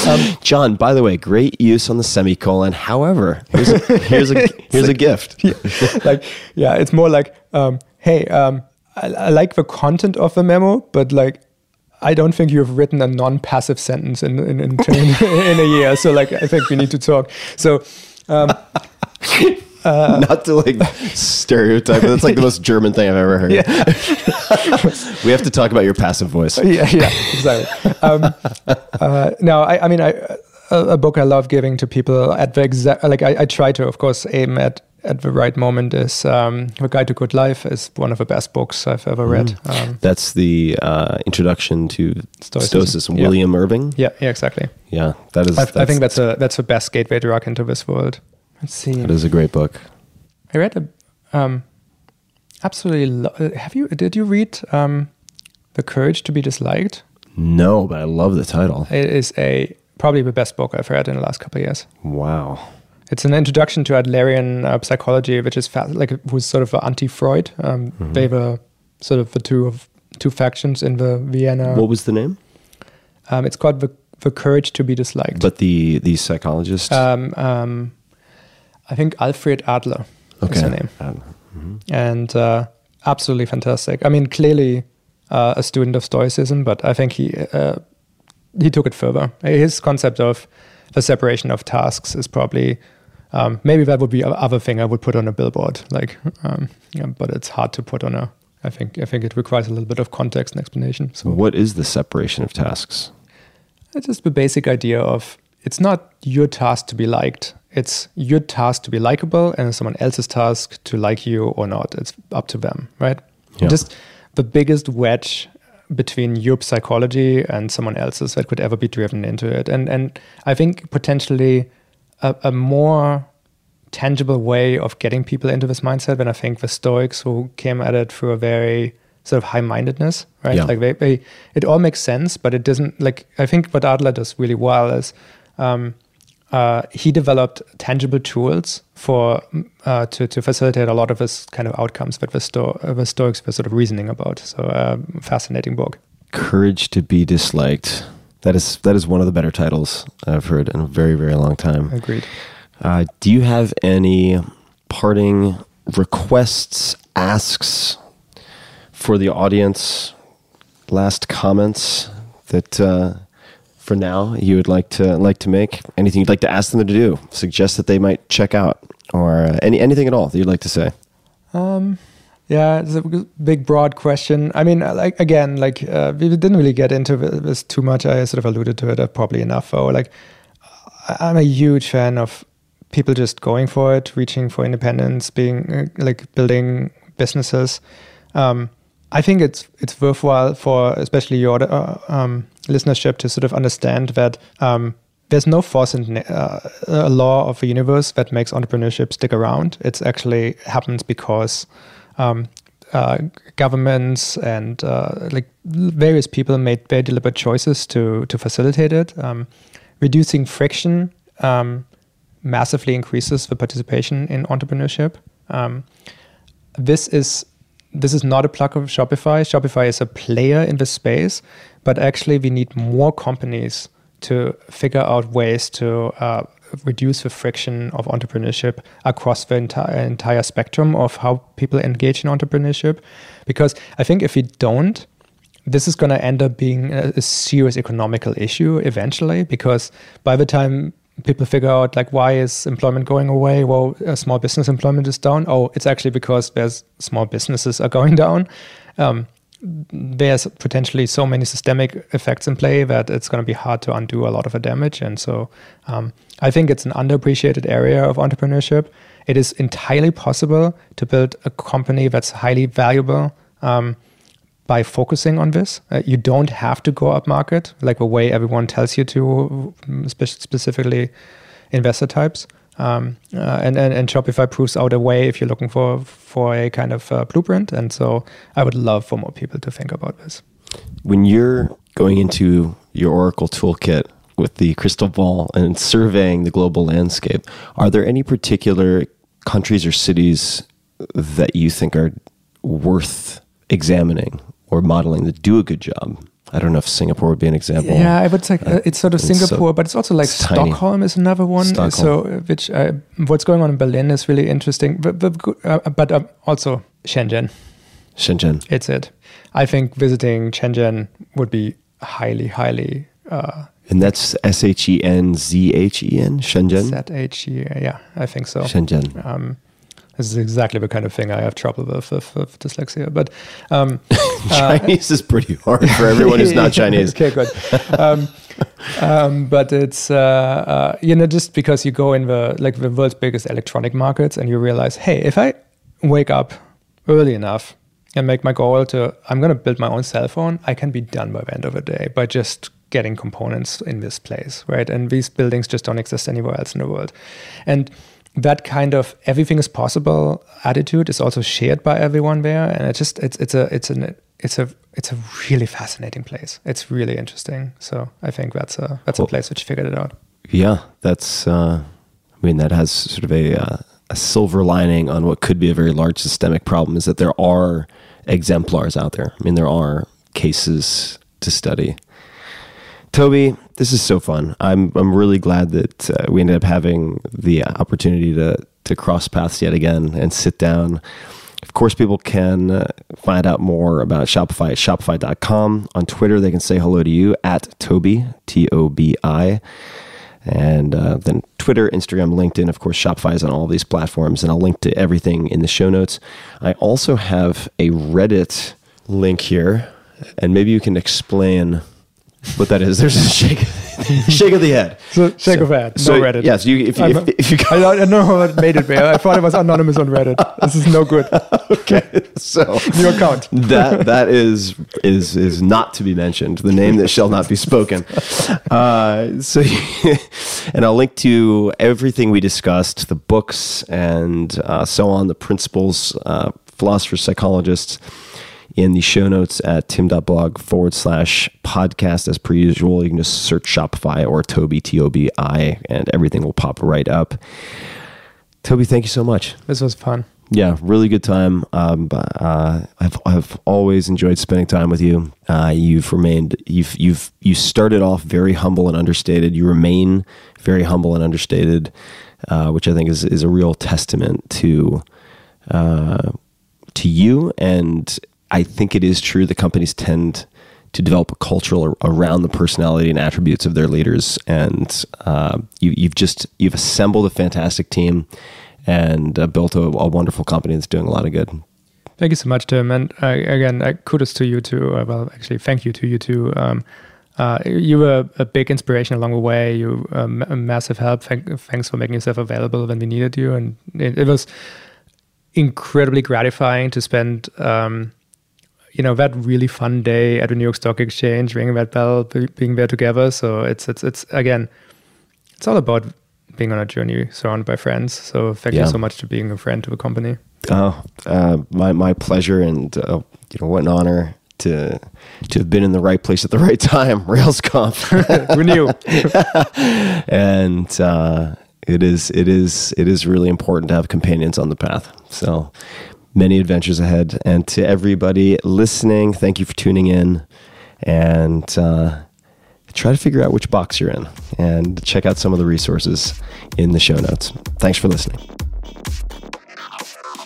Um,
John, by the way, great use on the semicolon. However, here's a, here's a here's a gift.
like yeah it's more like um, hey um, I, I like the content of the memo but like i don't think you've written a non-passive sentence in in, in, in a year so like i think we need to talk so um,
Not to like stereotype, but that's like the most German thing I've ever heard. we have to talk about your passive voice.
yeah yeah exactly um, uh, no I, I mean I a, a book I love giving to people at the exact like I, I try to of course aim at at the right moment is um, The Guide to Good Life is one of the best books I've ever read. Um,
That's the uh, introduction to
Stoicism.
Stoicism.
Yeah.
William Irvine.
yeah, yeah, exactly.
Yeah, that is.
I, I think that's a that's the best gateway drug into this world. Let's see.
that is a great book.
I read a um, absolutely. Lo- uh, have you? Did you read um, the Courage to Be Disliked?
No, but I love the title.
It is a probably the best book I've read in the last couple of years.
Wow.
It's an introduction to Adlerian uh, psychology, which is fa- like who's sort of anti-Freud. Um, They were sort of the two of two factions in the Vienna.
What was the name?
um, it's called the the Courage to Be Disliked.
But the the psychologist.
um, um, I think Alfred Adler is her name.
Um,
and uh, absolutely fantastic. I mean, clearly uh, a student of Stoicism, but I think he uh, he took it further. His concept of the separation of tasks is probably um, maybe that would be other thing I would put on a billboard, like, um, yeah, but it's hard to put on a. I think I think it requires a little bit of context and explanation. So
what is the separation of tasks?
it's just the basic idea of it's not your task to be liked. It's your task to be likable and someone else's task to like you or not. It's up to them, right?
Yeah.
Just the biggest wedge between your psychology and someone else's that could ever be driven into it. And and I think potentially a, a more tangible way of getting people into this mindset than I think the Stoics who came at it through a very sort of high-mindedness, right?
Yeah.
Like they, they, it all makes sense, but it doesn't. Like I think what Adler does really well is um, uh, he developed tangible tools for uh, to to facilitate a lot of his kind of outcomes that the, Sto- uh, the Stoics were sort of reasoning about. So uh, fascinating book.
Courage to be disliked. That is that is one of the better titles I've heard in a very very long time.
Agreed.
Uh, do you have any parting requests, asks for the audience? Last comments that uh, for now you would like to like to make? Anything you'd like to ask them to do? Suggest that they might check out, or any anything at all that you'd like to say?
Um, yeah, it's a big, broad question. I mean, uh, like again, like uh, we didn't really get into this too much. I sort of alluded to it uh, probably enough. Though, like I'm a huge fan of people just going for it, reaching for independence, being uh, like building businesses. Um, I think it's it's worthwhile for especially your uh, um, listenership to sort of understand that um, there's no force in uh, a law of the universe that makes entrepreneurship stick around. It's actually happens because um, uh, governments and uh, like various people made very deliberate choices to to facilitate it. Um, reducing friction um, massively increases the participation in entrepreneurship. Um, this is this is not a plug of Shopify. Shopify is a player in the space, but actually we need more companies to figure out ways to uh, reduce the friction of entrepreneurship across the entire entire spectrum of how people engage in entrepreneurship. Because I think if we don't, this is going to end up being a, a serious economical issue eventually. Because by the time people figure out like why is employment going away well small business employment is down oh it's actually because there's small businesses are going down um, there's potentially so many systemic effects in play that it's going to be hard to undo a lot of the damage and so um, i think it's an underappreciated area of entrepreneurship it is entirely possible to build a company that's highly valuable um, by focusing on this. Uh, you don't have to go up market like the way everyone tells you to, mm, spe- specifically investor types. Um, uh, and, and and Shopify proves out a way if you're looking for for a kind of uh, blueprint. And so I would love for more people to think about this.
When you're going into your Oracle toolkit with the crystal ball and surveying the global landscape, are there any particular countries or cities that you think are worth examining or modeling that do a good job? I don't know if Singapore would be an example.
Yeah, I would say uh, it's sort of
it's so-
Singapore, but it's also like
it's tiny.
Stockholm is another one.
Stockholm.
So, uh, which uh, what's going on in Berlin is really interesting, but but, uh, but uh, also Shenzhen.
Shenzhen.
It's it. I think visiting Shenzhen would be highly, highly uh,
And that's S H E N Z H E N, Shenzhen.
Z H E. Yeah, I think so.
Shenzhen.
Um, this is exactly the kind of thing I have trouble with with, with dyslexia. But um, uh,
Chinese is pretty hard for everyone who's not Chinese.
okay, good. Um, um, but it's uh, uh, you know just because you go in the like the world's biggest electronic markets and you realize, hey, if I wake up early enough and make my goal to I'm going to build my own cell phone, I can be done by the end of the day by just getting components in this place, right? And these buildings just don't exist anywhere else in the world, and that kind of everything is possible attitude is also shared by everyone there and it just it's it's a it's an it's a it's a really fascinating place it's really interesting so i think that's a that's a place which figured it out
Yeah, that's. Uh, I mean, that has sort of a uh, a silver lining on what could be a very large systemic problem. Is that there are exemplars out there. I mean, there are cases to study. Tobi, this is so fun. I'm I'm really glad that uh, we ended up having the opportunity to to cross paths yet again and sit down. Of course, people can uh, find out more about Shopify at shopify.com. On Twitter, they can say hello to you at Tobi, T O B I. And uh, then Twitter, Instagram, LinkedIn, of course, Shopify is on all these platforms, and I'll link to everything in the show notes. I also have a Reddit link here, and maybe you can explain what that is. There's a shake, shake of the head.
so shake of head no
so,
reddit
Yes, you, if,
I'm-
if, if you
I, don't- I don't know how it made it there i thought it was anonymous on reddit this is no good
okay, so
new account
that that is is is not to be mentioned. The name that shall not be spoken. Uh, so, and I'll link to everything we discussed, the books and uh, so on, the principles, uh, philosophers, psychologists, in the show notes at tim.blog forward slash podcast. As per usual, you can just search Shopify or Tobi T O B I, and everything will pop right up. Tobi, thank you so much.
this was fun
Yeah, really good time. Um, uh, I've I've always enjoyed spending time with you. Uh, you've remained you've you've you started off very humble and understated. You remain very humble and understated, uh, which I think is is a real testament to uh, to you. And I think it is true that companies tend to develop a culture around the personality and attributes of their leaders. And uh, you, you've just you've assembled a fantastic team and uh, built a, a wonderful company that's doing a lot of good.
Thank you so much, Tim. And uh, again, uh, kudos to you too. Uh, well, actually, thank you to you too. Um, uh, you were a big inspiration along the way. You um, a massive help. Thank, thanks for making yourself available when we needed you. And it, it was incredibly gratifying to spend, um, you know, that really fun day at the New York Stock Exchange, ringing that bell, be- being there together. So it's it's it's again, it's all about being on a journey surrounded by friends. So thank
Yeah.
you so much for being a friend to the company.
Oh, uh, my my pleasure, and uh, you know what an honor to to have been in the right place at the right time. RailsConf.
we knew.
and uh, it is it is it is really important to have companions on the path. So many adventures ahead, and to everybody listening, thank you for tuning in, and uh, try to figure out which box you're in, and check out some of the resources in the show notes. Thanks for listening.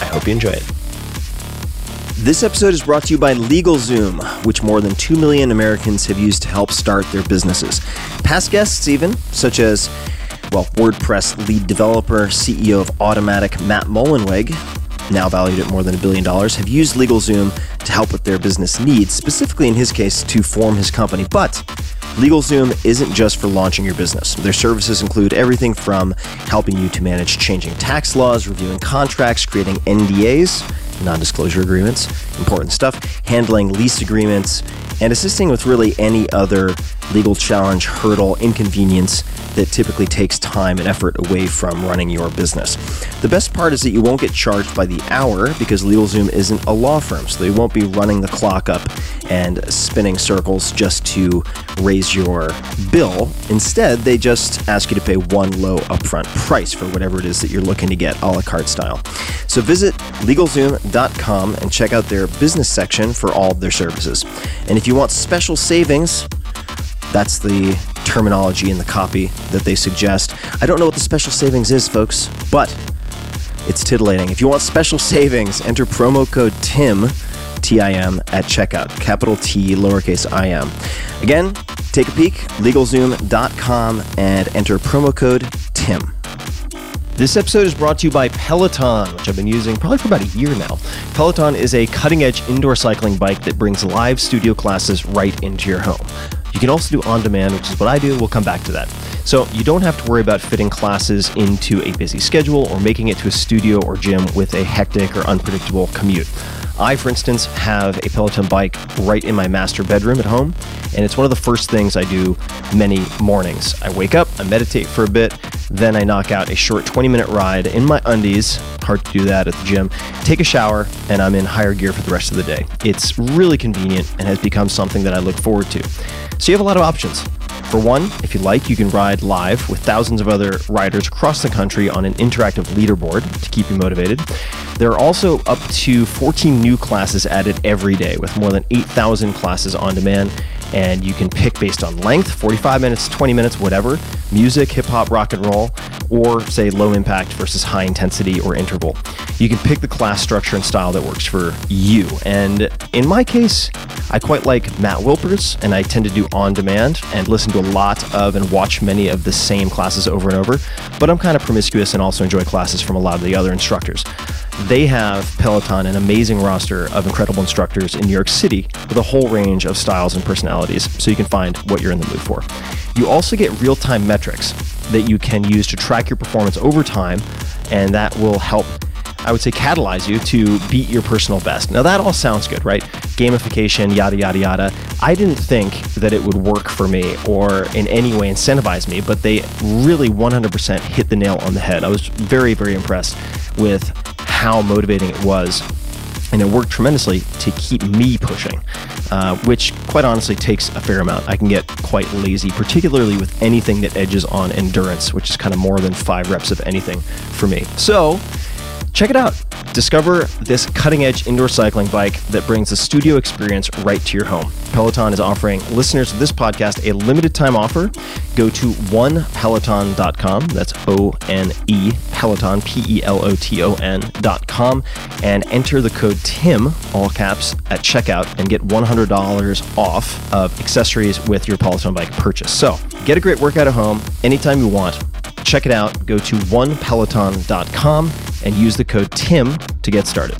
I hope you enjoy it. This episode is brought to you by LegalZoom, which more than 2 million Americans have used to help start their businesses. Past guests, even, such as, well, WordPress lead developer, CEO of Automattic, Matt Mullenweg, now valued at more than a billion dollars, have used LegalZoom to help with their business needs, specifically in his case to form his company. But LegalZoom isn't just for launching your business. Their services include everything from helping you to manage changing tax laws, reviewing contracts, creating NDAs, non disclosure agreements, important stuff, handling lease agreements, and assisting with really any other legal challenge, hurdle, inconvenience that typically takes time and effort away from running your business. The best part is that you won't get charged by the hour because LegalZoom isn't a law firm, so they won't be running the clock up and spinning circles just to raise your bill. Instead, they just ask you to pay one low upfront price for whatever it is that you're looking to get, a la carte style. So visit LegalZoom.com and check out their business section for all of their services. And if you want special savings, that's the terminology in the copy that they suggest. I don't know what the special savings is, folks, but it's titillating. If you want special savings, enter promo code TIM, T I M, at checkout. Capital T, lowercase I M. Again, take a peek, legalzoom.com, and enter promo code TIM. This episode is brought to you by Peloton, which I've been using probably for about a year now. Peloton is a cutting edge indoor cycling bike that brings live studio classes right into your home. You can also do on demand, which is what I do. We'll come back to that. So you don't have to worry about fitting classes into a busy schedule or making it to a studio or gym with a hectic or unpredictable commute. I, for instance, have a Peloton bike right in my master bedroom at home, and it's one of the first things I do many mornings. I wake up, I meditate for a bit, then I knock out a short 20 minute ride in my undies. Hard to do that at the gym. Take a shower, and I'm in higher gear for the rest of the day. It's really convenient and has become something that I look forward to. So you have a lot of options. For one, if you like, you can ride live with thousands of other riders across the country on an interactive leaderboard to keep you motivated. There are also up to 14 new classes added every day with more than 8,000 classes on demand. And you can pick based on length 45 minutes, 20 minutes, whatever music, hip hop, rock and roll, or say low impact versus high intensity or interval. You can pick the class structure and style that works for you. And in my case, I quite like Matt Wilpers, and I tend to do on demand and listen to a lot of and watch many of the same classes over and over. But I'm kind of promiscuous and also enjoy classes from a lot of the other instructors. They have Peloton, an amazing roster of incredible instructors in New York City with a whole range of styles and personalities, so you can find what you're in the mood for. You also get real time metrics that you can use to track your performance over time, and that will help I would say catalyze you to beat your personal best. Now that all sounds good, right? Gamification, yada yada yada. I didn't think that it would work for me or in any way incentivize me, but they really 100% hit the nail on the head. I was very very impressed with how motivating it was and it worked tremendously to keep me pushing, uh, which quite honestly takes a fair amount. I can get quite lazy, particularly with anything that edges on endurance, which is kind of more than five reps of anything for me. So, check it out. Discover this cutting edge indoor cycling bike that brings the studio experience right to your home. Peloton is offering listeners of this podcast a limited time offer. Go to onepeloton.com. That's O N E Peloton, P E L O T O N.com, and enter the code TIM, all caps, at checkout and get $100 off of accessories with your Peloton bike purchase. So get a great workout at home anytime you want. Check it out. Go to onepeloton.com and use the code TIM to get started.